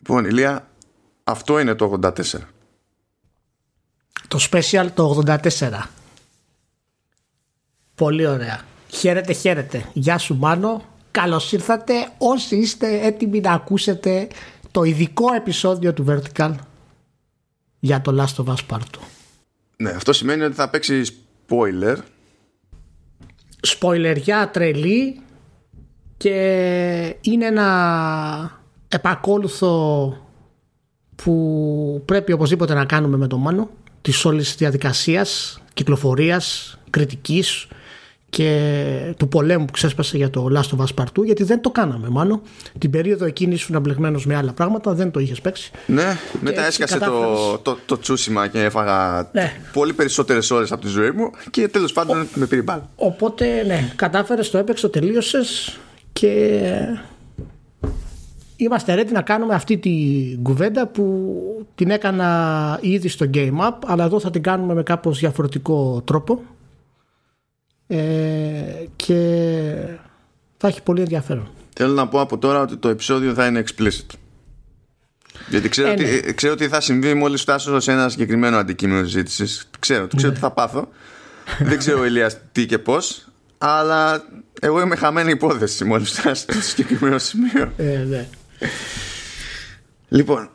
Λοιπόν, Ηλία, αυτό είναι το 84. Το special το 84. Πολύ ωραία. Χαίρετε, χαίρετε. Γεια σου Μάνο. Καλώς ήρθατε όσοι είστε έτοιμοι να ακούσετε το ειδικό επεισόδιο του Vertical για το Last of Us Part 2. Ναι, αυτό σημαίνει ότι θα παίξει spoiler. Σποιλεριά τρελή και είναι ένα επακόλουθο που πρέπει οπωσδήποτε να κάνουμε με το Μάνο της όλης διαδικασίας, κυκλοφορίας, κριτικής και του πολέμου που ξέσπασε για το Last of Us Part 2 γιατί δεν το κάναμε μάλλον την περίοδο εκείνη ήσουν αμπλεγμένος με άλλα πράγματα δεν το είχες παίξει. Ναι, μετά έσκασε το, το, το τσούσιμα και έφαγα ναι. πολύ περισσότερες ώρες από τη ζωή μου και τέλος πάντων με πήρε μπάλα. Οπότε ναι, κατάφερες, το έπαιξε, το τελείωσες και είμαστε ready να κάνουμε αυτή τη κουβέντα που την έκανα ήδη στο Game Up αλλά εδώ θα την κάνουμε με κάπως διαφορετικό τρόπο ε, και θα έχει πολύ ενδιαφέρον. Θέλω να πω από τώρα ότι το επεισόδιο θα είναι explicit. Γιατί ξέρω, ε, ότι, ναι. ξέρω ότι θα συμβεί μόλις φτάσω σε ένα συγκεκριμένο αντικείμενο συζήτησης. Ξέρω, ξέρω ναι. τι θα πάθω. Δεν ξέρω, Ηλίας, τι και πώς. Αλλά εγώ είμαι χαμένη υπόθεση μόλις φτάσω στο συγκεκριμένο σημείο. Ε, ναι. Λοιπόν,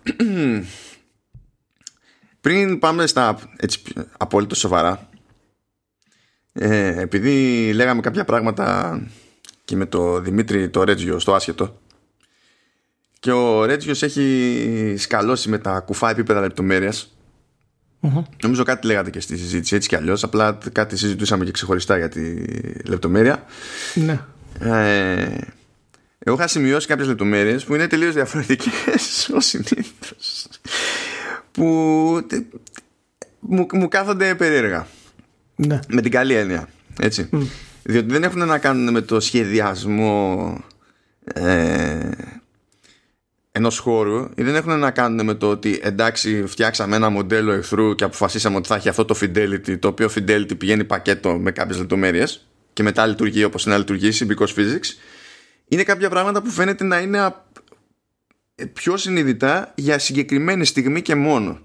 πριν πάμε στα έτσι, απόλυτο σοβαρά, ε, επειδή λέγαμε κάποια πράγματα και με το Δημήτρη το Ρέτζιο στο άσχετο και ο Ρέτζιος έχει σκαλώσει με τα κουφά επίπεδα λεπτομέρειας. Νομίζω κάτι λέγατε και στη συζήτηση έτσι κι αλλιώς. Απλά κάτι συζητούσαμε και ξεχωριστά για τη λεπτομέρεια. Ναι. Ε, Εγώ είχα σημειώσει κάποιες λεπτομέρειες Που είναι τελείως διαφορετικές Ως συνήθως Που μου, μου κάθονται περίεργα ναι. Με την καλή έννοια. Έτσι. Διότι δεν έχουν να κάνουν με το σχεδιασμό ε, ενός χώρου ή δεν έχουν να κάνουν με το ότι εντάξει φτιάξαμε ένα μοντέλο εχθρού και αποφασίσαμε ότι θα έχει αυτό το fidelity το οποίο fidelity πηγαίνει πακέτο με κάποιες λεπτομέρειες και μετά λειτουργεί όπως είναι να λειτουργήσει because physics είναι κάποια πράγματα που φαίνεται να είναι πιο συνειδητά για συγκεκριμένη στιγμή και μόνο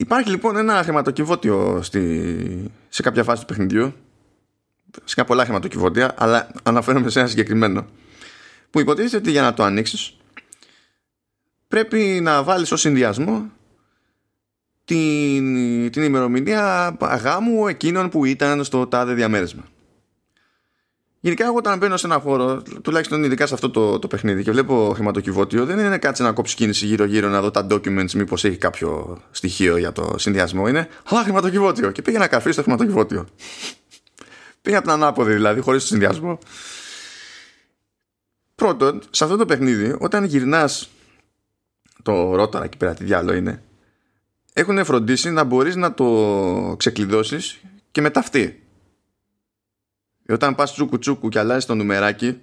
Υπάρχει λοιπόν ένα χρηματοκιβώτιο στη... σε κάποια φάση του παιχνιδιού. Σε πολλά χρηματοκιβώτια, αλλά αναφέρομαι σε ένα συγκεκριμένο. Που υποτίθεται ότι για να το ανοίξεις, πρέπει να βάλεις ως συνδυασμό την, την ημερομηνία γάμου εκείνων που ήταν στο τάδε διαμέρισμα. Γενικά, εγώ όταν μπαίνω σε ένα χώρο, τουλάχιστον ειδικά σε αυτό το, το παιχνίδι και βλέπω χρηματοκιβώτιο, δεν είναι κάτσε να κόψεις κίνηση γύρω-γύρω να δω τα documents, μήπως έχει κάποιο στοιχείο για το συνδυασμό. Είναι Α, χρηματοκιβώτιο. Και πήγαινα καφέ στο χρηματοκιβώτιο. Πήγα από την ανάποδη δηλαδή, χωρίς το συνδυασμό. Πρώτον, σε αυτό το παιχνίδι, όταν γυρνάς το ρόταρα εκεί πέρα, τι διάλογο είναι, έχουν φροντίσει να μπορείς να το ξεκλειδώσεις και με ταυτί. Ε, όταν πας τσούκου τσούκου και αλλάζεις το νουμεράκι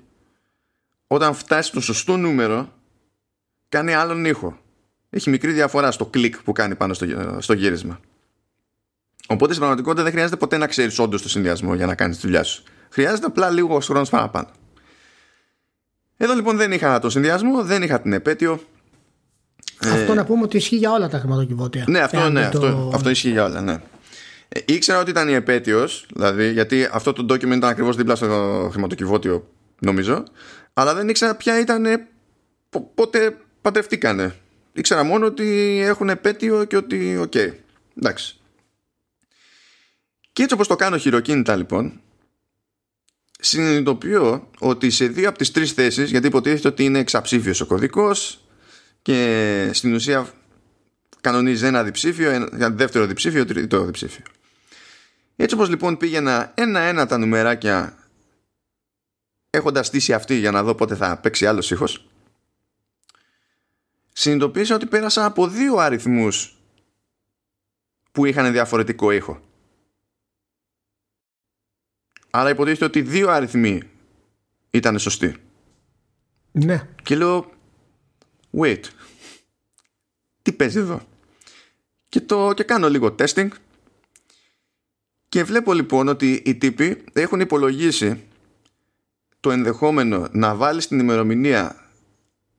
όταν φτάσεις στο σωστό νούμερο κάνει άλλον ήχο. Έχει μικρή διαφορά στο κλικ που κάνει πάνω στο, στο γύρισμα. Οπότε στην πραγματικότητα δεν χρειάζεται ποτέ να ξέρεις όντως το συνδυασμό για να κάνεις τη δουλειά σου. Χρειάζεται απλά λίγο χρόνος παραπάνω. Εδώ λοιπόν δεν είχα το συνδυασμό δεν είχα την επέτειο. Αυτό ε... να πούμε ότι ισχύει για όλα τα χρηματοκιβώτια. Ναι, αυτό, ναι, το... αυτό, αυτό ισχύει για όλα, ναι. Ε, ήξερα ότι ήταν η επέτειος, δηλαδή, γιατί αυτό το document ήταν ακριβώς δίπλα στο χρηματοκιβώτιο, νομίζω. Αλλά δεν ήξερα ποια ήταν. Πότε παντρευτήκανε. Ήξερα μόνο ότι έχουν επέτειο και ότι. OK. Okay. Εντάξει. Και έτσι όπως το κάνω χειροκίνητα λοιπόν συνειδητοποιώ ότι σε δύο από τις τρεις θέσεις γιατί υποτίθεται ότι είναι εξαψήφιος ο κωδικός και στην ουσία κανονίζει ένα διψήφιο, ένα δεύτερο διψήφιο, τρίτο διψήφιο. Έτσι όπως λοιπόν πήγαινα ένα-ένα τα νουμεράκια έχοντας στήσει αυτή για να δω πότε θα παίξει άλλος ήχος συνειδητοποίησα ότι πέρασα από δύο αριθμούς που είχαν διαφορετικό ήχο. Άρα υποτίθεται ότι δύο αριθμοί ήταν σωστοί. Ναι. Και λέω, wait, τι παίζει εδώ; Και, το, και κάνω λίγο testing και βλέπω λοιπόν ότι οι τύποι έχουν υπολογίσει το ενδεχόμενο να βάλεις την ημερομηνία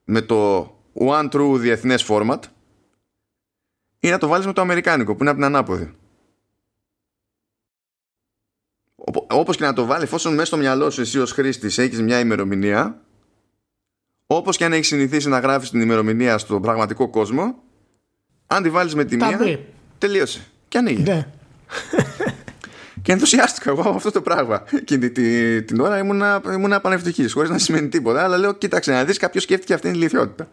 με το one true διεθνές format ή να το βάλεις με το αμερικάνικο που είναι από την ανάποδη. Όπως και να το βάλει, εφόσον μέσα στο μυαλό σου εσύ ως χρήστης έχεις μια ημερομηνία, όπως και αν έχεις συνηθίσει να γράφεις την ημερομηνία στον πραγματικό κόσμο, αν τη βάλεις με τη μία, τελείωσε. Και ανοίγει. Ναι. Και ενθουσιάστηκα εγώ από αυτό το πράγμα. Εκείνη την, την ώρα ήμουνα, ήμουνα πανευτυχής, χωρίς να σημαίνει τίποτα. Αλλά λέω, κοίταξε να δεις, κάποιος σκέφτηκε αυτήν την ηλικιότητα.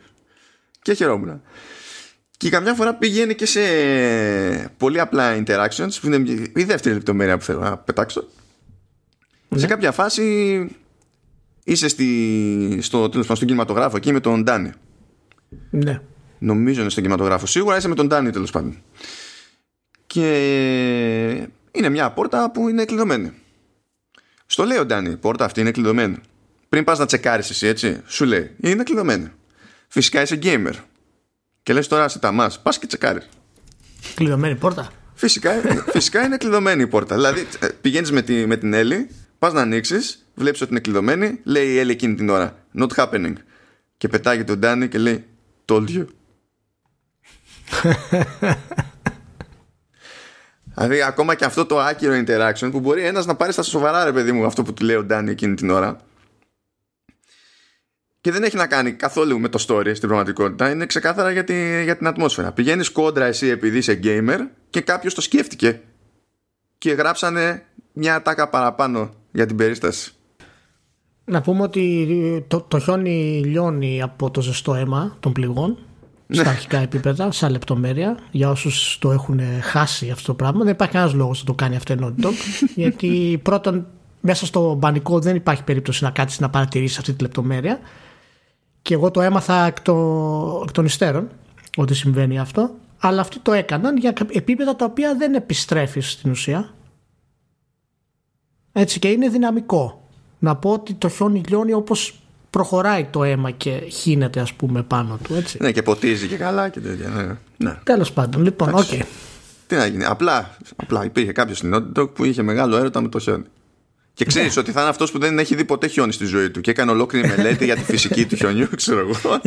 Και χαιρόμουν. Και καμιά φορά πηγαίνει και σε πολύ απλά interactions, που είναι η δεύτερη λεπτομέρεια που θέλω να πετάξω. Ναι. Σε κάποια φάση είσαι στη, στο, τέλος, στον κινηματογράφο εκεί με τον Ντάνι. Ναι. Νομίζω είναι στον κινηματογράφο. Σίγουρα είσαι με τον Ντάνι τέλος πάντων. Και είναι μια πόρτα που είναι κλειδωμένη. Στο λέει ο Ντάνι, η πόρτα αυτή είναι κλειδωμένη. Πριν πας να τσεκάρεις εσύ, έτσι, σου λέει, είναι κλειδωμένη. Φυσικά είσαι gamer. Και λες τώρα σε τα μα, πας και τσεκάρεις. Κλειδωμένη πόρτα; Φυσικά, φυσικά είναι κλειδωμένη η πόρτα. Δηλαδή, ε, πηγαίνεις με, τη, με την Έλλη, πας να ανοίξεις, βλέπεις ότι είναι κλειδωμένη, λέει η Έλλη εκείνη την ώρα. Not happening. Και πετάγει τον Ντάνι και λέει, Told you. Δηλαδή, ακόμα και αυτό το άκυρο interaction που μπορεί ένας να πάρει στα σοβαρά, ρε παιδί μου, αυτό που του λέει ο Ντάνι εκείνη την ώρα. Και δεν έχει να κάνει καθόλου με το story στην πραγματικότητα. Είναι ξεκάθαρα για, τη, για την ατμόσφαιρα. Πηγαίνεις κόντρα εσύ επειδή είσαι gamer και κάποιος το σκέφτηκε. Και γράψανε μια τάκα παραπάνω για την περίσταση. Να πούμε ότι το, το χιόνι λιώνει από το ζεστό αίμα των πληγών στα ναι. αρχικά επίπεδα, σαν λεπτομέρεια. Για όσους το έχουν χάσει αυτό το πράγμα, δεν υπάρχει κανένα λόγος να το κάνει αυτό η Naughty Dog. γιατί πρώτον, μέσα στο μπανικό δεν υπάρχει περίπτωση να κάτσεις να παρατηρήσεις αυτή τη λεπτομέρεια. Και εγώ το έμαθα εκ, το, εκ των υστέρων ότι συμβαίνει αυτό. Αλλά αυτοί το έκαναν για επίπεδα τα οποία δεν επιστρέφει στην ουσία. Έτσι και είναι δυναμικό. Να πω ότι το χιόνι λιώνει όπως προχωράει το αίμα και χύνεται ας πούμε πάνω του έτσι. Ναι και ποτίζει και καλά και τέτοια. Ναι. ναι. Τέλος πάντων λοιπόν OK. Okay. Τι να γίνει απλά, απλά υπήρχε κάποιος στην Naughty που είχε μεγάλο έρωτα με το χιόνι. Και ξέρεις ναι. ότι θα είναι αυτός που δεν έχει δει ποτέ χιόνι στη ζωή του και έκανε ολόκληρη μελέτη για τη φυσική του χιονιού, ξέρω εγώ.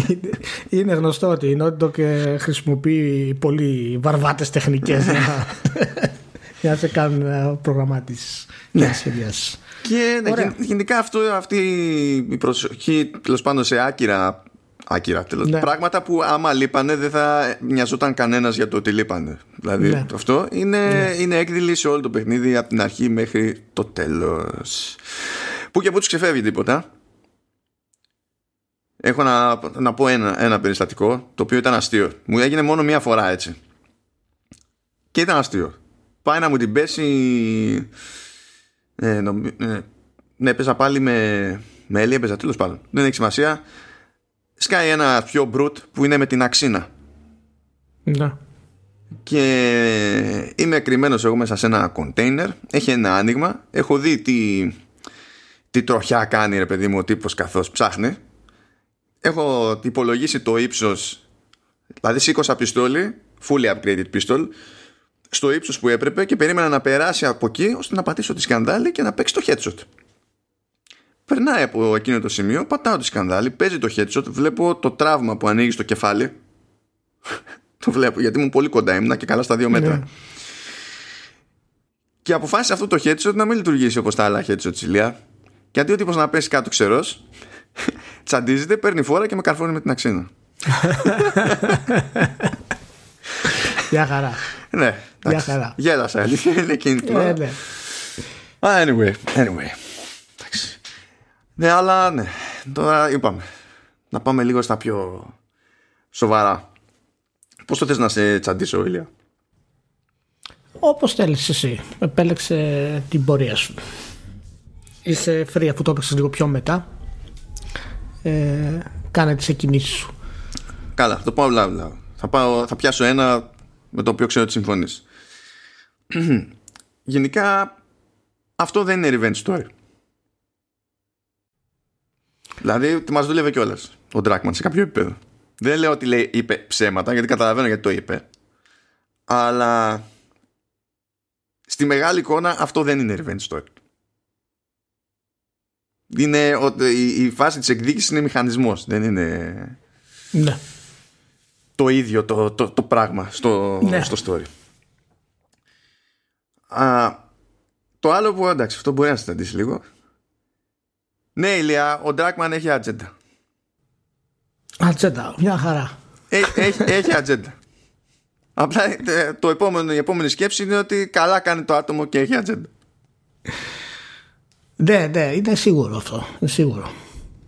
Είναι, γνωστό ότι η Naughty ε, χρησιμοποιεί πολύ βαρβάτες τεχνικές για να σε κάνουν ε, προγραμμάτισης ναι. Και ναι, γενικά αυτό, αυτή η προσοχή τέλος πάντων σε άκυρα, άκυρα τέλος, ναι. πράγματα που άμα λείπανε δεν θα νοιαζόταν κανένας για το ότι λείπανε. Δηλαδή ναι. αυτό είναι, ναι. είναι έκδηλη σε όλο το παιχνίδι από την αρχή μέχρι το τέλος. Που και που τους ξεφεύγει τίποτα. Έχω να, να πω ένα, ένα περιστατικό το οποίο ήταν αστείο. Μου έγινε μόνο μία φορά έτσι. Και ήταν αστείο. Πάει να μου την πέσει ε, νομ, ε, ναι, έπαιζα πάλι με, με Έλλη, έπαιζα τέλος πάντων. Δεν έχει σημασία. Σκάει ένα πιο brute που είναι με την αξίνα. Ναι. Και είμαι κρυμμένος εγώ μέσα σε ένα κοντέινερ. Έχει ένα άνοιγμα. Έχω δει τι, τι τροχιά κάνει ρε παιδί μου ο τύπος καθώς ψάχνει. Έχω υπολογίσει το ύψος. Δηλαδή σήκωσα πιστόλι, fully upgraded pistol, στο ύψος που έπρεπε και περίμενα να περάσει από εκεί ώστε να πατήσω τη σκανδάλη και να παίξει το headshot. Περνάει από εκείνο το σημείο, πατάω τη σκανδάλη, παίζει το headshot, βλέπω το τραύμα που ανοίγει στο κεφάλι. το βλέπω γιατί ήμουν πολύ κοντά, ήμουνα και καλά στα δύο μέτρα. Ναι. Και αποφάσισε αυτό το headshot να μην λειτουργήσει όπως τα άλλα headshot ηλία. Και αντί ο τύπος να πέσει κάτω ξερός, τσαντίζεται, παίρνει φόρα και με καρφώνει με την αξίνα. Γεια χαρά. Ναι. Γεια χαρά. Γέλασα. Αλήθεια είναι εκείνη την ώρα. Ναι. Anyway, anyway. Ναι, αλλά ναι. Τώρα είπαμε. Να πάμε λίγο στα πιο σοβαρά. Πώς το θες να σε τσαντήσω, Ηλία; Όπως θέλεις εσύ. Επέλεξε την πορεία σου. Είσαι free αφού το έπαιξες λίγο πιο μετά. Ε, κάνε τις εκκινήσεις σου. Καλά, το πάω βλάβ. Θα, πάω, θα πιάσω ένα με το οποίο ξέρω ότι συμφωνείς. Γενικά αυτό δεν είναι revenge story. Δηλαδή μας δούλευε κιόλας ο Ντράκμαν σε κάποιο επίπεδο. Δεν λέω ότι λέει, είπε ψέματα γιατί καταλαβαίνω γιατί το είπε. Αλλά στη μεγάλη εικόνα αυτό δεν είναι revenge story. Είναι, η, η φάση της εκδίκησης είναι μηχανισμός. Δεν είναι Ναι. Το ίδιο το, το, το πράγμα στο, Ναι. στο story. Α, το άλλο που εντάξει, αυτό μπορεί να συναντήσει λίγο. Ναι, Ηλία, ο Ντράκμαν έχει ατζέντα. Ατζέντα, μια χαρά. Έ- έχει, έχει ατζέντα. Απλά ε, το επόμενο, η επόμενη σκέψη είναι ότι καλά κάνει το άτομο και έχει ατζέντα. Ναι, ναι, είναι σίγουρο αυτό. Είναι σίγουρο.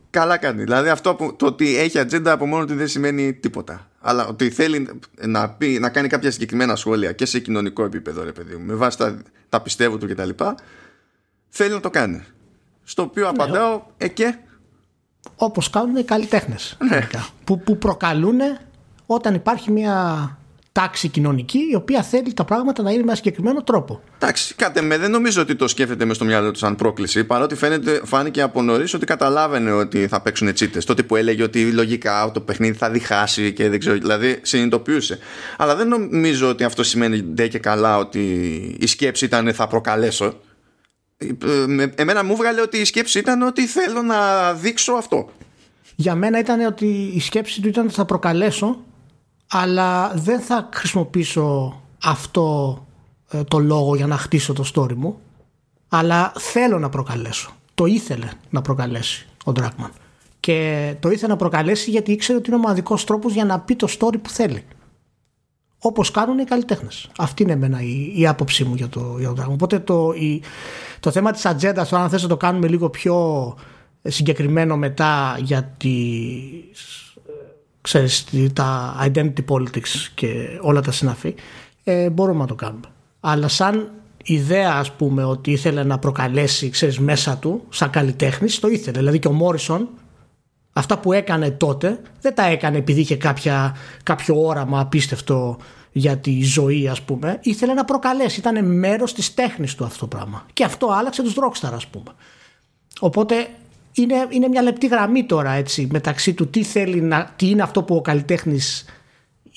Καλά κάνει. Δηλαδή αυτό που, το ότι έχει ατζέντα από μόνο του δεν σημαίνει τίποτα. Αλλά ότι θέλει να, πει, να κάνει κάποια συγκεκριμένα σχόλια και σε κοινωνικό επίπεδο, ρε παιδί μου, με βάση τα, τα πιστεύω του κτλ. Θέλει να το κάνει. Στο οποίο απαντάω, ε και. Όπως κάνουν οι καλλιτέχνες γενικά, που, που προκαλούν όταν υπάρχει μια τάξη κοινωνική η οποία θέλει τα πράγματα να είναι με ένα συγκεκριμένο τρόπο. Εντάξει, κάτε με, δεν νομίζω ότι το σκέφτεται μες στο μυαλό τους σαν πρόκληση. Παρότι φαίνεται, φάνηκε από νωρίς ότι καταλάβαινε ότι θα παίξουν τσίτες. Τότε που έλεγε ότι λογικά το παιχνίδι θα διχάσει και δεν ξέρω. Δηλαδή συνειδητοποιούσε. Αλλά δεν νομίζω ότι αυτό σημαίνει ντε και καλά ότι η σκέψη ήταν θα προκαλέσω. Ε, με- Εμένα μου βγάλε ότι η σκέψη ήταν ότι θέλω να δείξω αυτό. Για μένα ήταν ότι η σκέψη του ήταν ότι θα προκαλέσω αλλά δεν θα χρησιμοποιήσω αυτό ε, το λόγο για να χτίσω το story μου αλλά θέλω να προκαλέσω. Το ήθελε να προκαλέσει ο Ντράκμαν. Και το ήθελε να προκαλέσει γιατί ήξερε ότι είναι ο μοναδικός τρόπος για να πει το story που θέλει. Όπως κάνουν οι καλλιτέχνες. Αυτή είναι εμένα η, η άποψή μου για το, για το Dragon. Οπότε το, η- το θέμα της ατζέντα, τώρα αν θες να το κάνουμε λίγο πιο συγκεκριμένο μετά για τις, ε, ξέρεις, τι- τα identity politics και όλα τα συναφή, ε, μπορούμε να το κάνουμε. Αλλά σαν ιδέα ας πούμε ότι ήθελε να προκαλέσει ξέρεις, μέσα του σαν καλλιτέχνης το ήθελε. Δηλαδή και ο Μόρισον αυτά που έκανε τότε δεν τα έκανε επειδή είχε κάποια, κάποιο όραμα απίστευτο για τη ζωή ας πούμε ήθελε να προκαλέσει, ήταν μέρος της τέχνης του αυτό το πράγμα και αυτό άλλαξε τους Rockstar ας πούμε οπότε είναι, είναι μια λεπτή γραμμή τώρα έτσι μεταξύ του τι θέλει να, τι είναι αυτό που ο καλλιτέχνης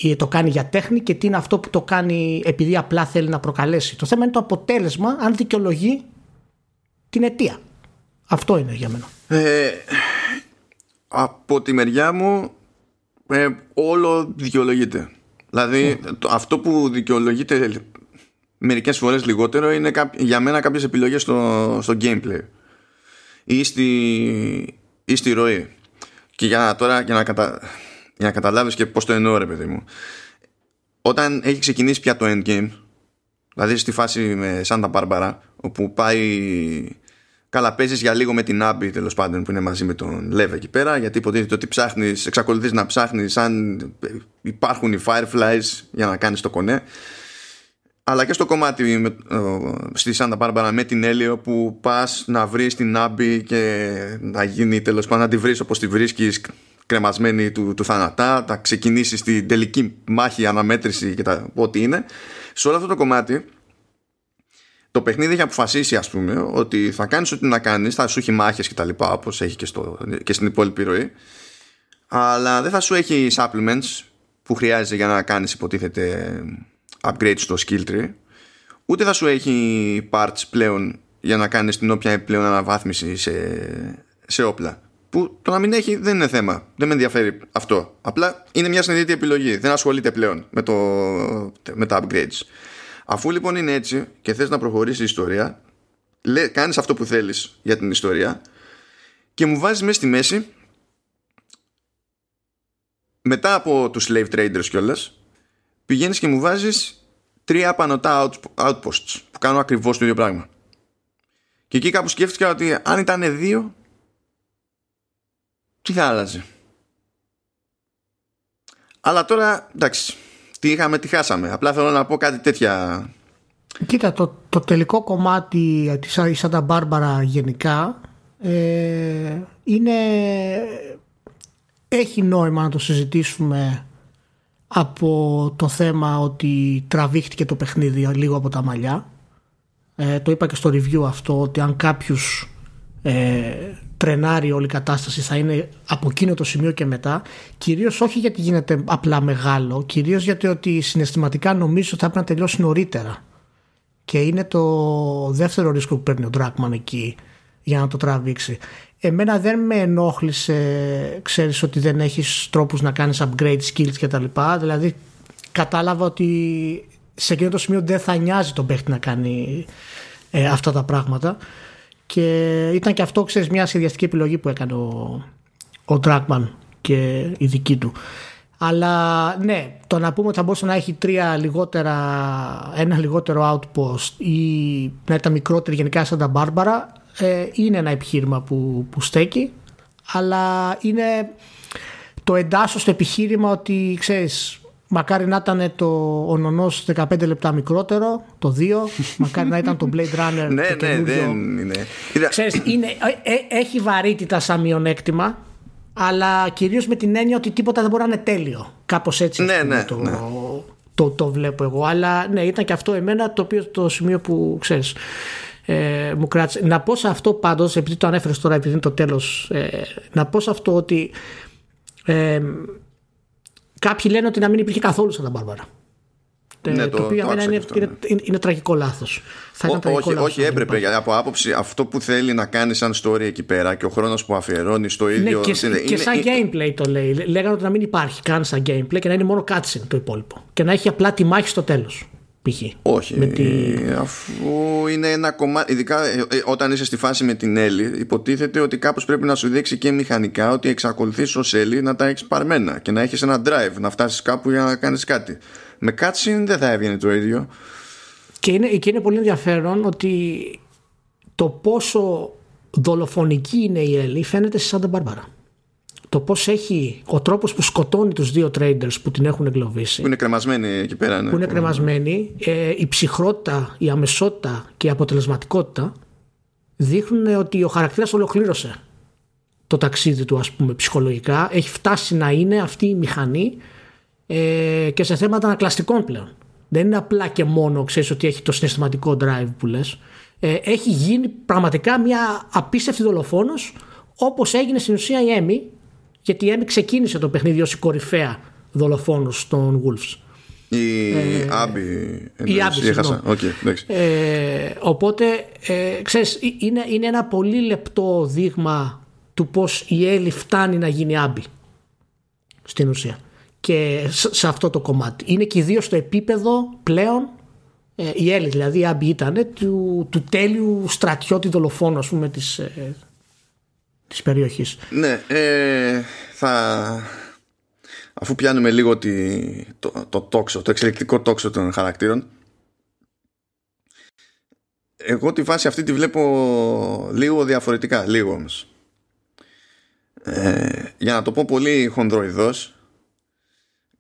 ε, το κάνει για τέχνη και τι είναι αυτό που το κάνει επειδή απλά θέλει να προκαλέσει. Το θέμα είναι το αποτέλεσμα αν δικαιολογεί την αιτία. Αυτό είναι για μένα. Ε, από τη μεριά μου ε, όλο δικαιολογείται. Δηλαδή το, αυτό που δικαιολογείται μερικές φορές λιγότερο είναι κά- για μένα κάποιες επιλογές στο, στο gameplay ή στη, ή στη ροή. Και για να, τώρα για να, κατα, για να καταλάβεις και πώς το εννοώ ρε παιδί μου. Όταν έχει ξεκινήσει πια το endgame δηλαδή στη φάση με Σάντα Μπάρμπαρα όπου πάει Καλά, παίζεις για λίγο με την Άμπη τέλος πάντων που είναι μαζί με τον Λεβ εκεί πέρα. Γιατί υποτίθεται ότι ψάχνεις, εξακολουθείς να ψάχνεις αν υπάρχουν οι Fireflies για να κάνεις το κονέ. Αλλά και στο κομμάτι με, ε, στη Σάντα Μπάρμπαρα με την Έλιο που πας να βρεις την Άμπη και να γίνει τέλος πάντων να τη βρεις όπως τη βρίσκεις κρεμασμένη του, του θανατά, να ξεκινήσεις την τελική μάχη, αναμέτρηση και τα, ό,τι είναι. Σε όλο αυτό το κομμάτι το παιχνίδι έχει αποφασίσει ας πούμε ότι θα κάνεις ό,τι να κάνεις θα σου έχει μάχες και τα λοιπά όπως έχει και, στο, και στην υπόλοιπη ροή αλλά δεν θα σου έχει supplements που χρειάζεται για να κάνεις υποτίθεται upgrade στο skill tree ούτε θα σου έχει parts πλέον για να κάνεις την όποια πλέον αναβάθμιση σε, σε όπλα που το να μην έχει δεν είναι θέμα δεν με ενδιαφέρει αυτό. Απλά είναι μια συνειδητή επιλογή δεν ασχολείται πλέον με, το, με τα upgrades. Αφού λοιπόν είναι έτσι και θες να προχωρήσεις η ιστορία, λέ, κάνεις αυτό που θέλεις για την ιστορία και μου βάζεις μέσα στη μέση μετά από τους slave traders κιόλας πηγαίνεις και μου βάζεις τρία πανωτά out- outposts που κάνουν ακριβώς το ίδιο πράγμα. Και εκεί κάπου σκέφτηκα ότι αν ήταν δύο τι θα άλλαζε. Αλλά τώρα εντάξει τι είχαμε, τι χάσαμε. Απλά θέλω να πω κάτι τέτοια. Κοίτα, το, το τελικό κομμάτι της η Σάντα Μπάρμπαρα γενικά ε, είναι, έχει νόημα να το συζητήσουμε από το θέμα ότι τραβήχτηκε το παιχνίδι λίγο από τα μαλλιά. Ε, το είπα και στο review αυτό ότι αν κάποιους ε, τρενάρει όλη η κατάσταση θα είναι από εκείνο το σημείο και μετά κυρίως όχι γιατί γίνεται απλά μεγάλο κυρίως γιατί ότι συναισθηματικά νομίζω ότι θα πρέπει να τελειώσει νωρίτερα και είναι το δεύτερο ρίσκο που παίρνει ο Ντράκμαν εκεί για να το τραβήξει. Εμένα δεν με ενόχλησε, ξέρεις ότι δεν έχεις τρόπους να κάνεις upgrade skills και τα λοιπά. Δηλαδή κατάλαβα ότι σε εκείνο το σημείο δεν θα νοιάζει τον παίχτη να κάνει ε, αυτά τα πράγματα. Και ήταν και αυτό, ξέρεις, μια σχεδιαστική επιλογή που έκανε ο, ο Dragman και η δική του. Αλλά ναι, το να πούμε ότι θα μπορούσε να έχει τρία λιγότερα, ένα λιγότερο outpost ή να ήταν μικρότερη γενικά σαν τα Μπάρμπαρα ε, είναι ένα επιχείρημα που, που στέκει αλλά είναι το εντάσσω στο επιχείρημα ότι ξέρεις Μακάρι να ήταν το ο νονός 15 λεπτά μικρότερο, το 2. Μακάρι να ήταν το Blade Runner. ναι, το ναι, δεν είναι. Ξέρεις, είναι, ε, ε, έχει βαρύτητα σαν μειονέκτημα, αλλά κυρίως με την έννοια ότι τίποτα δεν μπορεί να είναι τέλειο. Κάπως έτσι ναι, ναι, το, ναι. Το, το, βλέπω εγώ. Αλλά ναι, ήταν και αυτό εμένα το, οποίο, το σημείο που ξέρεις, ε, μου κράτησε. Να πω σε αυτό πάντως, επειδή το ανέφερες τώρα, επειδή είναι το τέλος, ε, να πω σε αυτό ότι ε, Κάποιοι λένε ότι να μην υπήρχε καθόλου σαν τα Μπάρμπαρα. Ναι, το, το, οποίο το είναι, είναι, είναι, είναι, είναι, τραγικό λάθος. Όχι, όχι έπρεπε. Γιατί από άποψη αυτό που θέλει να κάνει σαν story εκεί πέρα και ο χρόνος που αφιερώνει στο ναι, ίδιο. Και, είναι, και σαν gameplay το λέει. Λέγανε ότι να μην υπάρχει καν σαν gameplay και να είναι μόνο cutscene το υπόλοιπο. Και να έχει απλά τη μάχη στο τέλος. Π.χ. Όχι, με τη... αφού είναι ένα κομμάτι, ειδικά ε, ε, όταν είσαι στη φάση με την Έλλη, υποτίθεται ότι κάπως πρέπει να σου δείξει και μηχανικά ότι εξακολουθείς ως Έλλη να τα έχεις παρμένα και να έχεις ένα drive, να φτάσεις κάπου για να κάνεις κάτι. Με cutscene δεν θα έβγαινε το ίδιο. Και είναι, και είναι πολύ ενδιαφέρον ότι το πόσο δολοφονική είναι η Έλλη φαίνεται σε Σάντα Μπάρμπαρα το πώς έχει ο τρόπος που σκοτώνει τους δύο traders που την έχουν εγκλωβίσει. Που είναι κρεμασμένοι εκεί πέρα, ναι. Που είναι κρεμασμένοι. Ε, η ψυχρότητα, η αμεσότητα και η αποτελεσματικότητα δείχνουν ότι ο χαρακτήρας ολοκλήρωσε το ταξίδι του, ας πούμε, ψυχολογικά. Έχει φτάσει να είναι αυτή η μηχανή ε, και σε θέματα ανακλαστικών πλέον. Δεν είναι απλά και μόνο, ξέρεις ότι έχει το συναισθηματικό drive που λες. Ε, έχει γίνει πραγματικά μια απίστευτη δολοφόνος όπως έγινε στην ουσία η Έμι γιατί η Έμι ξεκίνησε το παιχνίδι ως η κορυφαία δολοφόνος των Wolves. Η ε, Άμπη. Η Άμπη, okay, ε, οπότε, ε, ξέρεις, είναι, είναι ένα πολύ λεπτό δείγμα του πώς η Έλλη φτάνει να γίνει Άμπη στην ουσία και σε αυτό το κομμάτι. Είναι και ιδίω στο επίπεδο πλέον ε, η Έλλη, δηλαδή η Άμπη ήταν του, του τέλειου στρατιώτη δολοφόνου ας πούμε της, ε, της περιοχής. Ναι, ε, θα... Αφού πιάνουμε λίγο τη, το, το τόξο, το εξελικτικό τόξο των χαρακτήρων εγώ τη βάση αυτή τη βλέπω λίγο διαφορετικά, λίγο όμως. Ε, για να το πω πολύ χονδροειδός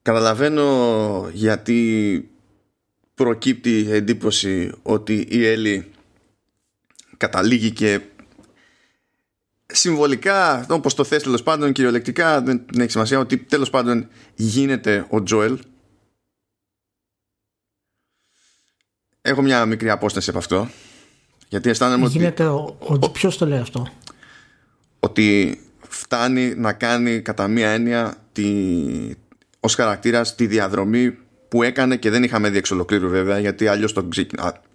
καταλαβαίνω γιατί προκύπτει εντύπωση ότι η Έλλη καταλήγει και συμβολικά, όπως το θες τέλος πάντων, κυριολεκτικά δεν έχει σημασία ότι τέλος πάντων γίνεται ο Τζόελ. Έχω μια μικρή απόσταση από αυτό. Γιατί αισθάνομαι ότι. Γίνεται ο, ο, ο Ποιος το λέει αυτό; Ότι φτάνει να κάνει κατά μία έννοια τη, ως χαρακτήρας τη διαδρομή που έκανε και δεν είχαμε δει εξ ολοκλήρου βέβαια γιατί αλλιώς τον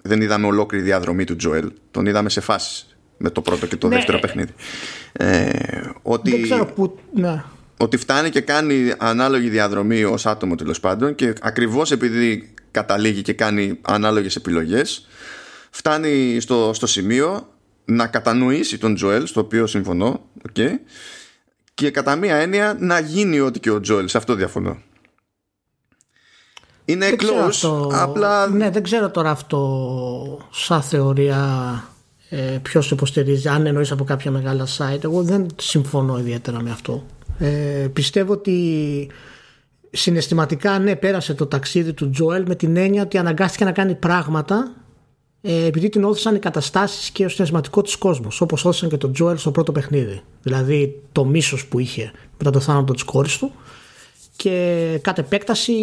δεν είδαμε ολόκληρη διαδρομή του Τζοέλ τον είδαμε σε φάσεις με το πρώτο και το ναι. δεύτερο παιχνίδι. Ε, ότι, Δεν ξέρω που. Ναι. Ότι φτάνει και κάνει ανάλογη διαδρομή ως άτομο τέλος πάντων και ακριβώς επειδή καταλήγει και κάνει ανάλογες επιλογές φτάνει στο, στο σημείο να κατανοήσει τον Τζοέλ στο οποίο συμφωνώ okay, και κατά μία έννοια να γίνει ό,τι και ο Τζοέλ σε αυτό διαφωνώ είναι close αυτό... απλά ναι δεν ξέρω τώρα αυτό σαν θεωρία ε, ποιος το υποστηρίζει, αν εννοείς από κάποια μεγάλα site. Εγώ δεν συμφωνώ ιδιαίτερα με αυτό. Ε, πιστεύω ότι συναισθηματικά ναι πέρασε το ταξίδι του Τζόελ με την έννοια ότι αναγκάστηκε να κάνει πράγματα ε, επειδή την όθησαν οι καταστάσεις και ο συναισθηματικό της κόσμος, όπως όθησαν και τον Τζόελ στο πρώτο παιχνίδι. Δηλαδή το μίσος που είχε μετά το θάνατο της κόρης του και κατ' επέκταση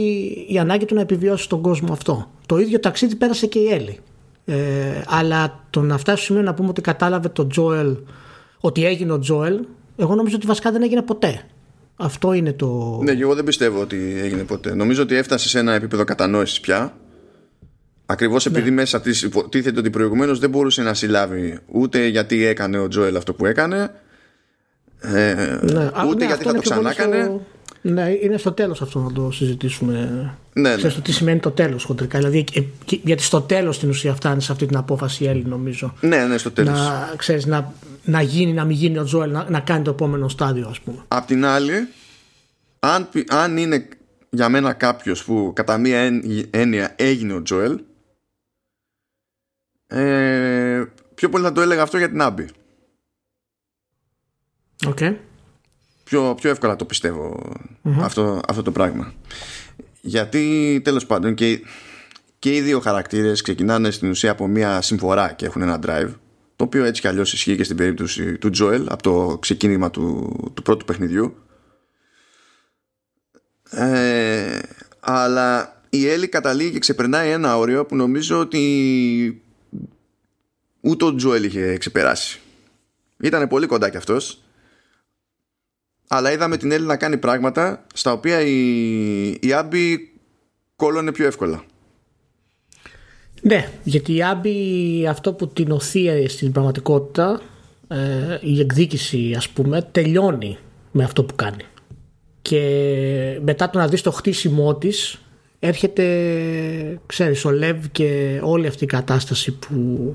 η ανάγκη του να επιβιώσει τον κόσμο αυτό. Το ίδιο ταξίδι πέρασε και η Έλλη. Ε, αλλά το να φτάσει στο σημείο να πούμε ότι κατάλαβε το Τζόελ, ότι έγινε ο Τζόελ, εγώ νομίζω ότι βασικά δεν έγινε ποτέ. Αυτό είναι το. Ναι, εγώ δεν πιστεύω ότι έγινε ποτέ. Νομίζω ότι έφτασε σε ένα επίπεδο κατανόησης πια. Ακριβώς επειδή ναι. μέσα της υποτίθεται ότι προηγουμένως δεν μπορούσε να συλλάβει ούτε γιατί έκανε ο Τζόελ αυτό που έκανε, ε, ναι. ούτε ναι, γιατί θα το ξανά έκανε. Ναι, είναι στο τέλος αυτό να το συζητήσουμε. Ναι, ναι. Ξέρεις το τι σημαίνει το τέλος χοντρικά. Δηλαδή, ε, γιατί στο τέλος στην ουσία φτάνει σε αυτή την απόφαση η Έλλη, νομίζω. Ναι, ναι, στο τέλος. Να, ξέρεις, να, να γίνει, να μην γίνει ο Τζόελ, να, να κάνει το επόμενο στάδιο, ας πούμε. Απ' την άλλη, αν, αν είναι για μένα κάποιος που κατά μία έννοια έγινε ο Τζόελ, ε, πιο πολύ θα το έλεγα αυτό για την Άμπη. Okay. Πιο, πιο εύκολα το πιστευω αυτό, αυτό το πράγμα. Γιατί τέλος πάντων και, και οι δύο χαρακτήρες ξεκινάνε στην ουσία από μια συμφορά και έχουν ένα drive το οποίο έτσι κι αλλιώς ισχύει και στην περίπτωση του Joel από το ξεκίνημα του, του πρώτου παιχνιδιού ε, αλλά η Έλλη καταλήγει και ξεπερνάει ένα όριο που νομίζω ότι ούτε ο Τζοέλ είχε ξεπεράσει. Ήταν πολύ κοντά κι αυτός αλλά είδαμε την Έλλη να κάνει πράγματα στα οποία η, η Άμπη κόλλωνε πιο εύκολα. Ναι, γιατί η Άμπη αυτό που την οθεί στην πραγματικότητα ε, η εκδίκηση ας πούμε τελειώνει με αυτό που κάνει και μετά το να δεις το χτίσιμό της έρχεται ξέρεις ο Λεύ και όλη αυτή η κατάσταση που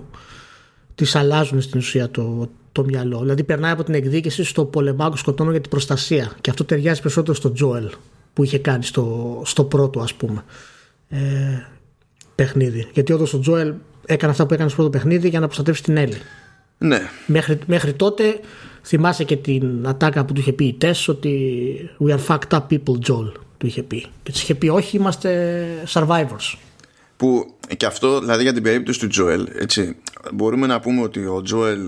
της αλλάζουν στην ουσία το, το μυαλό. Δηλαδή περνάει από την εκδίκηση στο πολεμάκο σκοτώνω για την προστασία. Και αυτό ταιριάζει περισσότερο στο Τζόελ που είχε κάνει στο, στο πρώτο ας πούμε ε, παιχνίδι. Γιατί όντως ο Τζόελ έκανε αυτά που έκανε στο πρώτο παιχνίδι για να προστατεύσει την Έλλη. Ναι. Μέχρι, μέχρι τότε θυμάσαι και την ατάκα που του είχε πει η Τess ότι We are fucked up people, Joel. Του είχε πει. Και της είχε πει όχι, είμαστε survivors. Που και αυτό, δηλαδή για την περίπτωση του Τζοέλ, έτσι, μπορούμε να πούμε ότι ο Τζοέλ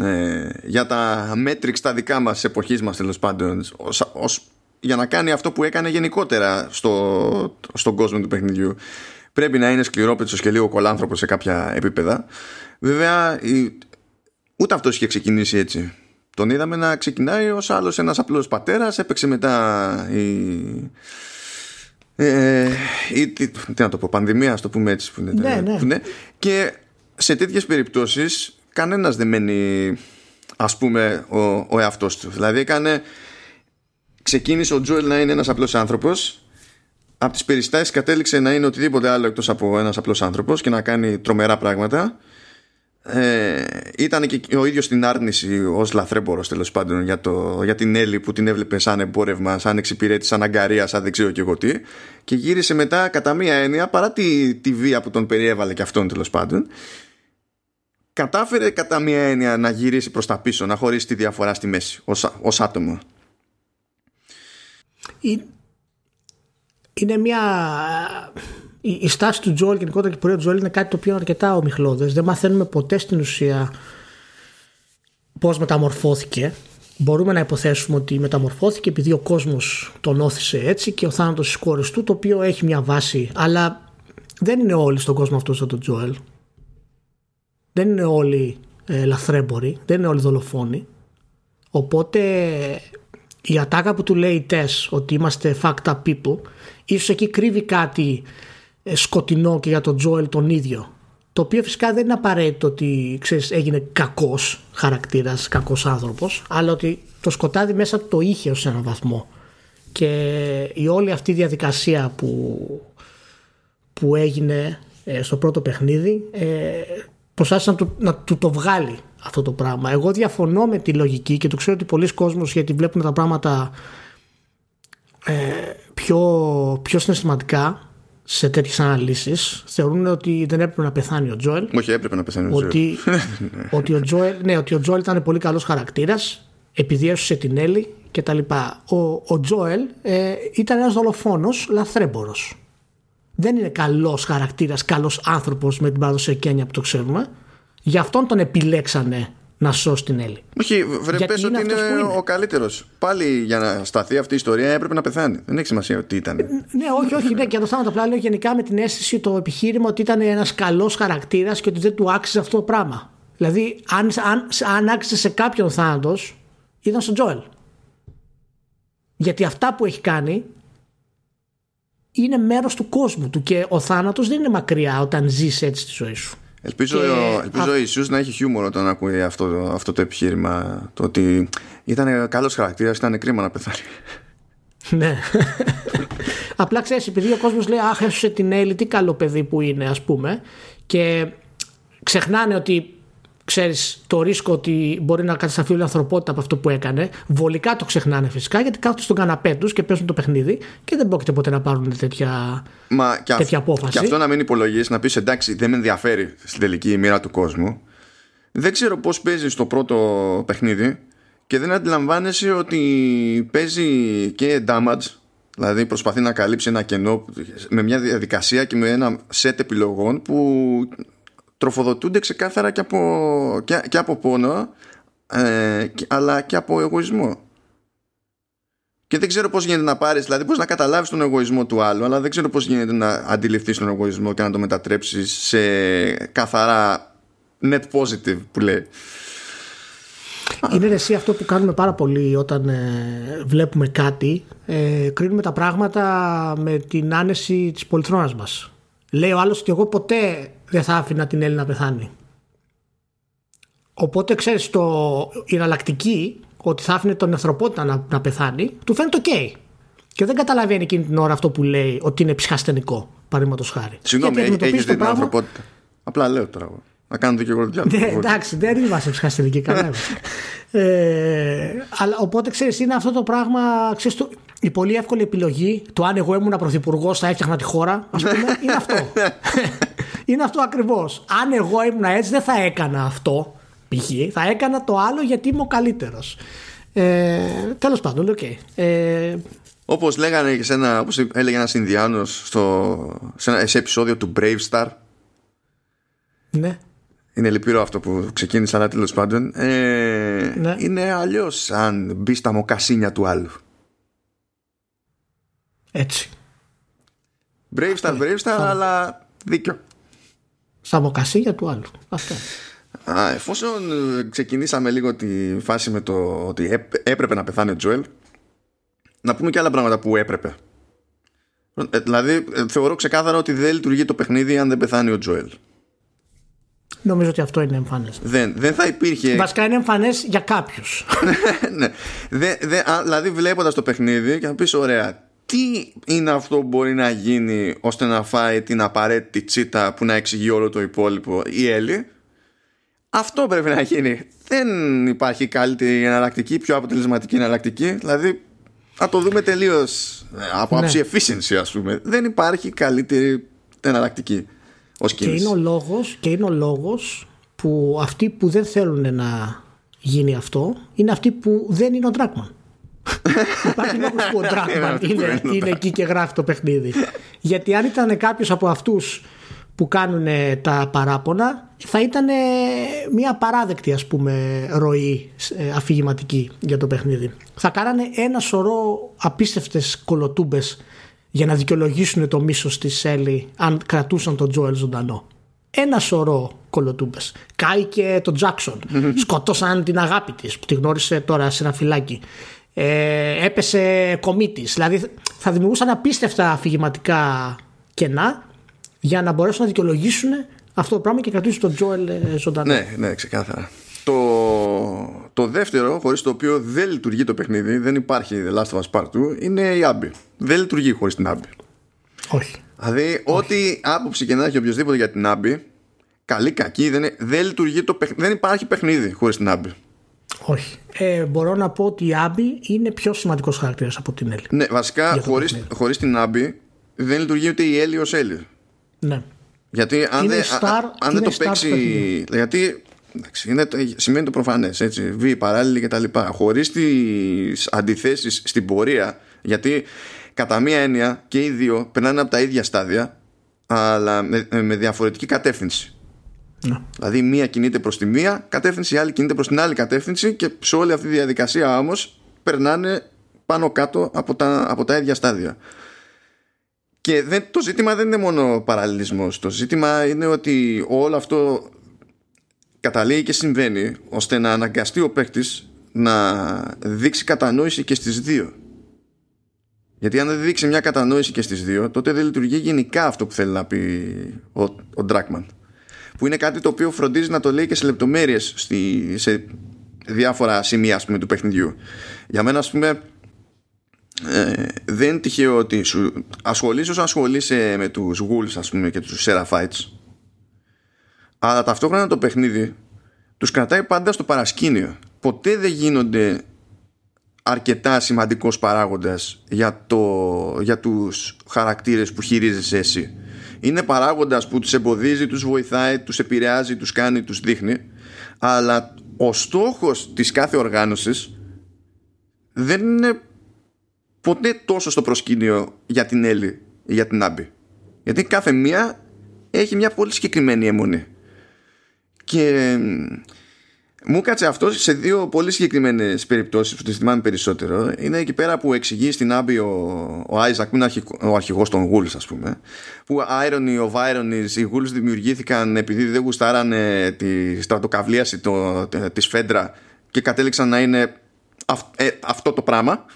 ε, για τα μέτρηξ τα δικά μας εποχής μας τέλος πάντων ως, ως, για να κάνει αυτό που έκανε γενικότερα στο, στον κόσμο του παιχνιδιού πρέπει να είναι σκληρόπετσος και λίγο κολάνθρωπος σε κάποια επίπεδα βέβαια η, ούτε αυτός είχε ξεκινήσει έτσι τον είδαμε να ξεκινάει ως άλλος ένας απλός πατέρας έπαιξε μετά η, ε, η, τι, να το πω, πανδημία, το πούμε έτσι. Που είναι, ναι, ναι. Που είναι, και σε τέτοιες περιπτώσεις κανένας δεν μένει ας πούμε ο, ο εαυτός του. Δηλαδή έκανε ξεκίνησε ο Τζουέλ να είναι ένας απλός άνθρωπος από τις περιστάσεις κατέληξε να είναι οτιδήποτε άλλο εκτός από ένας απλός άνθρωπος και να κάνει τρομερά πράγματα. Ε, ήταν και ο ίδιος στην άρνηση ως λαθρέμπορος τέλος πάντων για, το, για την Έλλη που την έβλεπε σαν εμπόρευμα, σαν εξυπηρέτη, σαν αγκαρία, σαν δεν ξέρω και εγώ τι. Και γύρισε μετά κατά μία έννοια παρά τη, τη βία που τον περιέβαλε και αυτόν τέλος πάντων κατάφερε κατά μία έννοια να γυρίσει προς τα πίσω, να χωρίσει τη διαφορά στη μέση ως, ως άτομο. Είναι μια... Η, στάση του Τζόλ γενικότερα και η πορεία του Τζόλ είναι κάτι το οποίο είναι αρκετά ομιχλώδες. Δεν μαθαίνουμε ποτέ στην ουσία πώς μεταμορφώθηκε. Μπορούμε να υποθέσουμε ότι μεταμορφώθηκε επειδή ο κόσμος τον όθησε έτσι και ο θάνατος της κόρης του το οποίο έχει μια βάση αλλά δεν είναι όλοι στον κόσμο αυτό σαν τον Τζόελ δεν είναι όλοι ε, λαθρέμποροι, δεν είναι όλοι δολοφόνοι. Οπότε η ατάκα που του λέει η Τες ότι είμαστε fucked up people ίσως εκεί κρύβει κάτι ε, σκοτεινό και για τον Τζόελ τον ίδιο το οποίο φυσικά δεν είναι απαραίτητο ότι ξέρεις, έγινε κακός χαρακτήρας, κακός άνθρωπος αλλά ότι το σκοτάδι μέσα το είχε ως έναν βαθμό και η όλη αυτή διαδικασία που, που έγινε ε, στο πρώτο παιχνίδι ε, προσπάθησε να, του, να του το βγάλει αυτό το πράγμα. Εγώ διαφωνώ με τη λογική και το ξέρω ότι πολλοί κόσμος γιατί βλέπουν τα πράγματα ε, πιο, πιο συναισθηματικά σε τέτοιες αναλύσεις θεωρούν ότι δεν έπρεπε να πεθάνει ο Τζόελ. Όχι, έπρεπε να πεθάνει ο ότι, ότι, ο Τζόελ ναι, ότι ο Τζόελ ήταν πολύ καλός χαρακτήρας, επειδή έσωσε την Έλλη κτλ. Ο, ο Τζόελ ε, ήταν ένας δολοφόνος λαθρέμπορος δεν είναι καλός χαρακτήρας, καλός άνθρωπος με την παραδοσιακή έννοια που το ξέρουμε. Γι' αυτόν τον επιλέξανε να σώσει την Έλλη. Όχι, βρε πες ότι είναι, ο καλύτερος. Πάλι για να σταθεί αυτή η ιστορία έπρεπε να πεθάνει. Δεν έχει σημασία ότι ήταν. Ε, ναι, όχι, όχι, ναι, και το θάνατο απλά λέω γενικά με την αίσθηση το επιχείρημα ότι ήταν ένας καλός χαρακτήρας και ότι δεν του άξιζε αυτό το πράγμα. Δηλαδή, αν, αν, αν άξιζε σε κάποιον θάνατος, ήταν στον Τζόελ. Γιατί αυτά που έχει κάνει είναι μέρος του κόσμου του και ο θάνατος δεν είναι μακριά όταν ζεις έτσι τη ζωή σου. Ελπίζω, και... ελπίζω ο Ιησούς να έχει χιούμορ όταν ακούει αυτό, αυτό το επιχείρημα το ότι ήταν καλός χαρακτήρας, ήταν κρίμα να πεθάνει. Ναι. Απλά ξέρεις, επειδή ο κόσμος λέει Αχ, έσωσε την Έλλη, τι καλό παιδί που είναι, ας πούμε. Και ξεχνάνε ότι ξέρεις το ρίσκο ότι μπορεί να κατασταθεί όλη η ανθρωπότητα από αυτό που έκανε. Βολικά το ξεχνάνε φυσικά γιατί κάθονται στον καναπέ τους και παίζουν το παιχνίδι και δεν πρόκειται ποτέ να πάρουν τέτοια, Μα και τέτοια απόφαση. Και αυτό να μην υπολογίσει, να πεις εντάξει, δεν με ενδιαφέρει στην τελική μοίρα του κόσμου. Δεν ξέρω πώς παίζεις στο πρώτο παιχνίδι και δεν αντιλαμβάνεσαι ότι παίζει και damage δηλαδή προσπαθεί να καλύψει ένα κενό με μια διαδικασία και με ένα σετ επιλογών που τροφοδοτούνται ξεκάθαρα και από, και, και από πόνο ε, αλλά και από εγωισμό και δεν ξέρω πώς γίνεται να πάρεις δηλαδή πώς να καταλάβεις τον εγωισμό του άλλου αλλά δεν ξέρω πώς γίνεται να αντιληφθείς τον εγωισμό και να το μετατρέψεις σε καθαρά net positive που λέει είναι εσύ αυτό που κάνουμε πάρα πολύ όταν ε, βλέπουμε κάτι. Ε, κρίνουμε τα πράγματα με την άνεση της πολυθρόνας μας. Λέει ο άλλος ότι εγώ ποτέ δεν θα άφηνα την Έλληνα να πεθάνει. Οπότε ξέρεις το η εναλλακτική ότι θα άφηνε τον ανθρωπότητα να, να πεθάνει του φαίνεται ok. Και δεν καταλαβαίνει εκείνη την ώρα αυτό που λέει ότι είναι ψυχασθενικό, παραδείγματος χάρη. Συγγνώμη, έχεις δει την ανθρωπότητα. Απλά λέω τώρα να κάνω δικηγόρο Ναι, εντάξει, δεν είμαστε ψυχασθενικοί κανένα. ε, αλλά οπότε ξέρεις, είναι αυτό το πράγμα. Ξέρεις, το, η πολύ εύκολη επιλογή, το αν εγώ ήμουν πρωθυπουργός, θα έφτιαχνα τη χώρα, ας πούμε, είναι αυτό. είναι αυτό ακριβώς. Αν εγώ ήμουν έτσι, δεν θα έκανα αυτό. Π.χ. θα έκανα το άλλο γιατί είμαι ο καλύτερος. Ε, Τέλος πάντων, OK. Okay. Ε, Όπως λέγανε και σε ένα, όπως έλεγε ένας Ινδιάνος σε ένα σε επεισόδιο του Brave Star. Ναι. Είναι λυπηρό αυτό που ξεκίνησα, αλλά τέλος πάντων. Ε, Ναι. Είναι αλλιώς αν μπει στα μοκασίνια του άλλου. Έτσι. Brave Star, Brave Star, αλλά δίκιο. Στα μοκασίνια του άλλου. Αυτό. Α, εφόσον ε, ξεκινήσαμε λίγο τη φάση με το ότι έπ- έπρεπε να πεθάνει ο Τζοέλ, να πούμε και άλλα πράγματα που έπρεπε. Ε, δηλαδή, ε, θεωρώ ξεκάθαρα ότι δεν λειτουργεί το παιχνίδι αν δεν πεθάνει ο Τζοέλ. Νομίζω ότι αυτό είναι εμφανές. Δεν, δεν θα υπήρχε. Βασικά είναι εμφανές για κάποιους. ναι. Δε, δε, α, δηλαδή βλέποντας το παιχνίδι και να πεις ωραία τι είναι αυτό που μπορεί να γίνει ώστε να φάει την απαραίτητη τσίτα που να εξηγεί όλο το υπόλοιπο η Έλλη; Αυτό πρέπει να γίνει δεν υπάρχει καλύτερη εναλλακτική πιο αποτελεσματική εναλλακτική δηλαδή να το δούμε τελείως ε, από Ναι. άψη efficiency ας πούμε δεν υπάρχει καλύτερη εναλλακτική ως Και κίνηση είναι ο λόγος, και είναι ο λόγος που αυτοί που δεν θέλουν να γίνει αυτό είναι αυτοί που δεν είναι ο Ντράκμαν. Υπάρχει λόγος που ο Ντράκμαν είναι, είναι εκεί και γράφει το παιχνίδι. Γιατί αν ήταν κάποιος από αυτούς που κάνουν τα παράπονα θα ήταν μια παράδεκτη ας πούμε ροή ε, αφηγηματική για το παιχνίδι. Θα κάνανε ένα σωρό απίστευτες κολοτούμπες για να δικαιολογήσουν το μίσος της Έλλη αν κρατούσαν τον Τζόελ ζωντανό. Ένα σωρό κολοτούμπες. Κάει και τον Τζάξον. Σκοτώσαν την αγάπη της που τη γνώρισε τώρα σε ένα φυλάκι. Ε, έπεσε κομίτης. Δηλαδή θα δημιουργούσαν απίστευτα αφηγηματικά κενά για να μπορέσουν να δικαιολογήσουν αυτό το πράγμα και κρατήσουν τον Τζόελ ε, ζωντανό. Ναι, ναι, ξεκάθαρα. Το, το δεύτερο, χωρίς το οποίο δεν λειτουργεί το παιχνίδι, δεν υπάρχει The Last of Us Part 2, είναι η Abby. Δεν λειτουργεί χωρίς την Abby. Όχι. Δηλαδή, ό,τι άποψη και να έχει οποιοδήποτε για την Abby, καλή, κακή, δεν, δεν λειτουργεί το παιχνίδι. Δεν υπάρχει παιχνίδι χωρίς την Abby. Όχι. Ε, μπορώ να πω ότι η Άμπη είναι πιο σημαντικός χαρακτήρας από την Έλλη. Ναι, βασικά, Για το χωρίς, παιχνίδι. χωρίς την Abby δεν λειτουργεί ούτε η Έλλη ως Έλλη. Ναι. Γιατί αν, Είναι δεν, star- α- αν δεν είναι το star του παίξει. παιχνιδιού. Γιατί εντάξει, είναι, το- σημαίνει το προφανές. Βίοι παράλληλοι κτλ. Χωρίς τις αντιθέσεις στην πορεία. Γιατί κατά μία έννοια και οι δύο περνάνε από τα ίδια στάδια, αλλά με, με διαφορετική κατεύθυνση. Ναι. Δηλαδή, η μία κινείται προς τη μία κατεύθυνση, η άλλη κινείται προς την άλλη κατεύθυνση και σε όλη αυτή τη διαδικασία όμως περνάνε πάνω κάτω από τα, από τα ίδια στάδια. Και δεν, το ζήτημα δεν είναι μόνο παραλληλισμός. Το ζήτημα είναι ότι όλο αυτό καταλήγει και συμβαίνει ώστε να αναγκαστεί ο παίκτης να δείξει κατανόηση και στις δύο. Γιατί αν δεν δείξει μια κατανόηση και στις δύο, τότε δεν λειτουργεί γενικά αυτό που θέλει να πει ο, ο Dragman. Που είναι κάτι το οποίο φροντίζει να το λέει και σε λεπτομέρειες στη, σε διάφορα σημεία ας πούμε, του παιχνιδιού. Για μένα, ας πούμε, ε, δεν είναι τυχαίο ότι σου ασχολείσαι όσο ασχολείσαι με τους Wolves ας πούμε, και τους Seraphites αλλά ταυτόχρονα το παιχνίδι τους κρατάει πάντα στο παρασκήνιο. Ποτέ δεν γίνονται αρκετά σημαντικός παράγοντας για, το, για τους χαρακτήρες που χειρίζεσαι εσύ. Είναι παράγοντας που τους εμποδίζει, τους βοηθάει, τους επηρεάζει, τους κάνει, τους δείχνει αλλά ο στόχος της κάθε οργάνωσης δεν είναι ποτέ τόσο στο προσκήνιο για την Έλλη ή για την Άμπη. Γιατί κάθε μία έχει μια πολύ συγκεκριμένη αιμονή. Και μου κάτσε αυτό σε δύο πολύ συγκεκριμένες περιπτώσεις που το θυμάμαι περισσότερο. Είναι εκεί πέρα που εξηγεί στην Άμπη ο, ο Άιζακ, που είναι ο αρχηγός των Wolves, ας πούμε. Που irony of ironies, οι Wolves δημιουργήθηκαν επειδή δεν γουστάρανε τη στρατοκαυλίαση της Φέντρα και κατέληξαν να είναι ε, αυτό το πράγμα.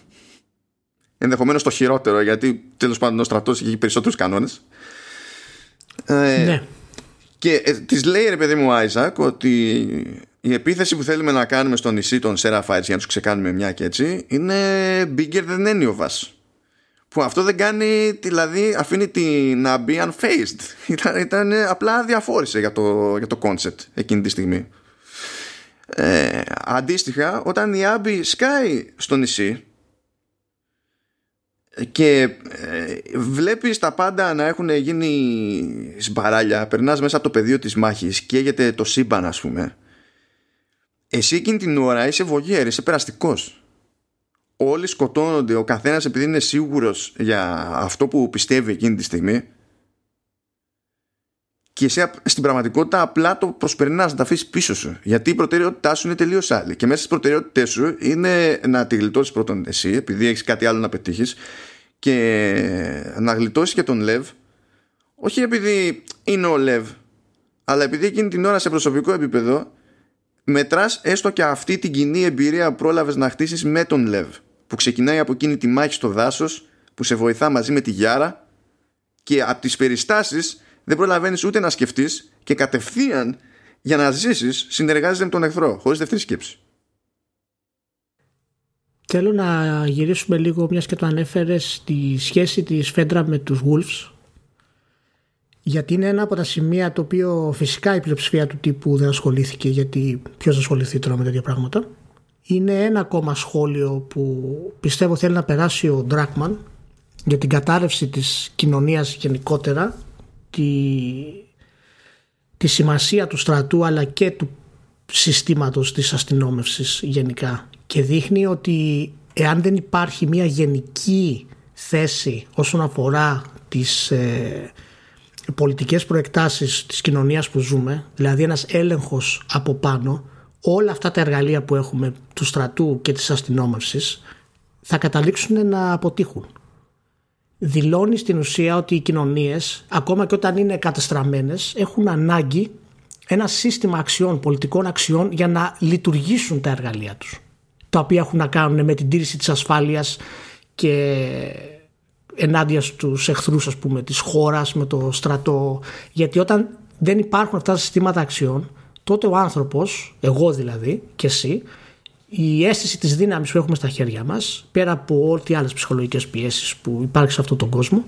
Ενδεχομένως το χειρότερο, γιατί τέλος πάντων ο στρατός έχει περισσότερους κανόνες. Ε, ναι. Και ε, της λέει ρε παιδί μου ο Άιζακ ότι η επίθεση που θέλουμε να κάνουμε στο νησί των Seraphites για να τους ξεκάνουμε μια και έτσι είναι bigger than any of us. Που αυτό δεν κάνει, δηλαδή αφήνει την να be unfazed. Ήταν, ήταν απλά διαφόρησε για το, για το concept εκείνη τη στιγμή. Ε, αντίστοιχα, όταν η Άμπη σκάει στο νησί και ε, βλέπεις τα πάντα να έχουν γίνει σμπαράλια, περνάς μέσα από το πεδίο της μάχης, καίγεται το σύμπαν ας πούμε εσύ εκείνη την ώρα είσαι βογέρ, είσαι περαστικός. Όλοι σκοτώνονται, ο καθένας επειδή είναι σίγουρος για αυτό που πιστεύει εκείνη τη στιγμή. Και εσύ στην πραγματικότητα απλά το προσπερνάς να τα αφήσεις πίσω σου. Γιατί η προτεραιότητά σου είναι τελείως άλλη. Και μέσα στις προτεραιότητές σου είναι να τη γλιτώσεις πρώτον εσύ επειδή έχεις κάτι άλλο να πετύχεις και να γλιτώσεις και τον Λεβ. Όχι επειδή είναι ο Λεβ αλλά επειδή εκείνη την ώρα σε προσωπικό επίπεδο μετράς έστω και αυτή την κοινή εμπειρία που πρόλαβες να χτίσεις με τον Λεβ που ξεκινάει από εκείνη τη μάχη στο δάσος που σε βοηθά μαζί με τη Γιάρα και από τις περιστάσεις δεν προλαβαίνεις ούτε να σκεφτείς και κατευθείαν για να ζήσεις συνεργάζεσαι με τον εχθρό χωρίς δεύτερη σκέψη. Θέλω να γυρίσουμε λίγο μιας και το ανέφερες στη σχέση της Φέντρα με τους Wolves γιατί είναι ένα από τα σημεία το οποίο φυσικά η πλειοψηφία του τύπου δεν ασχολήθηκε γιατί ποιος θα ασχοληθεί τώρα με τέτοια πράγματα. Είναι ένα ακόμα σχόλιο που πιστεύω θέλει να περάσει ο Ντράκμαν για την κατάρρευση της κοινωνίας γενικότερα τη, τη σημασία του στρατού αλλά και του συστήματος της αστυνόμευσης γενικά και δείχνει ότι εάν δεν υπάρχει μια γενική θέση όσον αφορά τις ε, πολιτικές προεκτάσεις της κοινωνίας που ζούμε, δηλαδή ένας έλεγχος από πάνω, όλα αυτά τα εργαλεία που έχουμε του στρατού και της αστυνόμευσης θα καταλήξουν να αποτύχουν. Δηλώνει στην ουσία ότι οι κοινωνίες, ακόμα και όταν είναι κατεστραμμένες, έχουν ανάγκη ένα σύστημα αξιών, πολιτικών αξιών για να λειτουργήσουν τα εργαλεία τους. Τα οποία έχουν να κάνουν με την τήρηση της ασφάλειας και ενάντια στους εχθρούς ας πούμε της χώρας με το στρατό. Γιατί όταν δεν υπάρχουν αυτά τα συστήματα αξιών τότε ο άνθρωπος, εγώ δηλαδή και εσύ η αίσθηση της δύναμης που έχουμε στα χέρια μας πέρα από ό,τι άλλες ψυχολογικές πιέσεις που υπάρχει σε αυτόν τον κόσμο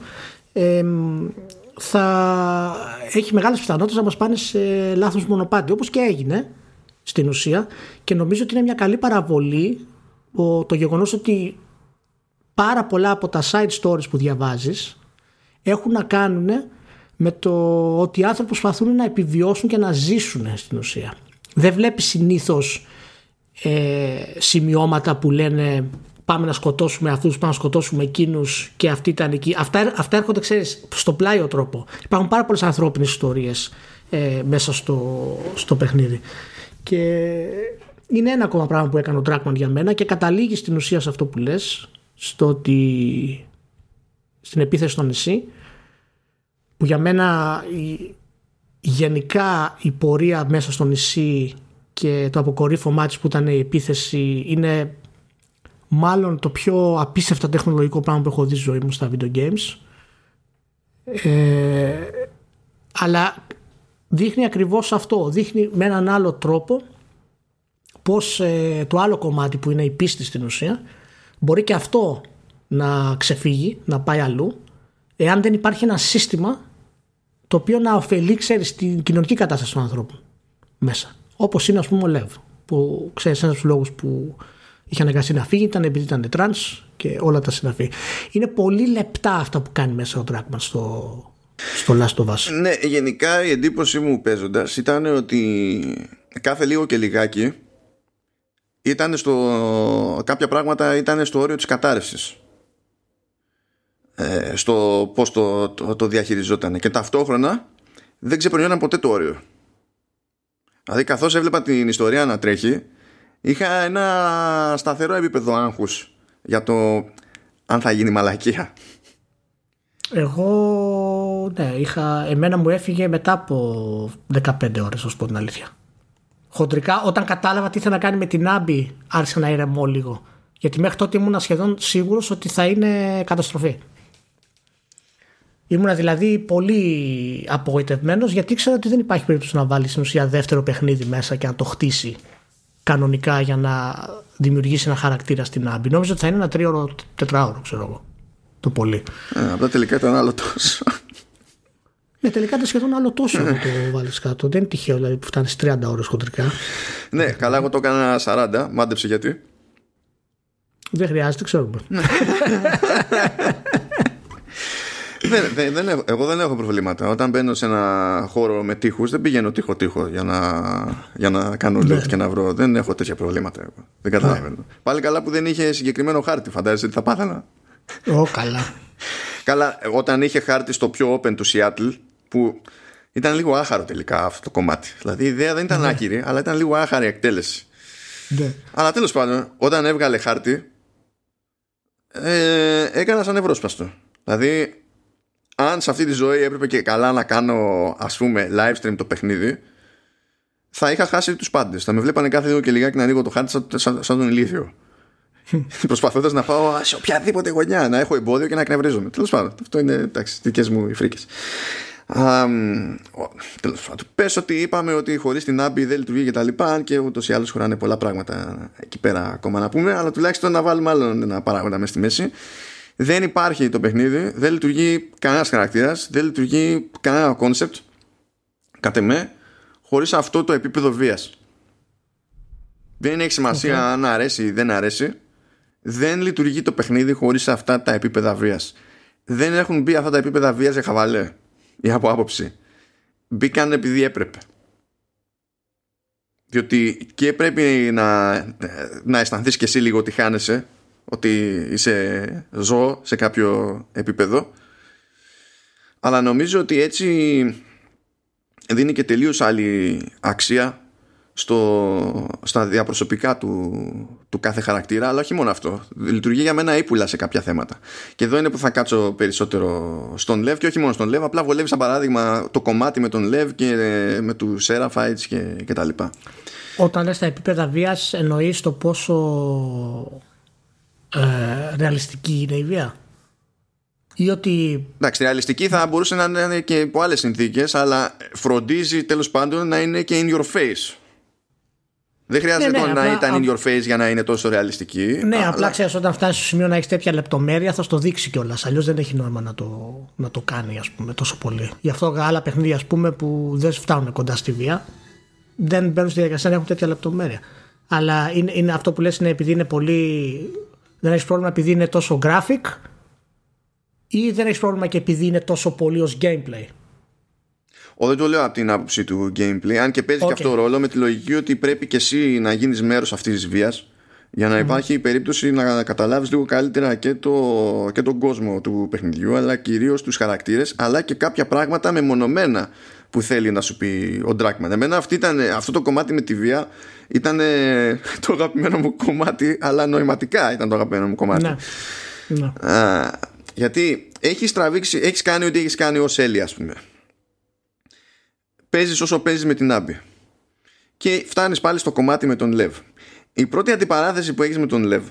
θα έχει μεγάλες πιθανότητες να μας πάνε σε λάθος μονοπάτι όπως και έγινε στην ουσία. Και νομίζω ότι είναι μια καλή παραβολή το γεγονός ότι πάρα πολλά από τα side stories που διαβάζεις έχουν να κάνουν με το ότι οι άνθρωποι προσπαθούν να επιβιώσουν και να ζήσουν στην ουσία. Δεν βλέπεις συνήθως ε, σημειώματα που λένε πάμε να σκοτώσουμε αυτούς, πάμε να σκοτώσουμε εκείνους και αυτοί ήταν εκεί. Αυτά, αυτά έρχονται, ξέρεις, στο πλάιο τρόπο. Υπάρχουν πάρα πολλές ανθρώπινες ιστορίες ε, μέσα στο, στο παιχνίδι. Και είναι ένα ακόμα πράγμα που έκανε ο Dragman για μένα και καταλήγει στην ουσία σε αυτό που λες στο ότι στην επίθεση στο νησί που για μένα η, γενικά η πορεία μέσα στο νησί και το αποκορύφωμά της που ήταν η επίθεση είναι μάλλον το πιο απίστευτα τεχνολογικό πράγμα που έχω δει στη ζωή μου στα video games. Ε, αλλά δείχνει ακριβώς αυτό. Δείχνει με έναν άλλο τρόπο πως ε, το άλλο κομμάτι που είναι η πίστη στην ουσία μπορεί και αυτό να ξεφύγει, να πάει αλλού εάν δεν υπάρχει ένα σύστημα το οποίο να ωφελεί ξέρεις την κοινωνική κατάσταση των ανθρώπων μέσα. Όπως είναι ας πούμε ο Λεβ που ξέρεις ένας από τους λόγους που είχε αναγκαστεί να φύγει ήταν επειδή ήταν τρανς και όλα τα συναφή. Είναι πολύ λεπτά αυτά που κάνει μέσα ο Dragman στο, στο Last of Us. Ναι, γενικά η εντύπωση μου παίζοντας ήταν ότι κάθε λίγο και λιγάκι ήταν στο, κάποια πράγματα ήταν στο όριο της κατάρρευσης. Ε, στο πώς το, το, το διαχειριζόταν. Και ταυτόχρονα δεν ξεπερνιόταν ποτέ το όριο. Δηλαδή καθώς έβλεπα την ιστορία να τρέχει είχα ένα σταθερό επίπεδο άγχους για το αν θα γίνει μαλακία. Εγώ ναι είχα, εμένα μου έφυγε μετά από 15 ώρες όσο πω την αλήθεια χοντρικά όταν κατάλαβα τι ήθελα να κάνει με την Άμπη άρχισε να ηρεμώ λίγο γιατί μέχρι τότε ήμουν σχεδόν σίγουρος ότι θα είναι καταστροφή Ήμουνα δηλαδή πολύ απογοητευμένος γιατί ήξερα ότι δεν υπάρχει περίπτωση να βάλεις στην ουσία δεύτερο παιχνίδι μέσα και να το χτίσει κανονικά για να δημιουργήσει ένα χαρακτήρα στην Άμπη. Νόμιζα ότι θα είναι ένα τρίωρο, τετράωρο, ξέρω εγώ. Το πολύ. Ε, απλά τελικά ήταν άλλο τόσο. Ναι, τελικά ήταν σχεδόν άλλο τόσο να το βάλεις κάτω. Δεν είναι τυχαίο δηλαδή που φτάνεις 30 ώρες χοντρικά. ναι, καλά, εγώ το έκανα 40. Μάντεψε γιατί. Δεν χρειάζεται, ξέρουμε. δεν, δεν, δεν έχω, εγώ δεν έχω προβλήματα. Όταν μπαίνω σε ένα χώρο με τείχους, δεν πηγαίνω τείχο-τείχο για να, για να κάνω loot ναι. και να βρω. Δεν έχω τέτοια προβλήματα. Εγώ. Δεν καταλαβαίνω. Ναι. Πάλι καλά που δεν είχε συγκεκριμένο χάρτη. Φαντάζεσαι ότι θα πάθανα. Ω, καλά. καλά, όταν είχε χάρτη στο πιο open του Seattle, που ήταν λίγο άχαρο τελικά αυτό το κομμάτι. Δηλαδή η ιδέα δεν ήταν ναι. άκυρη, αλλά ήταν λίγο άχαρη εκτέλεση. Ναι. Αλλά τέλος πάντων, όταν έβγαλε χάρτη, ε, έκανα σαν ευρώσπαστο. Δηλαδή, αν σε αυτή τη ζωή έπρεπε και καλά να κάνω ας πούμε live stream το παιχνίδι θα είχα χάσει τους πάντες θα με βλέπανε κάθε λίγο και λιγάκι να ανοίγω το χάρτη σαν, σαν, σαν τον ηλίθιο προσπαθώντας να πάω σε οποιαδήποτε γωνιά να έχω εμπόδιο και να εκνευρίζομαι τέλος πάντων αυτό είναι εντάξει δικές μου οι φρίκες τέλος πάντων πες ότι είπαμε ότι χωρίς την Άμπη δεν λειτουργεί και τα λοιπά αν και ούτως ή άλλως χωράνε πολλά πράγματα εκεί πέρα ακόμα να πούμε αλλά τουλάχιστον να βάλουμε άλλο ένα παράγοντα μέσα στη μέση δεν υπάρχει το παιχνίδι, δεν λειτουργεί κανένας χαρακτήρας, δεν λειτουργεί κανένα concept, κατ' εμέ, χωρίς αυτό το επίπεδο βίας. Δεν έχει σημασία αν αρέσει ή δεν αρέσει. Δεν λειτουργεί το παιχνίδι χωρίς αυτά τα επίπεδα βίας. Δεν έχουν μπει αυτά τα επίπεδα βίας για χαβαλέ ή από άποψη. Μπήκαν επειδή έπρεπε. Διότι και πρέπει να, να αισθανθείς και εσύ λίγο ότι χάνεσαι ότι είσαι ζώο σε κάποιο επίπεδο αλλά νομίζω ότι έτσι δίνει και τελείως άλλη αξία στο, στα διαπροσωπικά του, του κάθε χαρακτήρα αλλά όχι μόνο αυτό λειτουργεί για μένα ύπουλα σε κάποια θέματα και εδώ είναι που θα κάτσω περισσότερο στον Λεύ και όχι μόνο στον Λεύ απλά βολεύει σαν παράδειγμα το κομμάτι με τον Λεύ και με τους Σέραφάιτς και, και τα λοιπά όταν λες τα επίπεδα βίας εννοείς το πόσο ε, ρεαλιστική είναι η βία; Ή ότι. Εντάξει, ρεαλιστική θα μπορούσε να είναι και υπό άλλες συνθήκες, αλλά φροντίζει τέλος πάντων να είναι και in your face. Δεν χρειάζεται ναι, ναι, να ήταν in your face για να είναι τόσο ρεαλιστική. Ναι, αλλά... απλά ξέρεις όταν φτάσει στο σημείο να έχεις τέτοια λεπτομέρεια θα στο δείξει κιόλας. Αλλιώς δεν έχει νόημα να το, να το κάνει ας πούμε, τόσο πολύ. Γι' αυτό άλλα παιχνίδια ας πούμε, που δεν φτάνουν κοντά στη βία δεν μπαίνουν στη διαδικασία να έχουν τέτοια λεπτομέρεια. Αλλά είναι, είναι αυτό που λες είναι επειδή είναι πολύ δεν έχεις πρόβλημα επειδή είναι τόσο graphic ή δεν έχεις πρόβλημα και επειδή είναι τόσο πολύ ως gameplay. Ο, δεν το λέω από την άποψη του gameplay, αν και παίζει okay. και αυτό ρόλο με τη λογική ότι πρέπει και εσύ να γίνεις μέρος αυτής της βίας για να υπάρχει η περίπτωση να καταλάβεις λίγο καλύτερα και, το, και τον κόσμο του παιχνιδιού αλλά κυρίως τους χαρακτήρες αλλά και κάποια πράγματα μεμονωμένα που θέλει να σου πει ο Ντράκμαν. Εμένα αυτή ήταν, αυτό το κομμάτι με τη βία ήταν το αγαπημένο μου κομμάτι, αλλά νοηματικά ήταν το αγαπημένο μου κομμάτι. Ναι. ναι. Α, γιατί έχεις τραβήξει, έχεις κάνει ό,τι έχεις κάνει ως Έλλη ας πούμε. Παίζεις όσο παίζεις με την Άμπη. Και φτάνεις πάλι στο κομμάτι με τον Λεβ. Η πρώτη αντιπαράθεση που έχεις με τον Λεβ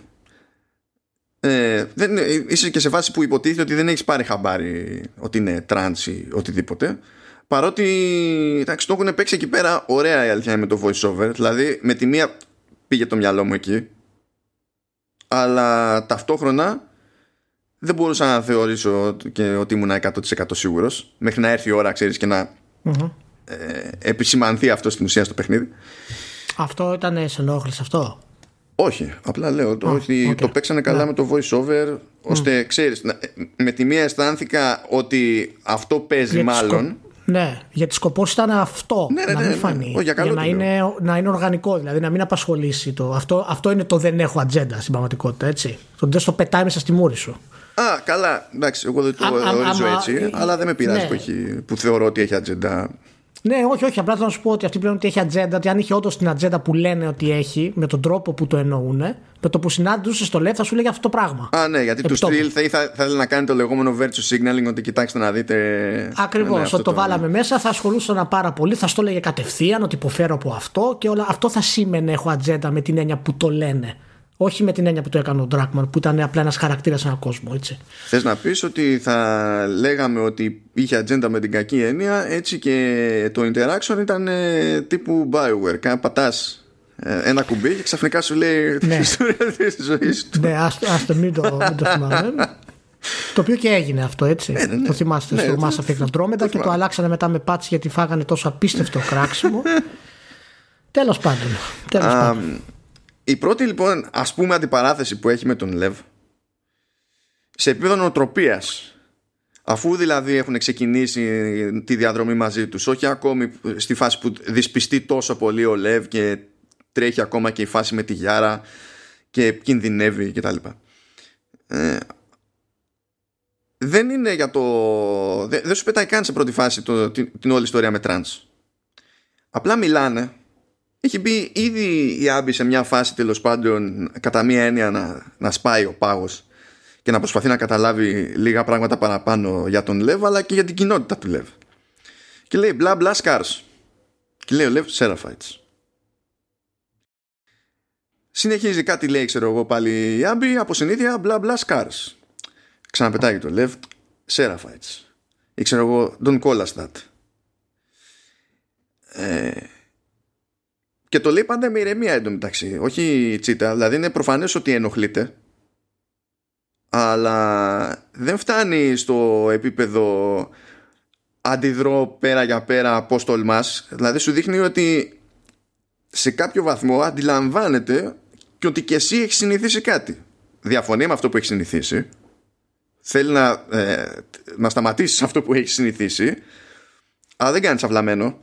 ε, δεν, είσαι και σε φάση που υποτίθεται ότι δεν έχεις πάρει χαμπάρι ότι είναι τρανς ή οτιδήποτε. Παρότι εντάξει, το έχουν παίξει εκεί πέρα ωραία η αλήθεια με το voice over δηλαδή με τη μία πήγε το μυαλό μου εκεί. Αλλά ταυτόχρονα δεν μπορούσα να θεωρήσω και ότι ήμουν 100% σίγουρος. Μέχρι να έρθει η ώρα ξέρεις και να ε, επισημανθεί αυτό στην ουσία στο παιχνίδι αυτό ήταν σε ενόχληση αυτό; Όχι, απλά λέω το, ότι το παίξανε καλά ναι. με το voice over ώστε mm. ξέρεις με τη μία αισθάνθηκα ότι αυτό παίζει μάλλον ναι, γιατί σκοπός ήταν αυτό ναι, ναι, να μην ναι, ναι, φανεί. για, για να, είναι, να είναι οργανικό, δηλαδή να μην απασχολήσει το. Αυτό, αυτό είναι το δεν έχω ατζέντα στην πραγματικότητα, έτσι. Το δεν στο πετάει μέσα στη μούρη σου. Α, καλά, εντάξει, εγώ δεν το ορίζω έτσι, αλλά δεν με πειράζει ναι. που, έχει, που θεωρώ ότι έχει ατζέντα. Ναι, όχι, όχι. Απλά θα σου πω ότι αυτοί πλέον ότι έχει ατζέντα, ότι αν είχε όντως την ατζέντα που λένε ότι έχει, με τον τρόπο που το εννοούν, με το που συνάντησε στο λεφ θα σου λέγει αυτό το πράγμα. Α, ναι, γιατί του στυλ θα, θα, θα ήθελε να κάνει το λεγόμενο virtue signaling ότι κοιτάξτε να δείτε. Ακριβώς. Ναι, όταν το, βάλαμε μέσα θα ασχολούσαν πάρα πολύ, θα στο έλεγε κατευθείαν ότι υποφέρω από αυτό και όλα. Αυτό θα σήμαινε έχω ατζέντα με την έννοια που το λένε. Όχι με την έννοια που το έκανε ο Ντράκμαν, που ήταν απλά ένας χαρακτήρας σε έναν κόσμο, έτσι. Θες να πεις ότι θα λέγαμε ότι είχε ατζέντα με την κακή έννοια, έτσι και το interaction ήταν ε, τύπου Bioware. Πατάς ε, ένα κουμπί και ξαφνικά σου λέει ναι. την ιστορία της ζωής του. Ναι, άστε μην το, μην το θυμάμαι. το οποίο και έγινε αυτό, έτσι. Ναι, ναι, ναι. Το θυμάστε ναι, στο Mass Effect Andromeda και το αλλάξανε μετά με patch γιατί φάγανε τόσο απίστευτο κράξιμο. Τέλος πάντων. Τέλος πάντων. Η πρώτη λοιπόν ας πούμε αντιπαράθεση που έχει με τον Λεβ σε επίπεδο νοοτροπίας αφού δηλαδή έχουν ξεκινήσει τη διαδρομή μαζί τους όχι ακόμη στη φάση που δυσπιστεί τόσο πολύ ο Λεβ και τρέχει ακόμα και η φάση με τη Γιάρα και κινδυνεύει κτλ. Ε, δεν είναι για το... Δεν, δεν σου πετάει καν σε πρώτη φάση το, την, την όλη ιστορία με τρανς. Απλά μιλάνε έχει μπει ήδη η Άμπη σε μια φάση τέλος πάντων κατά μία έννοια να, να σπάει ο πάγος και να προσπαθεί να καταλάβει λίγα πράγματα παραπάνω για τον Λεβ αλλά και για την κοινότητα του Λεβ. Και λέει μπλα μπλα σκάρς. Και λέει ο Λεβ Σέραφάιτς. Συνεχίζει κάτι λέει ξέρω εγώ πάλι η Άμπη από συνήθεια μπλα μπλα σκάρς. Ξαναπετάει το Λεβ Σέραφάιτς. Ή ξέρω εγώ don't call us that. Ε, και το λέει πάντα με ηρεμία εντωμεταξύ. Όχι τσίτα. Δηλαδή είναι προφανές ότι ενοχλείται. Αλλά δεν φτάνει στο επίπεδο αντιδρώ πέρα για πέρα πώς τολμάς. Δηλαδή σου δείχνει ότι σε κάποιο βαθμό αντιλαμβάνεται και ότι και εσύ έχεις συνηθίσει κάτι. Διαφωνεί με αυτό που έχεις συνηθίσει. Θέλει να, ε, να σταματήσεις αυτό που έχεις συνηθίσει. Αλλά δεν κάνεις αυλαμένο.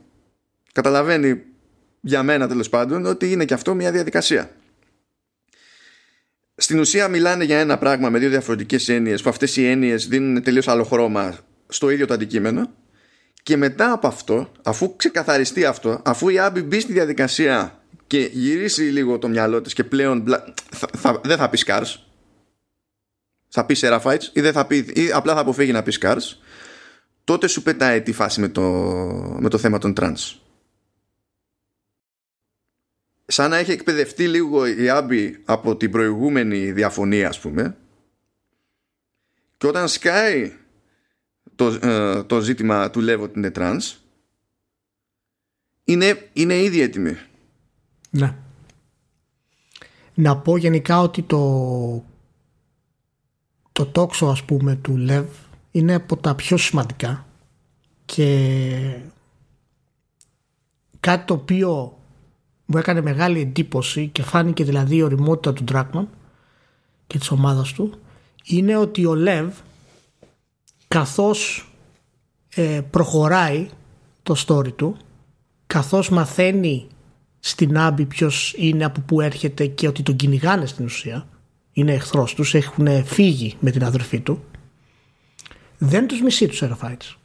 Καταλαβαίνει για μένα τέλος πάντων ότι είναι και αυτό μια διαδικασία. Στην ουσία μιλάνε για ένα πράγμα με δύο διαφορετικές έννοιες που αυτές οι έννοιες δίνουν τελείως άλλο χρώμα στο ίδιο το αντικείμενο. Και μετά από αυτό, αφού ξεκαθαριστεί αυτό, αφού η Άμπη μπει στη διαδικασία και γυρίσει λίγο το μυαλό της και πλέον θα, θα, δεν θα πει Scars. Θα πει Seraphites ή, δεν θα πει, ή απλά θα αποφύγει να πει Scars. Τότε σου πετάει τη φάση με το, με το θέμα των trans σαν να έχει εκπαιδευτεί λίγο η Άμπη από την προηγούμενη διαφωνία ας πούμε. Και όταν σκάει το, ε, το ζήτημα του Λεβ ο ότι είναι τρανς είναι, είναι ήδη έτοιμη. Ναι. Να πω γενικά ότι το το τόξο ας πούμε του Λεβ είναι από τα πιο σημαντικά και κάτι το οποίο μου έκανε μεγάλη εντύπωση και φάνηκε δηλαδή η ωριμότητα του Ντράκμαν και της ομάδας του είναι ότι ο Λεβ καθώς ε, προχωράει το story του καθώς μαθαίνει στην Άμπη ποιος είναι από που έρχεται και ότι τον κυνηγάνε στην ουσία είναι εχθρός τους, έχουν φύγει με την αδερφή του δεν τους μισεί τους Σεραφάιτς.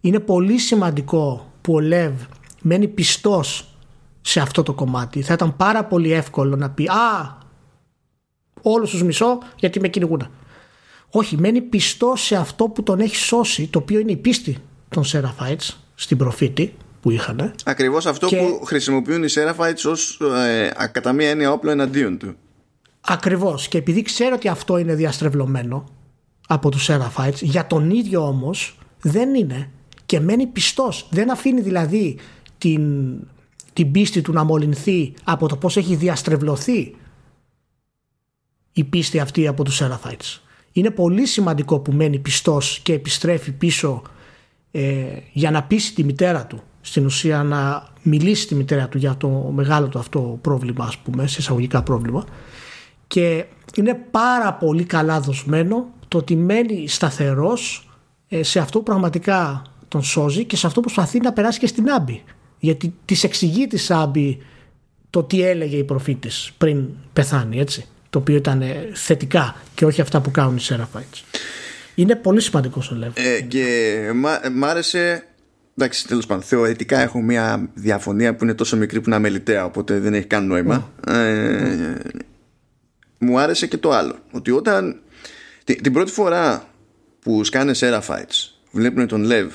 Είναι πολύ σημαντικό που ο Λεβ μένει πιστός σε αυτό το κομμάτι. Θα ήταν πάρα πολύ εύκολο να πει «Α, όλους τους μισώ γιατί με κυνηγούν». Όχι, μένει πιστός σε αυτό που τον έχει σώσει, το οποίο είναι η πίστη των Σεραφάιτς στην προφήτη που είχαν. Ακριβώς αυτό που χρησιμοποιούν οι Σεραφάιτς ως ε, κατά μία έννοια όπλο εναντίον του. Ακριβώς. Και επειδή ξέρω ότι αυτό είναι διαστρεβλωμένο από τους Seraphites, για τον ίδιο όμως δεν είναι και μένει πιστός. Δεν αφήνει δηλαδή την, την πίστη του να μολυνθεί από το πώς έχει διαστρεβλωθεί η πίστη αυτή από τους Seraphites. Είναι πολύ σημαντικό που μένει πιστός και επιστρέφει πίσω ε, για να πείσει τη μητέρα του στην ουσία να μιλήσει τη μητέρα του για το μεγάλο του αυτό πρόβλημα ας πούμε, σε εισαγωγικά πρόβλημα και είναι πάρα πολύ καλά δοσμένο το ότι μένει σταθερός ε, σε αυτό που πραγματικά τον σώζει και σε αυτό που προσπαθεί να περάσει και στην Άμπη γιατί της εξηγεί τη Άμπη το τι έλεγε η προφήτης πριν πεθάνει έτσι το οποίο ήταν ε, θετικά και όχι αυτά που κάνουν οι Σεραφάιτς είναι πολύ σημαντικός ο Λεύ ε, και μ' άρεσε Εντάξει, τέλος πάντων, θεωρητικά έχω μια διαφωνία που είναι τόσο μικρή που είναι αμεληταία, οπότε δεν έχει καν νόημα. Ε, μου άρεσε και το άλλο. Ότι όταν την, την πρώτη φορά που σκάνε Serafites, βλέπουν τον Λεβ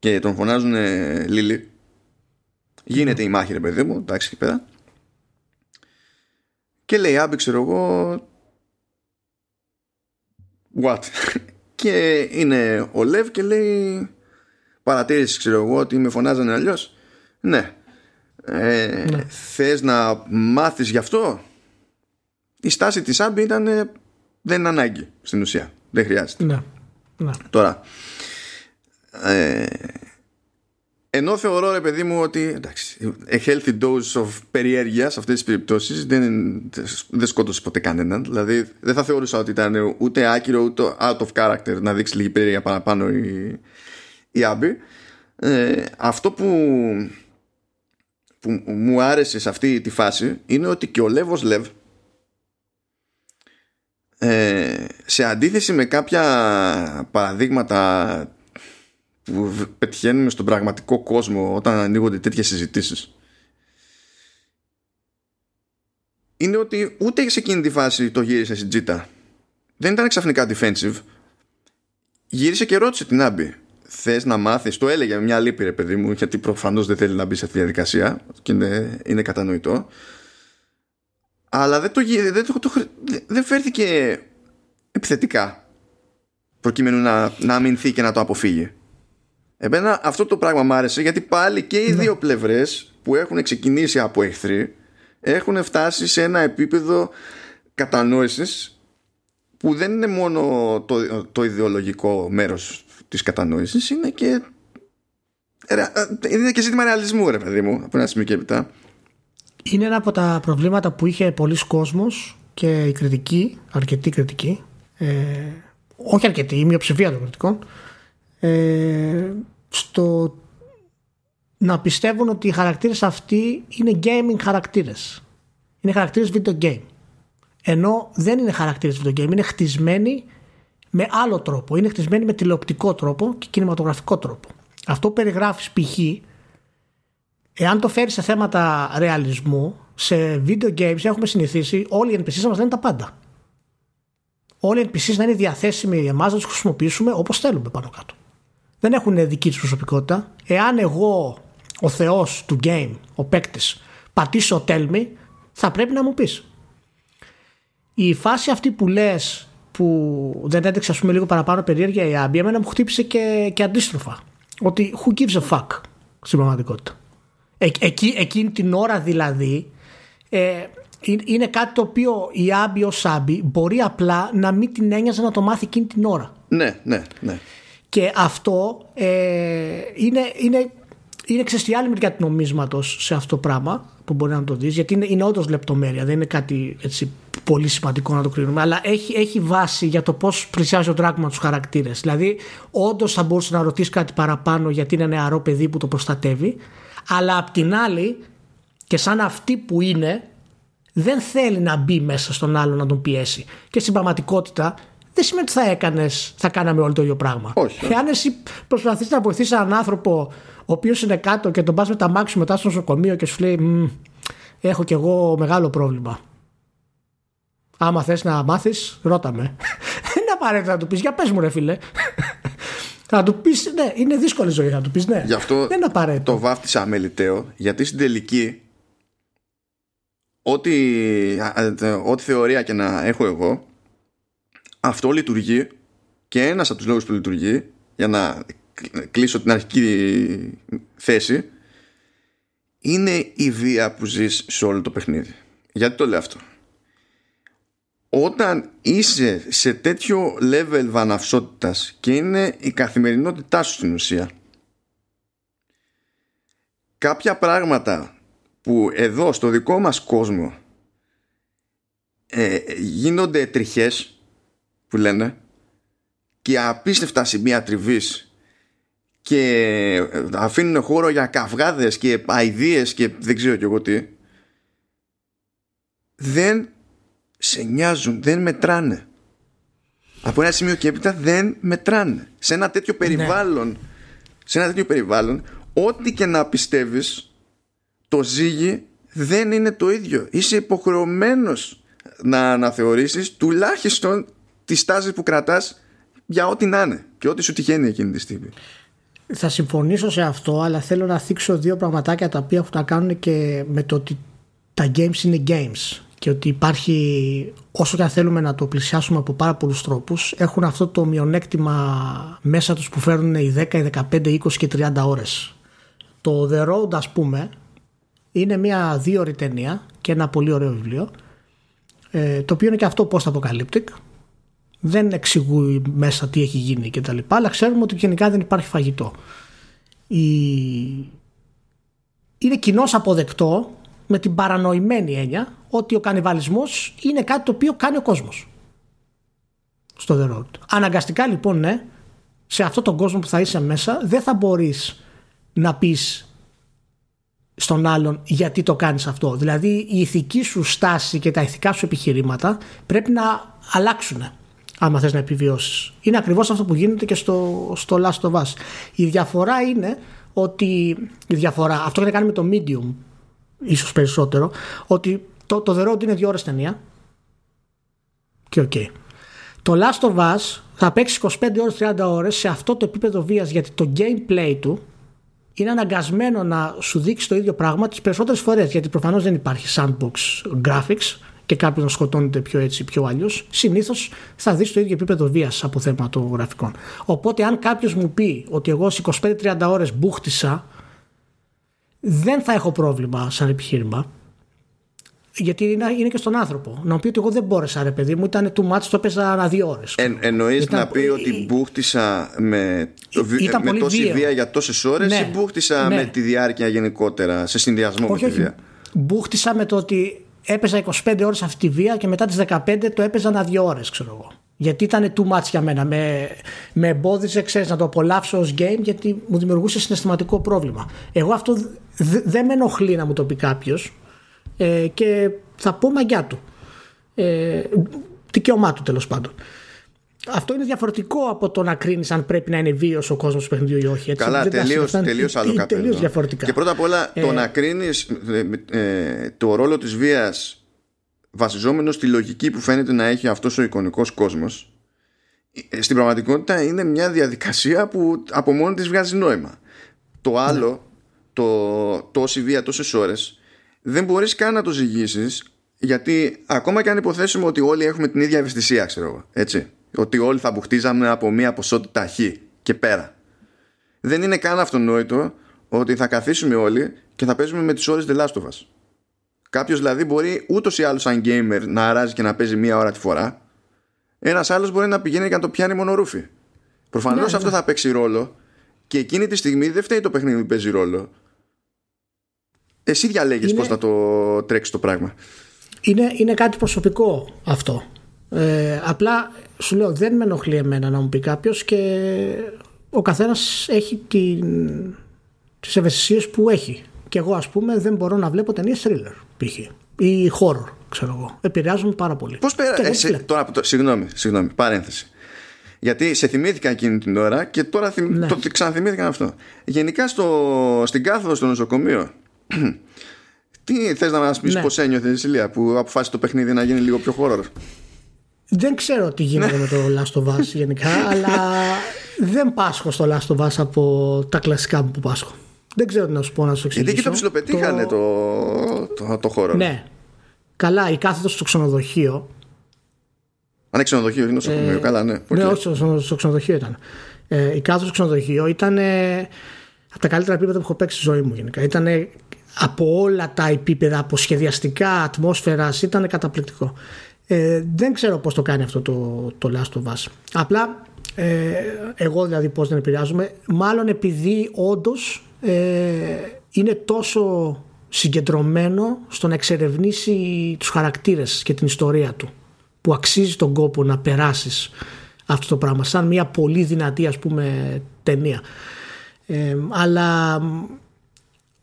και τον φωνάζουν Λίλι, γίνεται η μάχη, ρε παιδί μου, εντάξει εκεί πέρα. Και λέει, άμπη, ξέρω εγώ, what; και είναι ο Λεβ και λέει παρατήρηση ξέρω εγώ ότι με φωνάζανε αλλιώς; Ναι. Ε, ναι. Θες να μάθεις γι' αυτό; Η στάση της Άμπη ήταν δεν είναι ανάγκη στην ουσία δεν χρειάζεται ναι. Ναι. τώρα ε, ενώ θεωρώ ρε παιδί μου ότι εντάξει, a healthy dose of περιέργεια σε αυτές τις περιπτώσεις δεν, δεν σκότωσε ποτέ κανέναν. Δηλαδή δεν θα θεωρούσα ότι ήταν ούτε άκυρο ούτε out of character να δείξει λίγη περιέργεια παραπάνω η, η Άμπη. Ε, αυτό που, που μου άρεσε σε αυτή τη φάση είναι ότι και ο Λεύος Λεύ ε, σε αντίθεση με κάποια παραδείγματα που πετυχαίνουμε στον πραγματικό κόσμο όταν ανοίγονται τέτοιες συζητήσεις είναι ότι ούτε σε εκείνη τη φάση το γύρισε στην τζίτα δεν ήταν ξαφνικά defensive γύρισε και ρώτησε την Άμπη θες να μάθεις, το έλεγε με μια λύπη ρε παιδί μου, γιατί προφανώς δεν θέλει να μπει σε αυτή τη διαδικασία και είναι, είναι κατανοητό. Αλλά δεν, το, δεν, το, το, δεν φέρθηκε επιθετικά προκειμένου να, να αμυνθεί και να το αποφύγει. Εμένα αυτό το πράγμα μου άρεσε γιατί πάλι και οι ναι. δύο πλευρές που έχουν ξεκινήσει από εχθροί έχουν φτάσει σε ένα επίπεδο κατανόησης που δεν είναι μόνο το, το ιδεολογικό μέρος της κατανόησης είναι και ε, είναι και ζήτημα ρεαλισμού ρε παιδί μου από ένα σημείο και έπειτα είναι ένα από τα προβλήματα που είχε πολλοί κόσμος και η κριτική, αρκετή κριτική ε, όχι αρκετή, η μειοψηφία των κριτικών ε, στο να πιστεύουν ότι οι χαρακτήρες αυτοί είναι gaming χαρακτήρες είναι χαρακτήρες video game ενώ δεν είναι χαρακτήρες video game είναι χτισμένοι με άλλο τρόπο. Είναι χτισμένη με τηλεοπτικό τρόπο και κινηματογραφικό τρόπο. Αυτό που περιγράφεις π.χ. εάν το φέρεις σε θέματα ρεαλισμού, σε video games έχουμε συνηθίσει όλοι οι NPCs να μας λένε τα πάντα. Όλοι οι NPCs να είναι διαθέσιμοι για εμάς να τους χρησιμοποιήσουμε όπως θέλουμε πάνω κάτω. Δεν έχουν δική τους προσωπικότητα. Εάν εγώ, ο θεός του game, ο παίκτης, πατήσω tell me, θα πρέπει να μου πεις. Η φάση αυτή που λες που δεν έδειξε πούμε λίγο παραπάνω περίεργεια η Άμπη εμένα μου χτύπησε και, και αντίστροφα ότι who gives a fuck στην πραγματικότητα ε, εκεί, εκείνη την ώρα δηλαδή ε, είναι κάτι το οποίο η Άμπη ως Άμπη μπορεί απλά να μην την ένοιαζε να το μάθει εκείνη την ώρα ναι, ναι, ναι και αυτό ε, είναι, είναι, είναι ξεστιάλη μεριά του νομίσματος σε αυτό το πράγμα που μπορεί να το δεις γιατί είναι, είναι όντως λεπτομέρεια δεν είναι κάτι έτσι πολύ σημαντικό να το κρίνουμε, αλλά έχει, έχει βάση για το πώς πλησιάζει ο Dragman τους χαρακτήρες. Δηλαδή, όντως θα μπορούσε να ρωτήσεις κάτι παραπάνω γιατί είναι νεαρό παιδί που το προστατεύει, αλλά απ' την άλλη, και σαν αυτή που είναι, δεν θέλει να μπει μέσα στον άλλο να τον πιέσει. Και στην πραγματικότητα, δεν σημαίνει ότι θα έκανες, θα κάναμε όλο το ίδιο πράγμα. Όχι. Εάν εσύ προσπαθείς να βοηθήσεις έναν άνθρωπο ο οποίος είναι κάτω και τον πας με τα μάξι μετά στο νοσοκομείο και σου λέει Έχω κι εγώ μεγάλο πρόβλημα. Άμα θες να μάθεις, ρώτα με. Δεν είναι απαραίτητο να του πεις, για πες μου, ρε φίλε. Θα του πεις, ναι, είναι δύσκολη ζωή να του πεις, ναι. Γι' αυτό Δεν είναι απαραίτητο. το βάφτισα αμεληταίο, γιατί στην τελική ό,τι, ό,τι θεωρία και να έχω εγώ αυτό λειτουργεί και ένας από τους λόγους που λειτουργεί για να κλείσω την αρχική θέση είναι η βία που ζεις σε όλο το παιχνίδι. Γιατί το λέω αυτό; Όταν είσαι σε τέτοιο level βαναυσότητας και είναι η καθημερινότητά σου στην ουσία κάποια πράγματα που εδώ στο δικό μας κόσμο ε, γίνονται τριχές που λένε και απίστευτα σημεία τριβής και αφήνουν χώρο για καυγάδες και αηδίες και δεν ξέρω και εγώ τι δεν σε νοιάζουν, δεν μετράνε. Από ένα σημείο και έπειτα δεν μετράνε. Σε ένα τέτοιο ναι. περιβάλλον σε ένα τέτοιο περιβάλλον ό,τι και να πιστεύεις το ζύγι δεν είναι το ίδιο. Είσαι υποχρεωμένος να αναθεωρήσεις τουλάχιστον τη στάση που κρατάς για ό,τι να είναι και ό,τι σου τυχαίνει εκείνη τη στιγμή. Θα συμφωνήσω σε αυτό αλλά θέλω να θίξω δύο πραγματάκια τα οποία έχουν να κάνουν και με το ότι τα games είναι games και ότι υπάρχει όσο και αν θέλουμε να το πλησιάσουμε από πάρα πολλούς τρόπους έχουν αυτό το μειονέκτημα μέσα τους που φέρνουν οι 10, οι 15, 20 και 30 ώρες. Το The Road ας πούμε είναι μια δύο ώρη ταινία και ένα πολύ ωραίο βιβλίο ε, το οποίο είναι και αυτό post-apocalyptic δεν εξηγούει μέσα τι έχει γίνει και τα λοιπά αλλά ξέρουμε ότι γενικά δεν υπάρχει φαγητό η... είναι κοινώς αποδεκτό με την παρανοημένη έννοια ότι ο κανιβαλισμός είναι κάτι το οποίο κάνει ο κόσμος στο The Road. Αναγκαστικά λοιπόν ναι, σε αυτόν τον κόσμο που θα είσαι μέσα δεν θα μπορείς να πεις στον άλλον γιατί το κάνεις αυτό. Δηλαδή η ηθική σου στάση και τα ηθικά σου επιχειρήματα πρέπει να αλλάξουν άμα θες να επιβιώσεις. Είναι ακριβώς αυτό που γίνεται και στο, στο Last of Us. Η διαφορά είναι ότι η διαφορά, αυτό έχει να κάνει με το medium ίσως περισσότερο, ότι το, το The Road είναι δύο ώρες ταινία και OK. Okay. Το Last of Us θα παίξει 25 ώρες, 30 ώρες σε αυτό το επίπεδο βίας γιατί το gameplay του είναι αναγκασμένο να σου δείξει το ίδιο πράγμα τις περισσότερες φορές γιατί προφανώς δεν υπάρχει sandbox graphics και κάποιο να σκοτώνεται πιο έτσι πιο αλλιώς, συνήθως θα δεις το ίδιο επίπεδο βίας από θέμα των γραφικών. Οπότε, αν κάποιος μου πει ότι εγώ σε 25-30 ώρες μπούχτισα, δεν θα έχω πρόβλημα σαν επιχείρημα. Γιατί είναι, και στον άνθρωπο. Να μου πει ότι εγώ δεν μπόρεσα, ρε παιδί μου, ήταν too much, το έπαιζα ανά δύο ώρες. Ε, Εννοείς να πει ότι μπούχτισα με, το, με τόση βία. βία για τόσες ώρες ναι, ή μπούχτισα ναι. με τη διάρκεια γενικότερα, σε συνδυασμό όχι, με τη βία; Μπούχτισα με το ότι έπαιζα 25 ώρες αυτή τη βία και μετά τις 15 το έπαιζα ένα δύο ώρες ξέρω εγώ. Γιατί ήταν too much για μένα. Με, με εμπόδιζε ξέρεις, να το απολαύσω ως game γιατί μου δημιουργούσε συναισθηματικό πρόβλημα. Εγώ αυτό δεν με ενοχλεί να μου το πει κάποιος ε, και θα πω μαγιά του. Ε, δικαίωμά του τέλος πάντων. Αυτό είναι διαφορετικό από το να κρίνεις αν πρέπει να είναι βίαιος ο κόσμος του παιχνιδιού ή όχι. Έτσι. Καλά, τελείω άλλο καπέλο. Τελείω διαφορετικά. Και πρώτα απ' όλα ε, το να κρίνεις ε, ε, το ρόλο της βίας βασιζόμενο στη λογική που φαίνεται να έχει αυτός ο εικονικός κόσμος. Ε, στην πραγματικότητα είναι μια διαδικασία που από μόνη της βγάζει νόημα. Το άλλο, ναι. το τόση βία τόσες ώρες, δεν μπορείς καν να το ζυγίσεις γιατί ακόμα και αν υποθέσουμε ότι όλοι έχουμε την ίδια ευαισθησία, ξέρω εγώ. Έτσι ότι όλοι θα μπουχτίζαμε από μία ποσότητα χ και πέρα. Δεν είναι καν αυτονόητο ότι θα καθίσουμε όλοι και θα παίζουμε με τις ώρες The Last of Us. Κάποιος δηλαδή μπορεί ούτως ή άλλως σαν gamer να αράζει και να παίζει μία ώρα τη φορά. Ένας άλλος μπορεί να πηγαίνει και να το πιάνει μονορούφι. Προφανώς ναι, αυτό ναι. θα παίξει ρόλο και εκείνη τη στιγμή δεν φταίει το παιχνίδι που παίζει ρόλο. Εσύ διαλέγεις είναι... πώς θα το τρέξεις το πράγμα. Είναι, είναι κάτι προσωπικό αυτό. Ε, απλά σου λέω δεν με ενοχλεί εμένα να μου πει κάποιος και ο καθένας έχει την, τις ευαισθησίες που έχει. Και εγώ ας πούμε δεν μπορώ να βλέπω ταινίες thriller π.χ. ή horror ξέρω εγώ. Επηρεάζουν πάρα πολύ. Πώς πέρα, ε, τώρα, το, συγγνώμη, συγγνώμη, παρένθεση. Γιατί σε θυμήθηκα εκείνη την ώρα και τώρα θυμ, ναι. το ξαναθυμήθηκαν αυτό. Γενικά στο, στην κάθοδο στο νοσοκομείο τι θες να μας πεις ναι. πώς ένιωθες Ηλία που αποφάσισε το παιχνίδι να γίνει λίγο πιο horror; Δεν ξέρω τι γίνεται με το Last of Us γενικά, αλλά δεν πάσχω στο Last of Us από τα κλασικά μου που πάσχω. Δεν ξέρω τι να σου πω να σου εξηγήσω. Γιατί εκεί το ψιλοπετύχανε το... Το, το, το χώρο. Ναι. Καλά, η κάθετος στο ξενοδοχείο. Αν έχει ξενοδοχείο, είναι νοσοκομείο. Ε, καλά, ναι. Ναι, όχι, στο, ξενοδοχείο ήταν. Ε, η κάθετος στο ξενοδοχείο ήταν ε, από τα καλύτερα επίπεδα που έχω παίξει στη ζωή μου γενικά. Ήταν από όλα τα επίπεδα, από σχεδιαστικά, ατμόσφαιρας, ήταν καταπληκτικό. Ε, δεν ξέρω πώς το κάνει αυτό το, το Last of Us. Απλά ε, εγώ δηλαδή πώς δεν επηρεάζομαι μάλλον επειδή όντως ε, είναι τόσο συγκεντρωμένο στο να εξερευνήσει τους χαρακτήρες και την ιστορία του που αξίζει τον κόπο να περάσεις αυτό το πράγμα σαν μια πολύ δυνατή ας πούμε ταινία ε, αλλά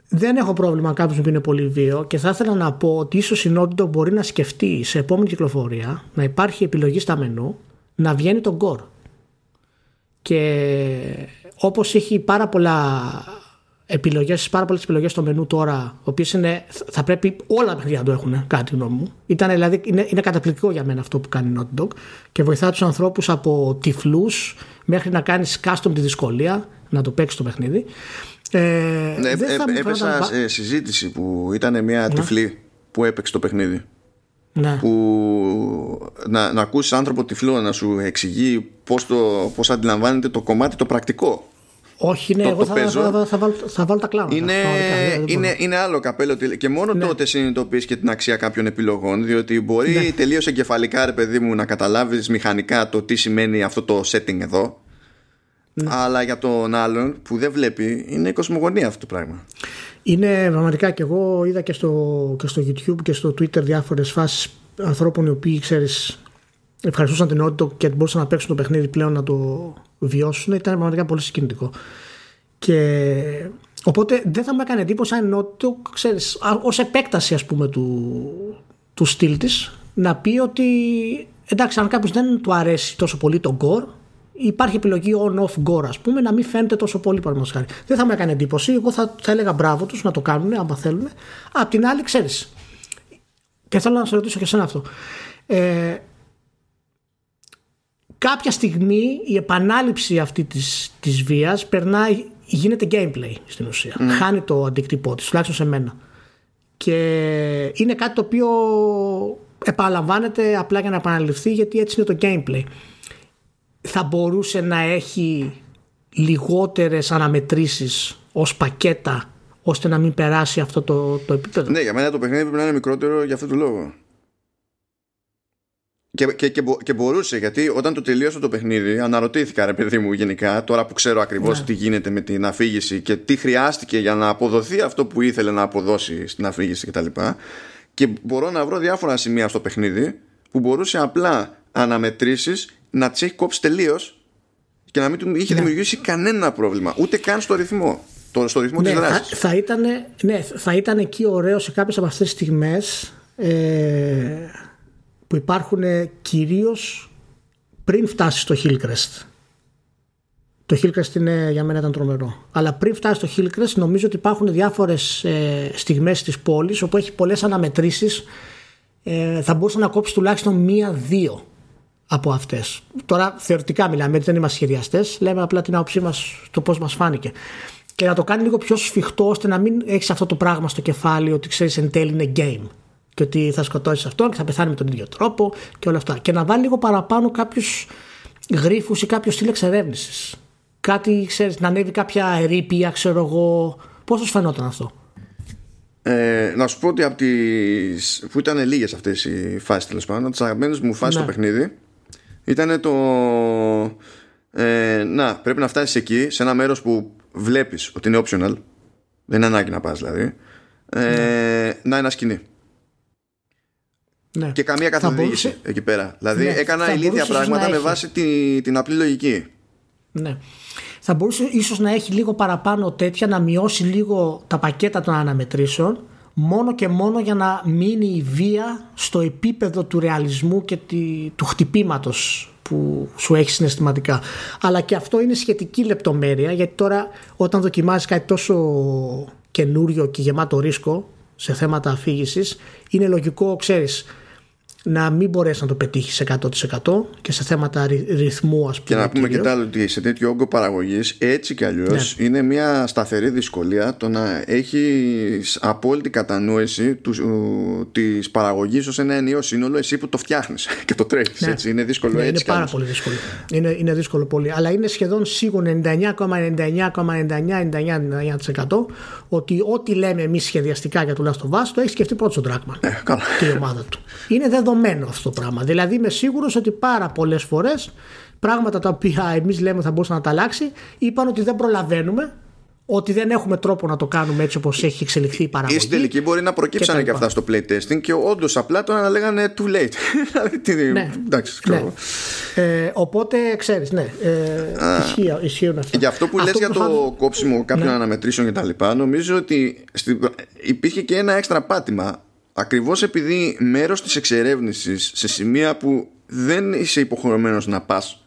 δεν έχω πρόβλημα κάποιος που είναι πολύ βίο και θα ήθελα να πω ότι ίσως η Naughty μπορεί να σκεφτεί σε επόμενη κυκλοφορία να υπάρχει επιλογή στα μενού να βγαίνει το Gore. Και όπως έχει πάρα πολλά επιλογές, πάρα πολλές επιλογές στο μενού τώρα, οποίες θα πρέπει όλα τα παιδιά να το έχουν, κάτι γνώμη μου. Ήταν, δηλαδή, είναι, είναι καταπληκτικό για μένα αυτό που κάνει η Naughty Dog και βοηθά τους ανθρώπους από τυφλούς μέχρι να κάνεις custom τη δυσκολία να το παίξεις το παιχνίδι. Ε, ναι, δεν θα ε, έπεσα σε συζήτηση που ήταν μια ναι. τυφλή που έπαιξε το παιχνίδι. Ναι. Που να, να ακούσεις άνθρωπο τυφλό να σου εξηγεί πώς, το, πώς αντιλαμβάνεται το κομμάτι το πρακτικό. Όχι, ναι, το, εγώ το θα, θα, θα, θα, βάλω, θα βάλω τα κλάματα. Είναι, είναι, είναι άλλο καπέλο και μόνο ναι. τότε συνειδητοποιείς και την αξία κάποιων επιλογών. Διότι μπορεί ναι. τελείως εγκεφαλικά, ρε παιδί μου, να καταλάβεις μηχανικά το τι σημαίνει αυτό το setting εδώ. Ναι. Αλλά για τον άλλον που δεν βλέπει είναι κοσμογονία αυτό το πράγμα. Είναι πραγματικά και εγώ είδα και στο, και στο YouTube και στο Twitter διάφορες φάσεις ανθρώπων οι οποίοι ξέρεις ευχαριστούσαν την ότητα και μπορούσαν να παίξουν το παιχνίδι πλέον να το βιώσουν. Ήταν πραγματικά πολύ συγκινητικό. Και οπότε δεν θα μου έκανε εντύπωση αν Naughty ξέρεις, ως επέκταση ας πούμε του, του στυλ της να πει ότι εντάξει αν κάποιος δεν του αρέσει τόσο πολύ το gore υπάρχει επιλογή on-off gore, ας πούμε, να μην φαίνεται τόσο πολύ παραδείγματος χάρη. Δεν θα με έκανε εντύπωση. Εγώ θα, θα έλεγα μπράβο τους να το κάνουν, άμα θέλουν. Απ' την άλλη, ξέρεις. Και θέλω να σε ρωτήσω και εσένα αυτό. Ε, κάποια στιγμή η επανάληψη αυτή της, της βίας περνάει, γίνεται gameplay στην ουσία. Mm. Χάνει το αντικτυπώ της, τουλάχιστον σε μένα. Και είναι κάτι το οποίο επαναλαμβάνεται απλά για να επαναληφθεί γιατί έτσι είναι το gameplay θα μπορούσε να έχει λιγότερες αναμετρήσεις ως πακέτα ώστε να μην περάσει αυτό το, το επίπεδο; Ναι, για μένα το παιχνίδι πρέπει να είναι μικρότερο για αυτό το λόγο. Και, και, και, και, μπορούσε, γιατί όταν το τελείωσα το παιχνίδι, αναρωτήθηκα ρε παιδί μου γενικά, τώρα που ξέρω ακριβώς ναι. τι γίνεται με την αφήγηση και τι χρειάστηκε για να αποδοθεί αυτό που ήθελε να αποδώσει στην αφήγηση κτλ. Και, και μπορώ να βρω διάφορα σημεία στο παιχνίδι που μπορούσε απλά αναμετρήσεις να τις έχει κόψει τελείως και να μην του είχε ναι. δημιουργήσει κανένα πρόβλημα, ούτε καν στο ρυθμό. Το, στο ρυθμό ναι, της δράσης. Θα, θα, ήταν, ναι, θα ήταν εκεί ωραίο σε κάποιες από αυτές τις στιγμές ε, που υπάρχουν κυρίως πριν φτάσει στο Hillcrest. Το Hillcrest είναι, για μένα ήταν τρομερό. Αλλά πριν φτάσει στο Hillcrest νομίζω ότι υπάρχουν διάφορες ε, στιγμές της πόλης όπου έχει πολλές αναμετρήσεις ε, θα μπορούσε να κόψει τουλάχιστον μία-δύο από αυτές. Τώρα θεωρητικά μιλάμε, δεν είμαστε σχεδιαστές, λέμε απλά την άποψή μας, το πώς μας φάνηκε. Και να το κάνει λίγο πιο σφιχτό ώστε να μην έχεις αυτό το πράγμα στο κεφάλι ότι ξέρεις εν τέλει είναι game. Και ότι θα σκοτώσεις αυτόν και θα πεθάνει με τον ίδιο τρόπο και όλα αυτά. Και να βάλει λίγο παραπάνω κάποιους γρήφου ή κάποιο στυλ εξερεύνησης. Κάτι, ξέρεις, να ανέβει κάποια ερήπια, ξέρω εγώ. Πώς σας φαινόταν αυτό; Ε, να σου πω ότι από τις, που ήταν λίγες αυτές οι φάσεις τέλος πάντων, τις αγαπημένες μου φάσεις ναι. στο παιχνίδι ήταν το ε, να πρέπει να φτάσεις εκεί σε ένα μέρος που βλέπεις ότι είναι optional. Δεν είναι ανάγκη να πας δηλαδή. Ε, ναι. να είναι σκηνή. Ναι. και καμία καθοδήγηση εκεί πέρα. Δηλαδή ναι. έκανα ηλίθια πράγματα με βάση την, την απλή λογική. Ναι. Θα μπορούσε ίσως να έχει λίγο παραπάνω τέτοια να μειώσει λίγο τα πακέτα των αναμετρήσεων μόνο και μόνο για να μείνει η βία στο επίπεδο του ρεαλισμού και του χτυπήματος που σου έχει συναισθηματικά. Αλλά και αυτό είναι σχετική λεπτομέρεια γιατί τώρα όταν δοκιμάζεις κάτι τόσο καινούριο και γεμάτο ρίσκο σε θέματα αφήγησης είναι λογικό, ξέρεις, να μην μπορέσει να το πετύχεις 100% και σε θέματα ρυθμού, ας πούμε. Και να πούμε και το άλλο ότι σε τέτοιο όγκο παραγωγής, έτσι κι αλλιώς, ναι. είναι μια σταθερή δυσκολία το να έχεις απόλυτη κατανόηση της παραγωγής ως ένα ενίο σύνολο, εσύ που το φτιάχνεις και το τρέχεις. Ναι. Έτσι. Είναι δύσκολο ναι, έτσι. Είναι πάρα πολύ δύσκολο. Είναι, είναι δύσκολο πολύ. Αλλά είναι σχεδόν σίγουρο 99,99,99% ότι ό,τι λέμε εμείς σχεδιαστικά για το Last of Us το έχει σκεφτεί πρώτος τον Dragman ε, και η ομάδα του. Είναι δεδομένο αυτό το πράγμα. Δηλαδή είμαι σίγουρος ότι πάρα πολλές φορές πράγματα τα οποία εμείς λέμε θα μπορούσαν να τα αλλάξει είπαν ότι δεν προλαβαίνουμε ότι δεν έχουμε τρόπο να το κάνουμε έτσι όπως έχει εξελιχθεί η παραγωγή. Ή στην τελική μπορεί να προκύψανε και, και αυτά στο playtesting και όντως απλά το να λέγανε too late. Δηλαδή, ναι. Εντάξει, ναι. Ε, οπότε ξέρεις, ναι. Ε, ισχύουν αυτά. Για αυτό που λες για το κόψιμο κάποιων ναι. αναμετρήσεων κτλ., νομίζω ότι στη, υπήρχε και ένα έξτρα πάτημα. Ακριβώς επειδή μέρος της εξερεύνησης σε σημεία που δεν είσαι υποχρεωμένος να πας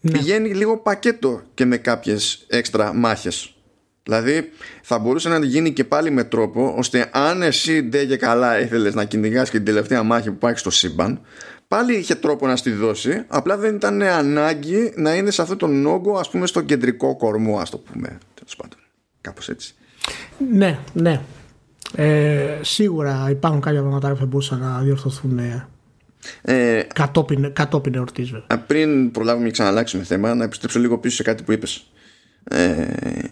ναι. πηγαίνει λίγο πακέτο και με κάποιες έξτρα μάχες. Δηλαδή θα μπορούσε να γίνει και πάλι με τρόπο ώστε αν εσύ ντε και καλά ήθελες να κυνηγάς και την τελευταία μάχη που υπάρχει στο σύμπαν πάλι είχε τρόπο να στη δώσει απλά δεν ήταν ανάγκη να είναι σε αυτόν τον όγκο ας πούμε στο κεντρικό κορμό ας το πούμε τέλος πάντων. Κάπως έτσι. Ναι, ναι ε, σίγουρα υπάρχουν κάποια πράγματα που θα μπορούσαν να διορθωθούν ε, ε, κατόπιν, κατόπιν εορτής βέβαια. Πριν προλάβουμε και ξαναλλάξουμε θέμα Να επιστρέψω λίγο πίσω σε κάτι που είπες ε,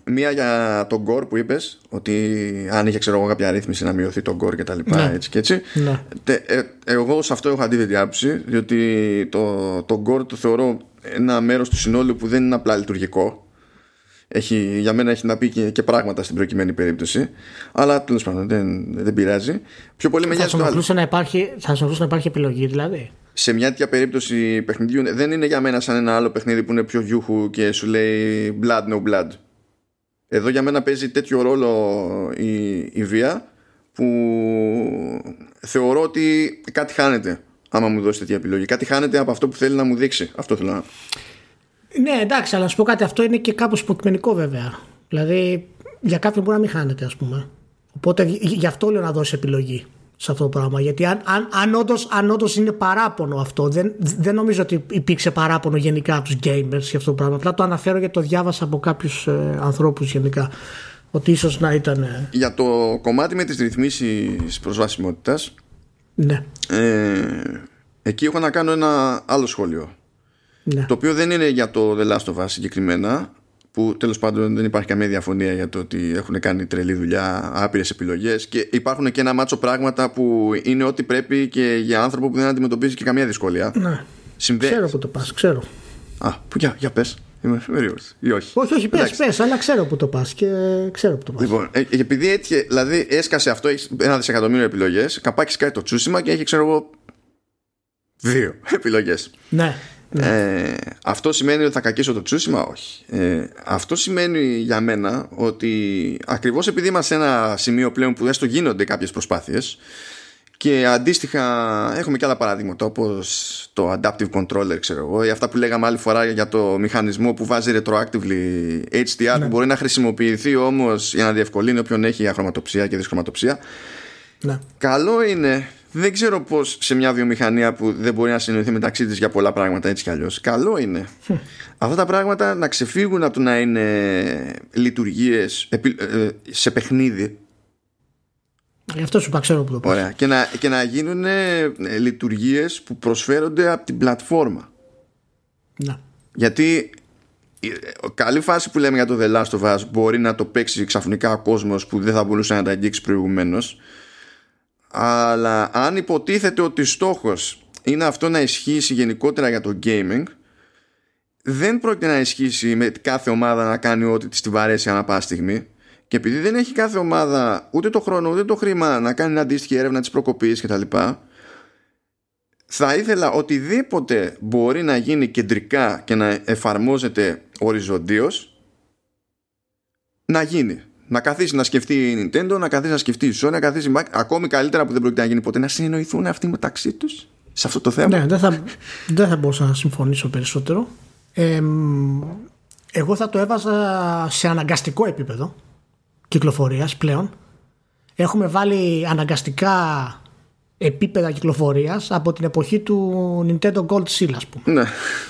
Μία για τον γκορ που είπες Ότι αν είχε ξέρω εγώ κάποια ρύθμιση Να μειωθεί τον γκορ και τα λοιπά ναι. έτσι και έτσι ναι. ε, Εγώ σε αυτό έχω αντίθετη άποψη Διότι το, το γκορ το θεωρώ Ένα μέρος του συνόλου που δεν είναι απλά λειτουργικό έχει, για μένα έχει να πει και, και πράγματα στην προκειμένη περίπτωση. Αλλά τέλος πάντων δεν, δεν πειράζει. Πιο πολύ με θα σου να υπάρχει, θα να υπάρχει επιλογή δηλαδή. Σε μια τέτοια περίπτωση παιχνιδιού δεν είναι για μένα σαν ένα άλλο παιχνίδι που είναι πιο γιούχου και σου λέει blood no blood. Εδώ για μένα παίζει τέτοιο ρόλο η, η βία που θεωρώ ότι κάτι χάνεται άμα μου δώσει τέτοια επιλογή. Κάτι χάνεται από αυτό που θέλει να μου δείξει. Αυτό θέλω να ναι, εντάξει, αλλά να σου πω κάτι, αυτό είναι και κάπως υποκειμενικό βέβαια. Δηλαδή, για κάποιον μπορεί να μην χάνεται, ας πούμε. Οπότε γι' αυτό λέω να δώσει επιλογή σε αυτό το πράγμα. Γιατί αν, αν, αν, όντως, είναι παράπονο αυτό, δεν, δεν νομίζω ότι υπήρξε παράπονο γενικά από τους gamers για αυτό το πράγμα. Απλά το αναφέρω γιατί το διάβασα από κάποιους ε, ανθρώπους γενικά. Ότι ίσως να ήταν. Ε, για το κομμάτι με τις ρυθμίσεις προσβασιμότητας. Ναι. Ε, εκεί έχω να κάνω ένα άλλο σχόλιο. Ναι. Το οποίο δεν είναι για το The Last of Us συγκεκριμένα, που τέλος πάντων δεν υπάρχει καμία διαφωνία για το ότι έχουν κάνει τρελή δουλειά, άπειρες επιλογές και υπάρχουν και ένα μάτσο πράγματα που είναι ό,τι πρέπει και για άνθρωπο που δεν αντιμετωπίζει και καμία δυσκολία. Ναι. Ξέρω που το πας, ξέρω. Α, που για, για πες. Είμαι περίεργο. Ή όχι. Όχι, όχι, πες, πες, αλλά ξέρω που το πας και ξέρω που το πας. Λοιπόν, ε, επειδή έτυχε, δηλαδή έσκασε αυτό, έχεις ένα δισεκατομμύριο επιλογές, καπάκι σκάει το τσούσιμα και έχει, ξέρω εγώ, δύο επιλογές. Ναι. Ε, αυτό σημαίνει ότι θα κακίσω το τσούσιμα; Όχι ε, αυτό σημαίνει για μένα ότι ακριβώς επειδή είμαστε σε ένα σημείο πλέον που έστω γίνονται κάποιες προσπάθειες και αντίστοιχα έχουμε και άλλα παραδείγματα όπως το adaptive controller ξέρω εγώ ή αυτά που λέγαμε άλλη φορά για το μηχανισμό που βάζει retroactively HDR ναι. που μπορεί να χρησιμοποιηθεί όμως για να διευκολύνει όποιον έχει αχρωματοψία και δυσκρωματοψία ναι. καλό είναι δεν ξέρω πώς σε μια βιομηχανία που δεν μπορεί να συνοηθεί μεταξύ της για πολλά πράγματα έτσι κι αλλιώς. Καλό είναι αυτά τα πράγματα να ξεφύγουν από το να είναι λειτουργίες ε, σε παιχνίδι. Γι' αυτό σου είπα, ξέρω που το πω. Ωραία. Και να, και να γίνουν ε, λειτουργίες που προσφέρονται από την πλατφόρμα. Να. Γιατί ε, καλή φάση που λέμε για το The Last of Us μπορεί να το παίξει ξαφνικά ο κόσμος που δεν θα μπορούσε να τα αγγίξει προηγουμένως αλλά αν υποτίθεται ότι στόχος είναι αυτό να ισχύσει γενικότερα για το gaming δεν πρόκειται να ισχύσει με κάθε ομάδα να κάνει ό,τι της τη βαρέσει ανά πάση στιγμή. Και επειδή δεν έχει κάθε ομάδα ούτε το χρόνο ούτε το χρήμα να κάνει αντίστοιχη έρευνα της προκοπής κτλ θα ήθελα οτιδήποτε μπορεί να γίνει κεντρικά και να εφαρμόζεται οριζοντίως να γίνει να καθίσει να σκεφτεί η Nintendo, να καθίσει να σκεφτεί η Sony, να καθίσει η Mac, ακόμη καλύτερα που δεν πρόκειται να γίνει ποτέ, να συνεννοηθούν αυτοί μεταξύ τους σε αυτό το θέμα. Ναι, δεν θα, δεν θα μπορούσα να συμφωνήσω περισσότερο. Ε, εγώ θα το έβαζα σε αναγκαστικό επίπεδο κυκλοφορίας πλέον. Έχουμε βάλει αναγκαστικά επίπεδα κυκλοφορίας από την εποχή του Nintendo Gold Seal, ας πούμε. Ναι.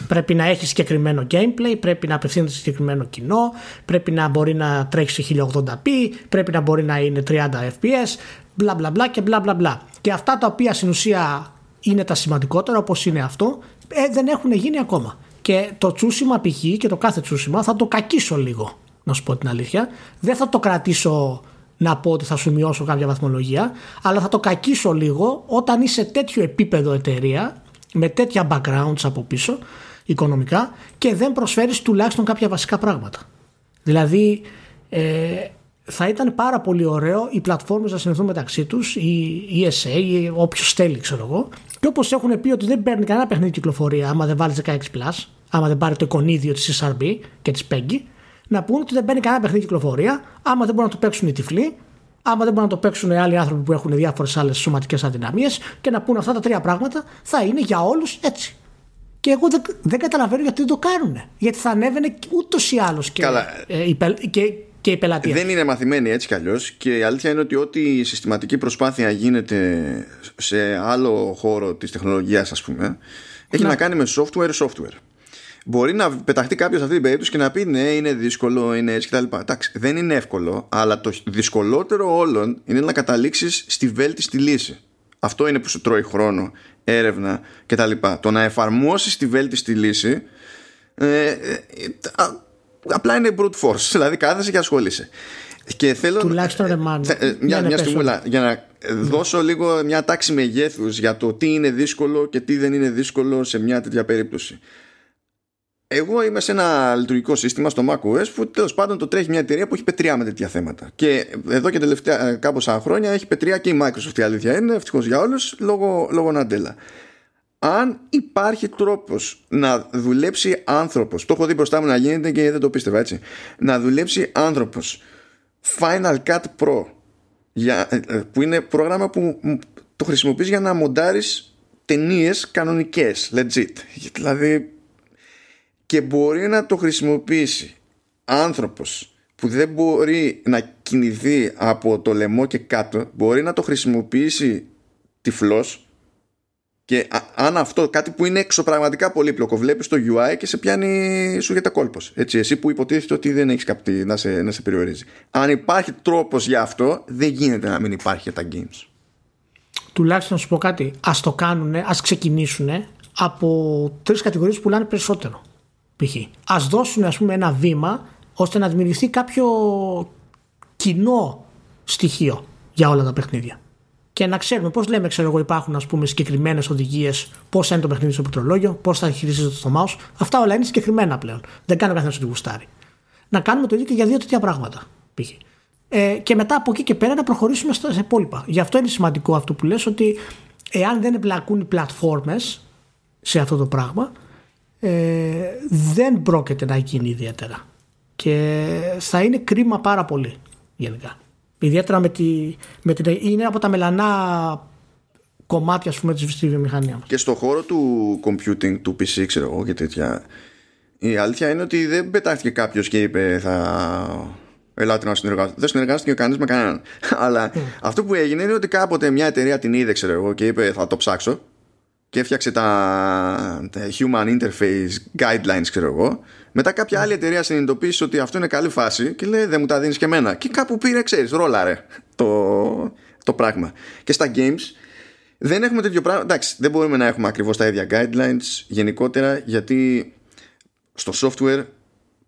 Πρέπει να έχει συγκεκριμένο gameplay, πρέπει να απευθύνεται σε συγκεκριμένο κοινό, πρέπει να μπορεί να τρέχει σε 1080p, πρέπει να μπορεί να είναι 30 fps, μπλα μπλα μπλα και μπλα μπλα μπλα. Και αυτά τα οποία στην ουσία είναι τα σημαντικότερα, όπως είναι αυτό, ε, δεν έχουν γίνει ακόμα. Και το τσούσιμα π.χ. και το κάθε τσούσιμα θα το κακίσω λίγο, να σου πω την αλήθεια. Δεν θα το κρατήσω να πω ότι θα σου μειώσω κάποια βαθμολογία, αλλά θα το κακίσω λίγο όταν είσαι τέτοιο επίπεδο εταιρεία, με τέτοια backgrounds από πίσω, οικονομικά, και δεν προσφέρεις τουλάχιστον κάποια βασικά πράγματα. Δηλαδή, ε, θα ήταν πάρα πολύ ωραίο οι πλατφόρμες να συνεχθούν μεταξύ τους, η ESA ή όποιος θέλει ξέρω εγώ, και όπως έχουν πει ότι δεν παίρνει κανένα παιχνίδι κυκλοφορία άμα δεν βάλει 16+, άμα δεν πάρει το εικονίδιο της SRB και της PEGI, να πούνε ότι δεν μπαίνει κανένα παιχνίδι κυκλοφορία, άμα δεν μπορούν να το παίξουν οι τυφλοί, άμα δεν μπορούν να το παίξουν άλλοι άνθρωποι που έχουν διάφορες άλλες σωματικές αδυναμίες και να πούνε αυτά τα τρία πράγματα θα είναι για όλους έτσι. Και εγώ δεν, δεν καταλαβαίνω γιατί δεν το κάνουν. Γιατί θα ανέβαινε ούτως ή άλλως και, ε, και, και η πελατεία. Δεν είναι μαθημένοι έτσι κι αλλιώς. Και η αλήθεια είναι ότι ό,τι συστηματική προσπάθεια γίνεται σε άλλο χώρο της τεχνολογίας, ας πούμε, έχει να. να κάνει με software-software. Μπορεί να πεταχτεί κάποιος σε αυτή την περίπτωση και να πει ναι, είναι δύσκολο, είναι έτσι κτλ. Εντάξει, δεν είναι εύκολο, αλλά το δυσκολότερο όλων είναι να καταλήξεις στη βέλτιστη λύση. Αυτό είναι που σου τρώει χρόνο, έρευνα κτλ. Το να εφαρμόσεις τη βέλτιστη λύση ε, ε, απλά είναι brute force. Δηλαδή κάθεσαι και ασχολείσαι. Και θέλω. Τουλάχιστον ρε ε, Μια, μια στιγμή, για να δώσω λίγο μια τάξη μεγέθους για το τι είναι δύσκολο και τι δεν είναι δύσκολο σε μια τέτοια περίπτωση. Εγώ είμαι σε ένα λειτουργικό σύστημα στο macOS που τέλος πάντων το τρέχει μια εταιρεία που έχει πετριά με τέτοια θέματα. Και εδώ και τελευταία κάμποσα χρόνια έχει πετριά και η Microsoft. Η αλήθεια είναι, ευτυχώς για όλους, λόγω, λόγω Nadella. Αν υπάρχει τρόπος να δουλέψει άνθρωπος, το έχω δει μπροστά μου να γίνεται και δεν το πίστευα έτσι, να δουλέψει άνθρωπος Final Cut Pro, για, ε, ε, που είναι πρόγραμμα που το χρησιμοποιείς για να μοντάρεις ταινίες κανονικές, legit. Δηλαδή και μπορεί να το χρησιμοποιήσει άνθρωπος που δεν μπορεί να κινηθεί από το λαιμό και κάτω μπορεί να το χρησιμοποιήσει τυφλός και αν αυτό κάτι που είναι εξωπραγματικά πολύπλοκο βλέπεις το UI και σε πιάνει σου για τα κόλπος. Έτσι, εσύ που υποτίθεται ότι δεν έχεις καπτή να σε, να σε περιορίζει. Αν υπάρχει τρόπος για αυτό δεν γίνεται να μην υπάρχει για τα games. Τουλάχιστον να σου πω κάτι. Ας το κάνουν, ας ξεκινήσουν από τρεις κατηγορίες που πουλάνε περισσότερο π.χ. Ας δώσουν ας πούμε ένα βήμα ώστε να δημιουργηθεί κάποιο κοινό στοιχείο για όλα τα παιχνίδια. Και να ξέρουμε πώς λέμε, ξέρω εγώ, υπάρχουν ας πούμε συγκεκριμένες οδηγίες, πώς είναι το παιχνίδι στο πληκτρολόγιο, πώς θα χειρίζεται το mouse. Αυτά όλα είναι συγκεκριμένα πλέον. Δεν κάνει ο καθένας ό,τι γουστάρει. Να κάνουμε το ίδιο και για δύο τέτοια πράγματα. Π.χ. Ε, και μετά από εκεί και πέρα να προχωρήσουμε στα υπόλοιπα. Γι' αυτό είναι σημαντικό αυτό που λες ότι εάν δεν εμπλακούν οι πλατφόρμες σε αυτό το πράγμα ε, δεν πρόκειται να γίνει ιδιαίτερα. Και θα είναι κρίμα πάρα πολύ γενικά. Ιδιαίτερα με, τη, με την, είναι από τα μελανά κομμάτια ας πούμε της βιομηχανία μας. Και στο χώρο του computing, του PC ξέρω εγώ και τέτοια η αλήθεια είναι ότι δεν πετάχτηκε κάποιος και είπε θα ελάτε να συνεργαστείτε. Δεν συνεργάστηκε κανείς με κανέναν. Αλλά mm. αυτό που έγινε είναι ότι κάποτε μια εταιρεία την είδε, ξέρω εγώ, και είπε θα το ψάξω και έφτιαξε τα, Human Interface Guidelines, ξέρω εγώ. Μετά κάποια άλλη εταιρεία συνειδητοποίησε ότι αυτό είναι καλή φάση και λέει δεν μου τα δίνεις και εμένα. Και κάπου πήρε, ξέρεις, ρόλαρε το, το πράγμα. Και στα games δεν έχουμε τέτοιο πράγμα. Εντάξει, δεν μπορούμε να έχουμε ακριβώς τα ίδια guidelines γενικότερα γιατί στο software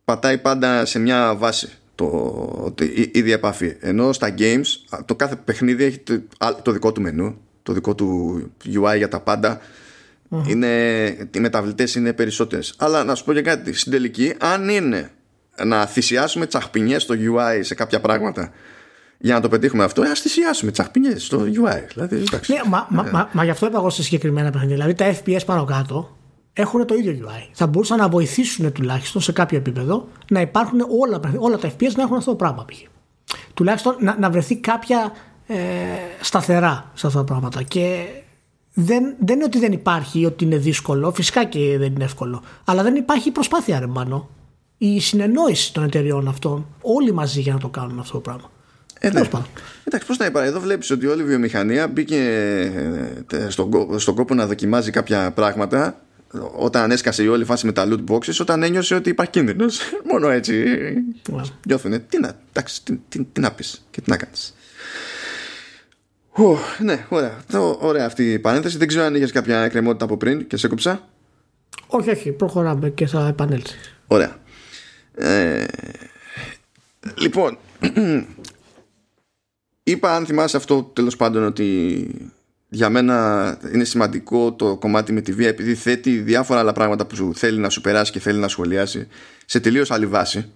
πατάει πάντα σε μια βάση το, η, η διαπαφή. Ενώ στα games το κάθε παιχνίδι έχει το, το δικό του μενού το δικό του UI για τα παντα είναι, οι μεταβλητές είναι περισσότερες αλλά να σου πω και κάτι στην τελική αν είναι να θυσιάσουμε τσαχπινιές στο UI σε κάποια πράγματα για να το πετύχουμε αυτό, ας θυσιάσουμε τσαχπινιές στο UI. Δηλαδή, ναι, μα, μα, μα, μα, γι' αυτό είπα εγώ σε συγκεκριμένα παιχνίδια. Δηλαδή τα FPS πάνω κάτω έχουν το ίδιο UI. Θα μπορούσαν να βοηθήσουν τουλάχιστον σε κάποιο επίπεδο να υπάρχουν όλα, όλα τα FPS να έχουν αυτό το πράγμα. Τουλάχιστον να, να βρεθεί κάποια ε, σταθερά σε αυτά τα πράγματα. Και δεν, δεν είναι ότι δεν υπάρχει ή ότι είναι δύσκολο. Φυσικά και δεν είναι εύκολο. Αλλά δεν υπάρχει προσπάθεια, ρε μάνο. Η συνεννόηση των εταιριών αυτών, όλοι μαζί για να το κάνουν αυτό το πράγμα. Ε, ναι. Εντάξει, πώς να είπα, εδώ βλέπεις ότι όλη η βιομηχανία μπήκε ε, στον, στον κόπο να δοκιμάζει κάποια πράγματα όταν έσκασε η όλη φάση με τα loot boxes, όταν ένιωσε ότι υπάρχει κίνδυνος. Μόνο έτσι wow. νιώθουν. Τι να, εντάξει, τι, τι, τι να πεις και τι να κάνεις. Ναι, ωραία. ωραία αυτή η παρένθεση. Δεν ξέρω αν είχες κάποια εκκρεμότητα από πριν και σε κόψα. Όχι, όχι. Προχωράμε και θα επανέλθεις. Ωραία. Ε, λοιπόν, είπα αν θυμάσαι αυτό τέλος πάντων ότι για μένα είναι σημαντικό το κομμάτι με τη βία επειδή θέτει διάφορα άλλα πράγματα που σου θέλει να σου περάσει και θέλει να σχολιάσει σε τελείως άλλη βάση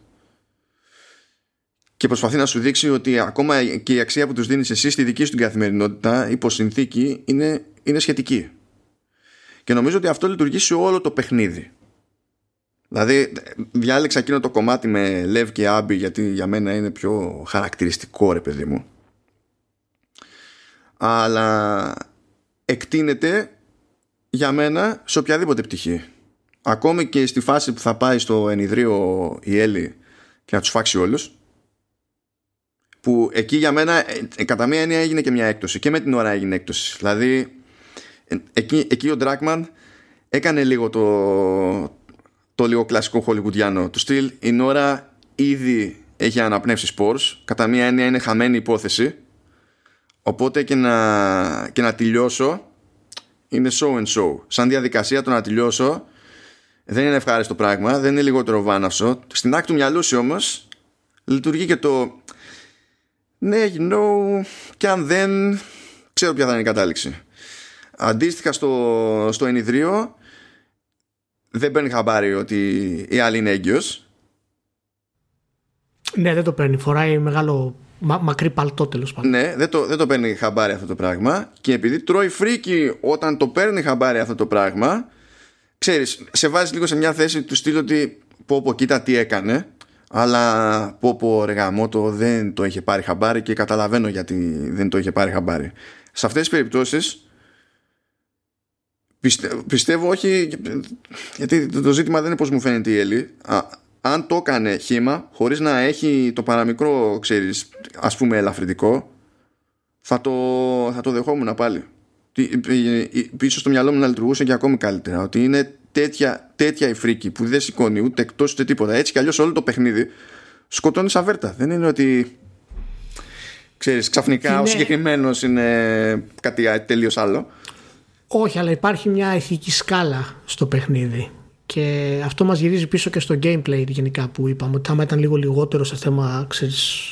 και προσπαθεί να σου δείξει ότι ακόμα και η αξία που τους δίνεις εσύ στη δική σου την καθημερινότητα υπό συνθήκη είναι, είναι σχετική. Και νομίζω ότι αυτό λειτουργεί σε όλο το παιχνίδι. Δηλαδή διάλεξα εκείνο το κομμάτι με Λεύ και Άμπι γιατί για μένα είναι πιο χαρακτηριστικό ρε παιδί μου. Αλλά εκτείνεται για μένα σε οποιαδήποτε πτυχή. Ακόμη και στη φάση που θα πάει στο ενιδρίο η Έλλη και να τους φάξει όλους που εκεί για μένα ε, ε, κατά μία έννοια έγινε και μια έκπτωση και με την ώρα έγινε έκπτωση. Δηλαδή ε, εκεί, εκεί ο Ντράκμαν έκανε λίγο το, το λίγο κλασικό χολιγουντιάνο του στυλ η Νόρα ήδη έχει αναπνεύσει σπόρους κατά μία έννοια είναι χαμένη υπόθεση Οπότε και να, και να τελειώσω είναι show and show. Σαν διαδικασία το να τελειώσω δεν είναι ευχάριστο πράγμα, δεν είναι λιγότερο βάναυσο. Στην άκρη του μυαλού σου όμως λειτουργεί και το ναι, you know, και αν δεν ξέρω ποια θα είναι η κατάληξη. Αντίστοιχα στο, στο ενιδρίο δεν παίρνει χαμπάρι ότι η άλλη είναι έγκυος. Ναι, δεν το παίρνει. Φοράει μεγάλο Μα, μακρύ παλτό τέλος πάντων. Ναι, δεν το, δεν το παίρνει χαμπάρι αυτό το πράγμα. Και επειδή τρώει φρίκι όταν το παίρνει χαμπάρι αυτό το πράγμα, ξέρεις, σε βάζει λίγο σε μια θέση του στυλ ότι πω πω κοίτα τι έκανε. Αλλά πω πω ρε γαμώτο δεν το είχε πάρει χαμπάρι και καταλαβαίνω γιατί δεν το είχε πάρει χαμπάρι. Σε αυτές τις περιπτώσεις πιστεύω όχι γιατί το ζήτημα δεν είναι πως μου φαίνεται η Έλλη αν το έκανε χήμα χωρίς να έχει το παραμικρό ξέρεις ας πούμε ελαφρυντικό θα το, θα το δεχόμουν πάλι πίσω στο μυαλό μου να λειτουργούσε και ακόμη καλύτερα ότι είναι τέτοια, τέτοια η φρίκη που δεν σηκώνει ούτε εκτός ούτε τίποτα. Έτσι κι αλλιώς όλο το παιχνίδι σκοτώνεις σαβέρτα δεν είναι ότι ξέρεις ξαφνικά είναι... ο συγκεκριμένος είναι κάτι τελείως άλλο. Όχι αλλά υπάρχει μια ηθική σκάλα στο παιχνίδι. Και αυτό μας γυρίζει πίσω και στο gameplay γενικά που είπαμε ότι άμα ήταν λίγο λιγότερο σε θέμα ξέρεις,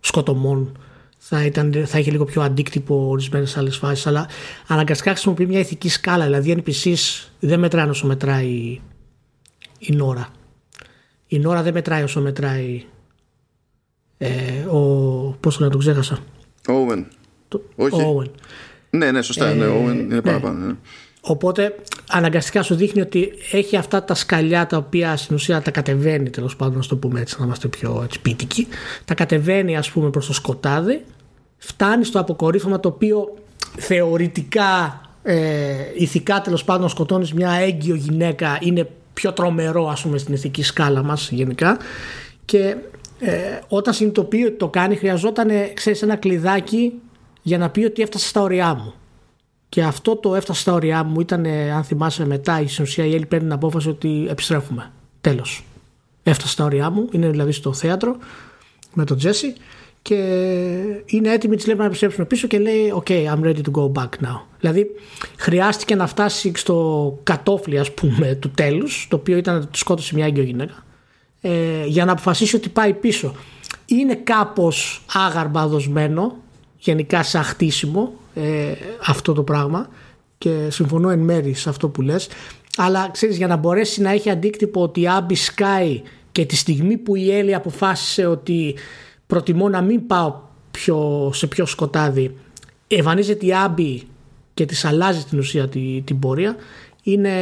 σκοτωμών θα, ήταν, θα είχε λίγο πιο αντίκτυπο ορισμένες άλλες φάσεις. Αλλά αναγκαστικά χρησιμοποιεί μια ηθική σκάλα. Δηλαδή, οι NPCs δεν μετράνε όσο μετράει η Νόρα. Η Νόρα δεν μετράει όσο μετράει ε, ο. Πώς το να τον ξέχασα. Owen. Το, Όχι. Owen. Ναι, ναι, σωστά. ναι, Owen είναι ναι. παραπάνω. Ναι. Οπότε αναγκαστικά σου δείχνει ότι έχει αυτά τα σκαλιά τα οποία στην ουσία τα κατεβαίνει τέλος πάντων, να το πούμε έτσι, να είμαστε πιο έτσι, πίτικοι. Τα κατεβαίνει, ας πούμε, προς το σκοτάδι, φτάνει στο αποκορύφωμα το οποίο θεωρητικά, ε, ηθικά τέλος πάντων, σκοτώνεις μια έγκυο γυναίκα, είναι πιο τρομερό, ας πούμε, στην ηθική σκάλα μας γενικά. Και ε, όταν συνειδητοποιεί ότι το κάνει, χρειαζόταν, ξέρεις, ένα κλειδάκι για να πει ότι έφτασε στα ωριά μου. Και αυτό το έφτασε στα ωριά μου. Ήταν, αν θυμάσαι μετά, η ουσία η Έλλη παίρνει την απόφαση ότι επιστρέφουμε. Τέλος. Έφτασε στα ωριά μου. Είναι δηλαδή στο θέατρο με τον Τζέσι και είναι έτοιμη, της λέει να επιστρέψουμε πίσω και λέει OK, I'm ready to go back now. Δηλαδή χρειάστηκε να φτάσει στο κατόφλι ας πούμε του τέλους το οποίο ήταν να του σκότωσε μια έγκυο γυναίκα ε, για να αποφασίσει ότι πάει πίσω. Είναι κάπως άγαρμα δοσμένο γενικά σαν χτίσιμο ε, αυτό το πράγμα και συμφωνώ εν μέρη σε αυτό που λες αλλά ξέρεις για να μπορέσει να έχει αντίκτυπο ότι η Άμπη σκάει και τη στιγμή που η Έλλη αποφάσισε ότι προτιμώ να μην πάω πιο, σε πιο σκοτάδι. Εμφανίζεται η Άμπη και της αλλάζει την ουσία την, την πορεία. Είναι,